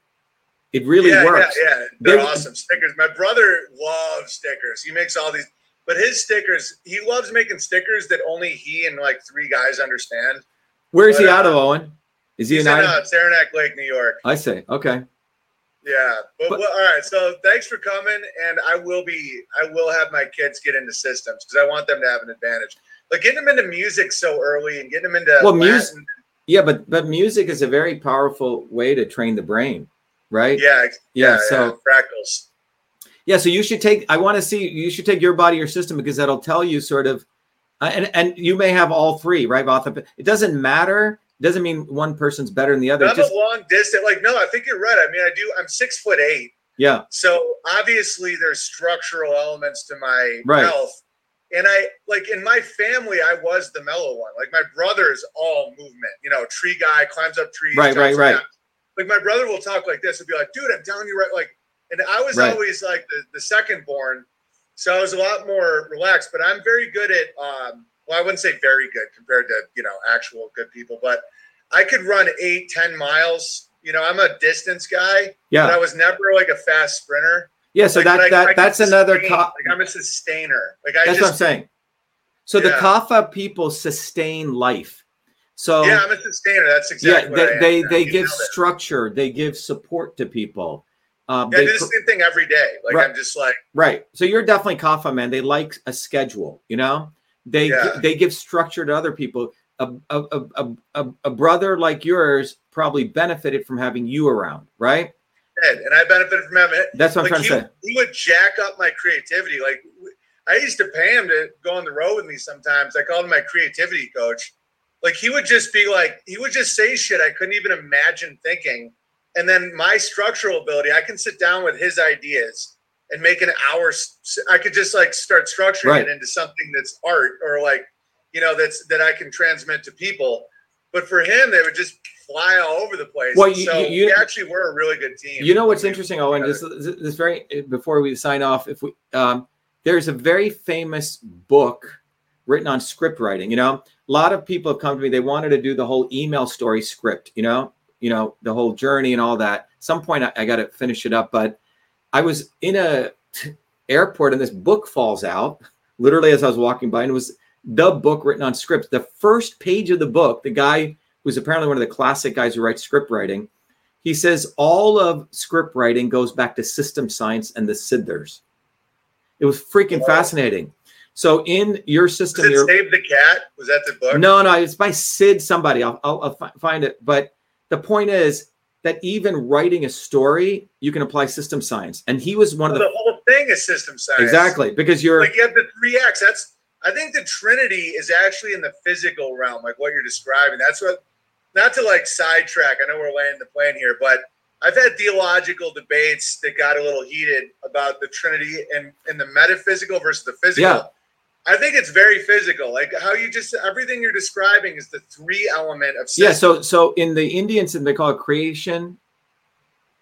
It really yeah, works. Yeah, yeah, they're They- awesome stickers. My brother loves stickers. He makes all these, but his stickers, he loves making stickers that only he and like three guys understand. Where is he But, uh, out of, Owen? Is he He's in? in uh, Saranac Lake, New York. I say okay. Yeah, but, But- well, all right. So thanks for coming, and I will be. I will have my kids get into systems because I want them to have an advantage. Like getting them into music so early and getting them into Well, mus- Latin- Yeah, but but music is a very powerful way to train the brain, right? Yeah, Yeah, yeah. so- yeah, fractals. Yeah, so you should take. I want to see. You should take your body, your system, because that'll tell you sort of, uh, and and you may have all three, right? Both of it. It doesn't matter. Doesn't mean one person's better than the other. I'm Just a long distance. Like no, I think you're right. I mean, I do. I'm six foot eight. yeah, So obviously there's structural elements to my Right. health. And I like in my family, I was the mellow one. Like my brother's all movement, you know, tree guy climbs up trees. Right, right, right. down. Like my brother will talk like this and be like, dude, I'm telling you right. Like, and I was Right. always like the, the second born. So I was a lot more relaxed, but I'm very good at, um, well, I wouldn't say very good compared to, you know, actual good people, but I could run eight, ten miles. You know, I'm a distance guy, but yeah, I was never like a fast sprinter. yeah. So Like, that I- that I that's another. Co- like I'm a sustainer. Like I that's what I'm saying. So the Yeah. kapha people sustain life. So yeah, I'm a sustainer. That's yeah, exactly what I they they, they give structure. They give support to people. Um, Yeah, I they do the same thing every day. Like Right. I'm just like Right. So you're definitely Kapha man. They like a schedule, you know? They Yeah. they give structure to other people. A, a, a, a, a, brother like yours probably benefited from having you around, right? And I benefited from having it. That's what I'm Like trying he, to say. he would jack up my creativity. Like I used to pay him to go on the road with me sometimes. I called him my creativity coach. Like he would just be like, he would just say shit I couldn't even imagine thinking. And then my structural ability, I can sit down with his ideas and make an hour. I could just like start structuring Right. it into something that's art or like, you know, that's that I can transmit to people. But for him, they would just fly all over the place. Well, you- so you- we actually were a really good team. You know what's interesting, Owen? This, this very before we sign off, if we um, there's a very famous book written on script writing. You know, a lot of people have come to me. They wanted to do the whole email story script. You know, you know the whole journey and all that. some point, I, I got to finish it up. But I was in a airport and this book falls out literally as I was walking by, and it was the book written on scripts. The first page of the book, the guy who's apparently one of the classic guys who writes script writing, he says all of script writing goes back to system science and the Siddhars. It was freaking Wow. fascinating. So in your Was system, it Save the Cat? Was that the book? no, no, it's by Sid somebody. I'll, I'll, I'll find it. But the point is that even writing a story, you can apply system science. And he was one of the the whole thing is system science. exactly because you're Like you have the three X. That's I think the Trinity is actually in the physical realm, like what you're describing. That's what not to like sidetrack. I know we're laying the plane here, but I've had theological debates that got a little heated about the Trinity and, and the metaphysical versus the physical. Yeah. I think it's very physical. Like how you just everything you're describing is the three element of yeah. So so in the Indian system, they call it creation,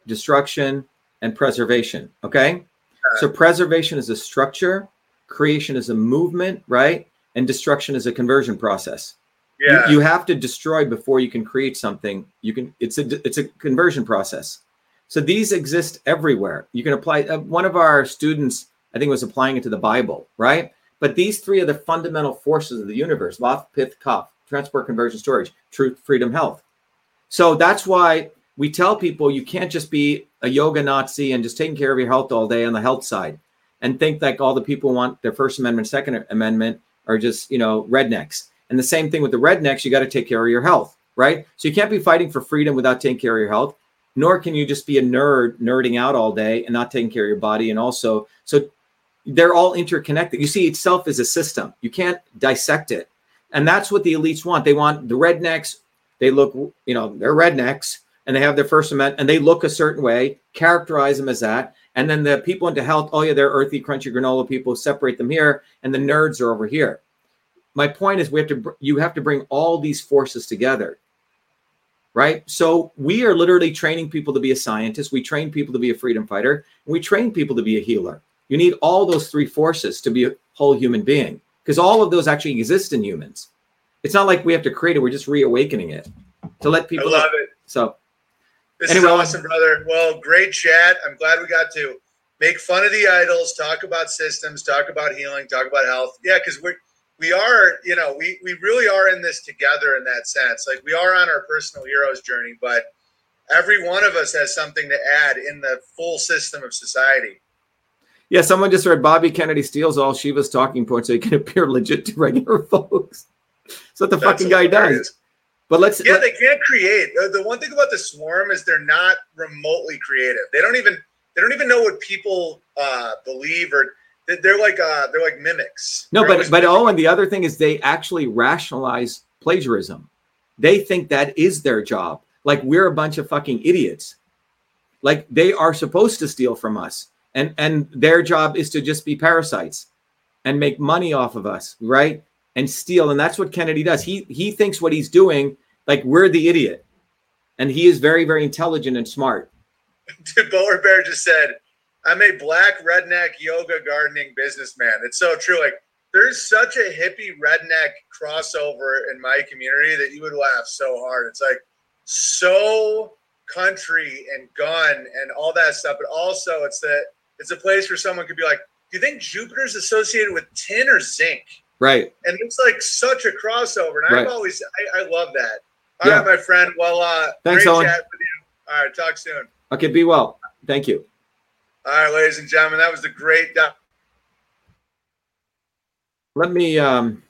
destruction, and preservation. Okay. So preservation is a structure, creation is a movement, right? And destruction is a conversion process. You- yeah. You, have to destroy before you can create something. You can. It's a it's a conversion process. So these exist everywhere. You can apply. Uh, one of our students, I think, was applying it to the Bible, right? But these three are the fundamental forces of the universe: Loth, Pith, Kaph, transport, conversion, storage, truth, freedom, health. So that's why we tell people you can't just be a yoga Nazi and just taking care of your health all day on the health side and think like all the people want their First Amendment, Second Amendment are just, you know, rednecks. And the same thing with the rednecks, you got to take care of your health, right? So you can't be fighting for freedom without taking care of your health, nor can you just be a nerd nerding out all day and not taking care of your body. And also, so they're all interconnected. You see, itself is a system. You can't dissect it. And that's what the elites want. They want the rednecks, they look, you know, they're rednecks and they have their first amendment and they look a certain way, characterize them as that. And then the people into health, oh yeah, they're earthy, crunchy granola people, separate them here, and the nerds are over here. My point is, we have to you have to bring all these forces together, right? So we are literally training people to be a scientist. We train people to be a freedom fighter. We train people to be a healer. You need all those three forces to be a whole human being because all of those actually exist in humans. It's not like we have to create it; we're just reawakening it to let people. I love it. So This Anyway, is awesome, brother. Well, great chat. I'm glad we got to make fun of the idols, talk about systems, talk about healing, talk about health. Yeah, because we we are, you know, we we really are in this together in that sense. Like we are on our personal heroes journey, but every one of us has something to add in the full system of society. Yeah, someone just read Bobby Kennedy steals all Shiva's talking points so he can appear legit to regular folks. That's what the That's fucking guy hilarious. does. But let's Yeah, they can't create. The one thing about the swarm is they're not remotely creative. They don't even they don't even know what people uh, believe or they- they're like uh, they're like mimics. no, They're but but mimicking. oh, and the other thing is they actually rationalize plagiarism. They think that is their job. Like we're a bunch of fucking idiots. Like they are supposed to steal from us, and and their job is to just be parasites and make money off of us, right? And steal, and that's what Kennedy does. He he thinks what he's doing like we're the idiot, and he is very very intelligent and smart. Boer Bear just said, I'm a black redneck yoga gardening businessman. It's so true. Like, there's such a hippie redneck crossover in my community that you would laugh so hard. It's like so country and gun and all that stuff, but also it's that it's a place where someone could be like, Do you think Jupiter's associated with tin or zinc? Right. And it's like such a crossover. And Right. I've always, I, I love that. All Yeah. right, my friend. Well, uh, Thanks, great Owen. chat with you. All right, talk soon. Okay. Be well. Thank you. All right, ladies and gentlemen, that was the great. doc- Let me. um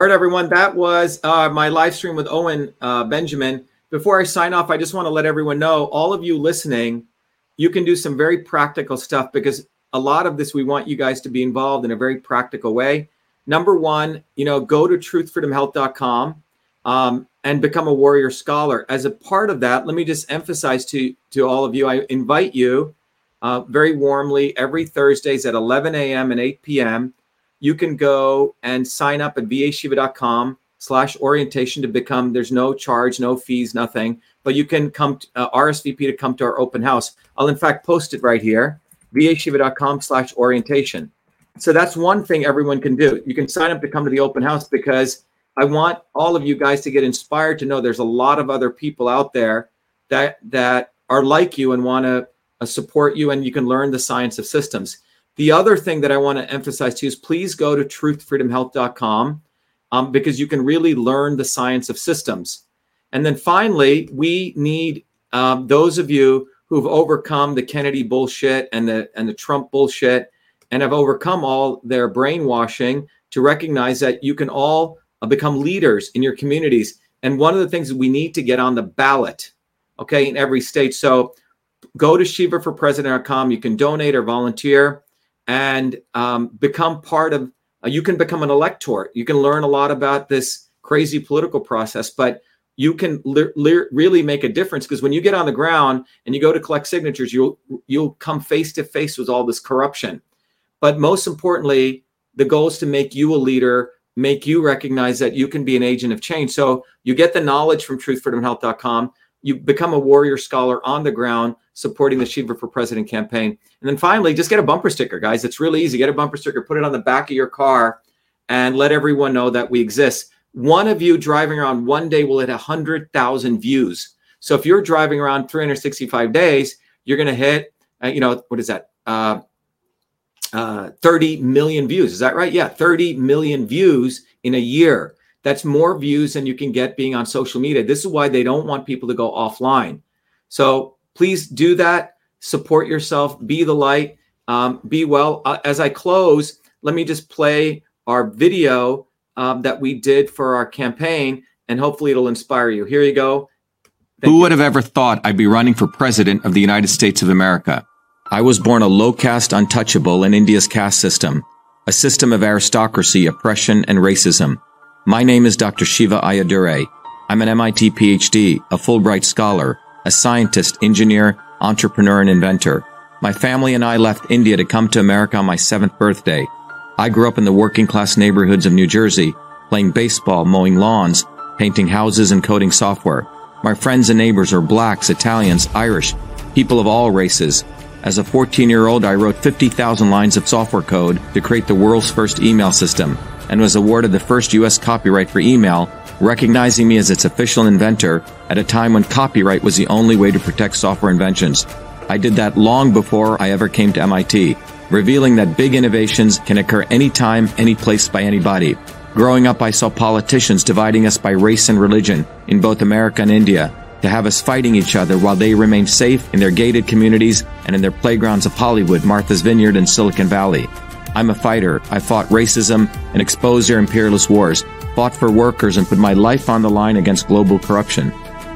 All right, everyone. That was uh, my live stream with Owen uh, Benjamin. Before I sign off, I just want to let everyone know, all of you listening, you can do some very practical stuff because a lot of this we want you guys to be involved in a very practical way. Number one, you know, go to truthfreedomhealth.com um, and become a warrior scholar. As a part of that, let me just emphasize to to all of you, I invite you uh, very warmly every Thursdays at 11 a.m. and 8 p.m. You can go and sign up at vashiva.com slash orientation to become, there's no charge, no fees, nothing, but you can come to, uh, RSVP to come to our open house. I'll in fact post it right here, vashiva.com slash orientation. So that's one thing everyone can do. You can sign up to come to the open house because I want all of you guys to get inspired to know there's a lot of other people out there that that are like you and want to uh, support you and you can learn the science of systems. The other thing that I want to emphasize to you is please go to truthfreedomhealth.com um, because you can really learn the science of systems. And then finally, we need um, those of you who've overcome the Kennedy bullshit and the and the Trump bullshit and have overcome all their brainwashing to recognize that you can all uh, become leaders in your communities. And one of the things we need to get on the ballot, okay, in every state. So go to shivaforpresident.com. You can donate or volunteer and um, become part of, uh, you can become an elector. You can learn a lot about this crazy political process, but you can li- li- really make a difference because when you get on the ground and you go to collect signatures, you'll you'll come face to face with all this corruption. But most importantly, the goal is to make you a leader, make you recognize that you can be an agent of change. So you get the knowledge from truthfreedomhealth.com. You become a warrior scholar on the ground supporting the Shiva for President campaign. And then finally, just get a bumper sticker, guys. It's really easy. Get a bumper sticker, put it on the back of your car, and let everyone know that we exist. One of you driving around one day will hit 100,000 views. So if you're driving around 365 days, you're going to hit, uh, you know, what is that? Uh, uh, 30 million views. Is that right? Yeah, 30 million views in a year. That's more views than you can get being on social media. This is why they don't want people to go offline. So please do that. Support yourself. Be the light. Um, be well. Uh, as I close, let me just play our video um, that we did for our campaign, and hopefully it'll inspire you. Here you go. Thank Who would have ever thought I'd be running for president of the United States of America? I was born a low caste untouchable in India's caste system, a system of aristocracy, oppression, and racism. My name is Dr. Shiva Ayyadurai. I'm an MIT PhD, a Fulbright scholar, a scientist, engineer, entrepreneur, and inventor. My family and I left India to come to America on my seventh birthday. I grew up in the working class neighborhoods of New Jersey, playing baseball, mowing lawns, painting houses, and coding software. My friends and neighbors are blacks, Italians, Irish, people of all races. As a 14 year old, I wrote 50,000 lines of software code to create the world's first email system and was awarded the first U.S. copyright for email, recognizing me as its official inventor at a time when copyright was the only way to protect software inventions. I did that long before I ever came to MIT, revealing that big innovations can occur anytime, any place by anybody. Growing up, I saw politicians dividing us by race and religion in both America and India to have us fighting each other while they remain safe in their gated communities and in their playgrounds of Hollywood, Martha's Vineyard, and Silicon Valley. I'm a fighter. I fought racism and exposed their imperialist wars, fought for workers and put my life on the line against global corruption.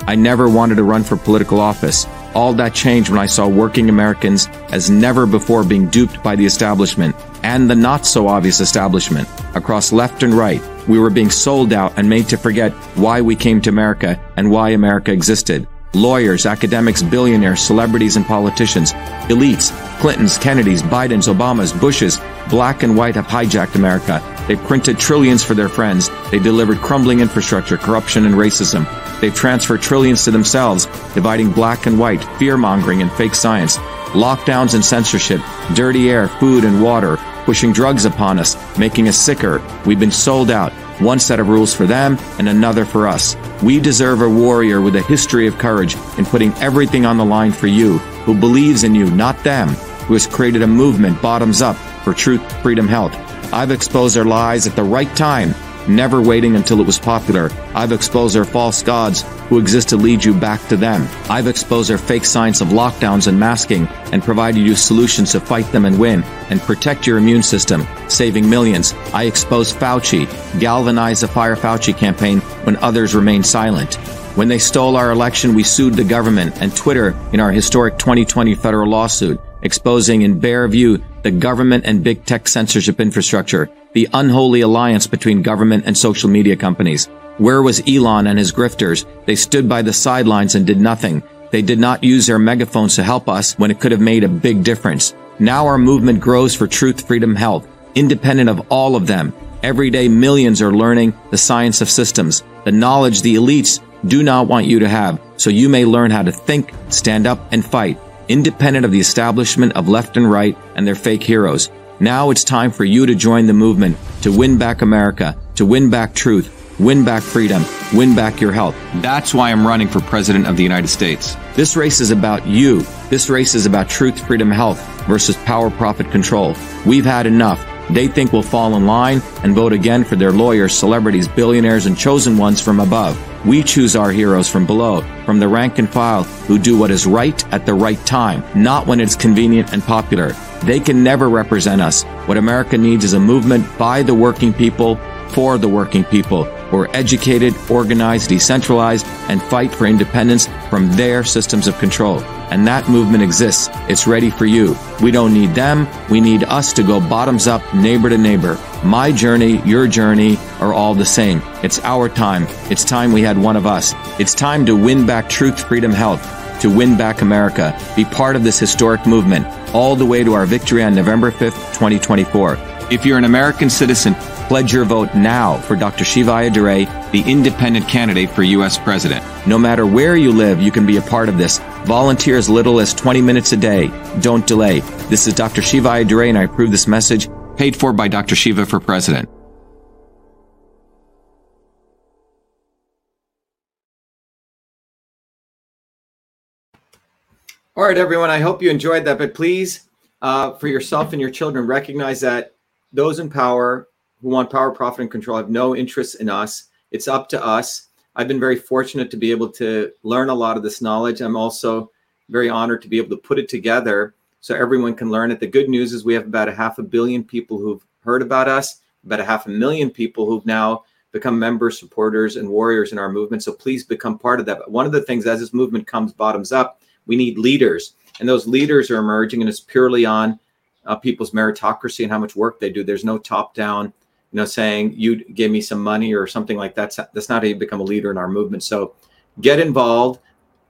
I never wanted to run for political office. All that changed when I saw working Americans as never before being duped by the establishment and the not so obvious establishment across left and right. We were being sold out and made to forget why we came to America and why America existed. Lawyers, academics, billionaires, celebrities, and politicians, elites, Clintons, Kennedys, Bidens, Obamas, Bushes, black and white have hijacked America. They printed trillions for their friends. They delivered crumbling infrastructure, corruption, and racism. They transferred trillions to themselves, dividing black and white, fear mongering, and fake science. Lockdowns and censorship, dirty air, food, and water, pushing drugs upon us, making us sicker. We've been sold out one set of rules for them and another for us. We deserve a warrior with a history of courage in putting everything on the line for you, who believes in you, not them, who has created a movement bottoms up for truth, freedom, health. I've exposed their lies at the right time never waiting until it was popular. I've exposed their false gods who exist to lead you back to them. I've exposed their fake science of lockdowns and masking and provided you solutions to fight them and win and protect your immune system, saving millions. I exposed Fauci, galvanized the Fire Fauci campaign when others remained silent. When they stole our election, we sued the government and Twitter in our historic 2020 federal lawsuit, exposing in bare view the government and big tech censorship infrastructure the unholy alliance between government and social media companies. Where was Elon and his grifters? They stood by the sidelines and did nothing. They did not use their megaphones to help us when it could have made a big difference. Now our movement grows for truth, freedom, health, independent of all of them. Every day millions are learning the science of systems, the knowledge the elites do not want you to have, so you may learn how to think, stand up, and fight, independent of the establishment of left and right and their fake heroes. Now it's time for you to join the movement to win back America, to win back truth, win back freedom, win back your health. That's why I'm running for President of the United States. This race is about you. This race is about truth, freedom, health versus power, profit, control. We've had enough. They think we'll fall in line and vote again for their lawyers, celebrities, billionaires, and chosen ones from above. We choose our heroes from below, from the rank and file, who do what is right at the right time, not when it's convenient and popular. They can never represent us. What America needs is a movement by the working people, for the working people, who are educated, organized, decentralized, and fight for independence from their systems of control. And that movement exists. It's ready for you. We don't need them. We need us to go bottoms up, neighbor to neighbor. My journey, your journey are all the same. It's our time. It's time we had one of us. It's time to win back truth, freedom, health to win back America. Be part of this historic movement all the way to our victory on November 5th, 2024. If you're an American citizen, pledge your vote now for Dr. Shiva Ayyadurai, the independent candidate for U.S. President. No matter where you live, you can be a part of this. Volunteer as little as 20 minutes a day. Don't delay. This is Dr. Shiva Ayyadurai, and I approve this message paid for by Dr. Shiva for President. All right, everyone. I hope you enjoyed that. But please, uh, for yourself and your children, recognize that those in power who want power, profit, and control have no interest in us. it's up to us. I've been very fortunate to be able to learn a lot of this knowledge. I'm also very honored to be able to put it together so everyone can learn it. The good news is we have about a half a billion people who've heard about us, about a half a million people who've now become members, supporters, and warriors in our movement. So please become part of that. But one of the things as this movement comes bottoms up, we need leaders. And those leaders are emerging, and it's purely on uh, people's meritocracy and how much work they do. There's no top down, you know, saying you give me some money or something like that. That's not how you become a leader in our movement. So get involved.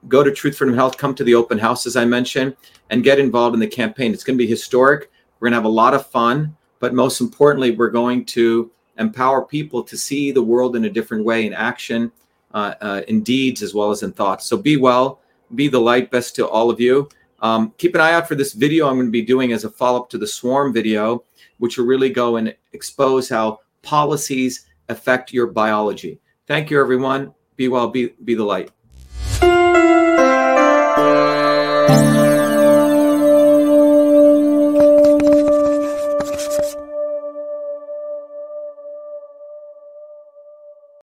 Go to Truth Freedom Health. Come to the open house, as I mentioned, and get involved in the campaign. It's going to be historic. We're going to have a lot of fun, but most importantly, we're going to empower people to see the world in a different way in action, uh, uh, in deeds, as well as in thoughts. So be well, be the light. Best to all of you. Um, keep an eye out for this video I'm going to be doing as a follow up to the swarm video, which will really go and expose how policies affect your biology. Thank you, everyone. Be well, be, be the light.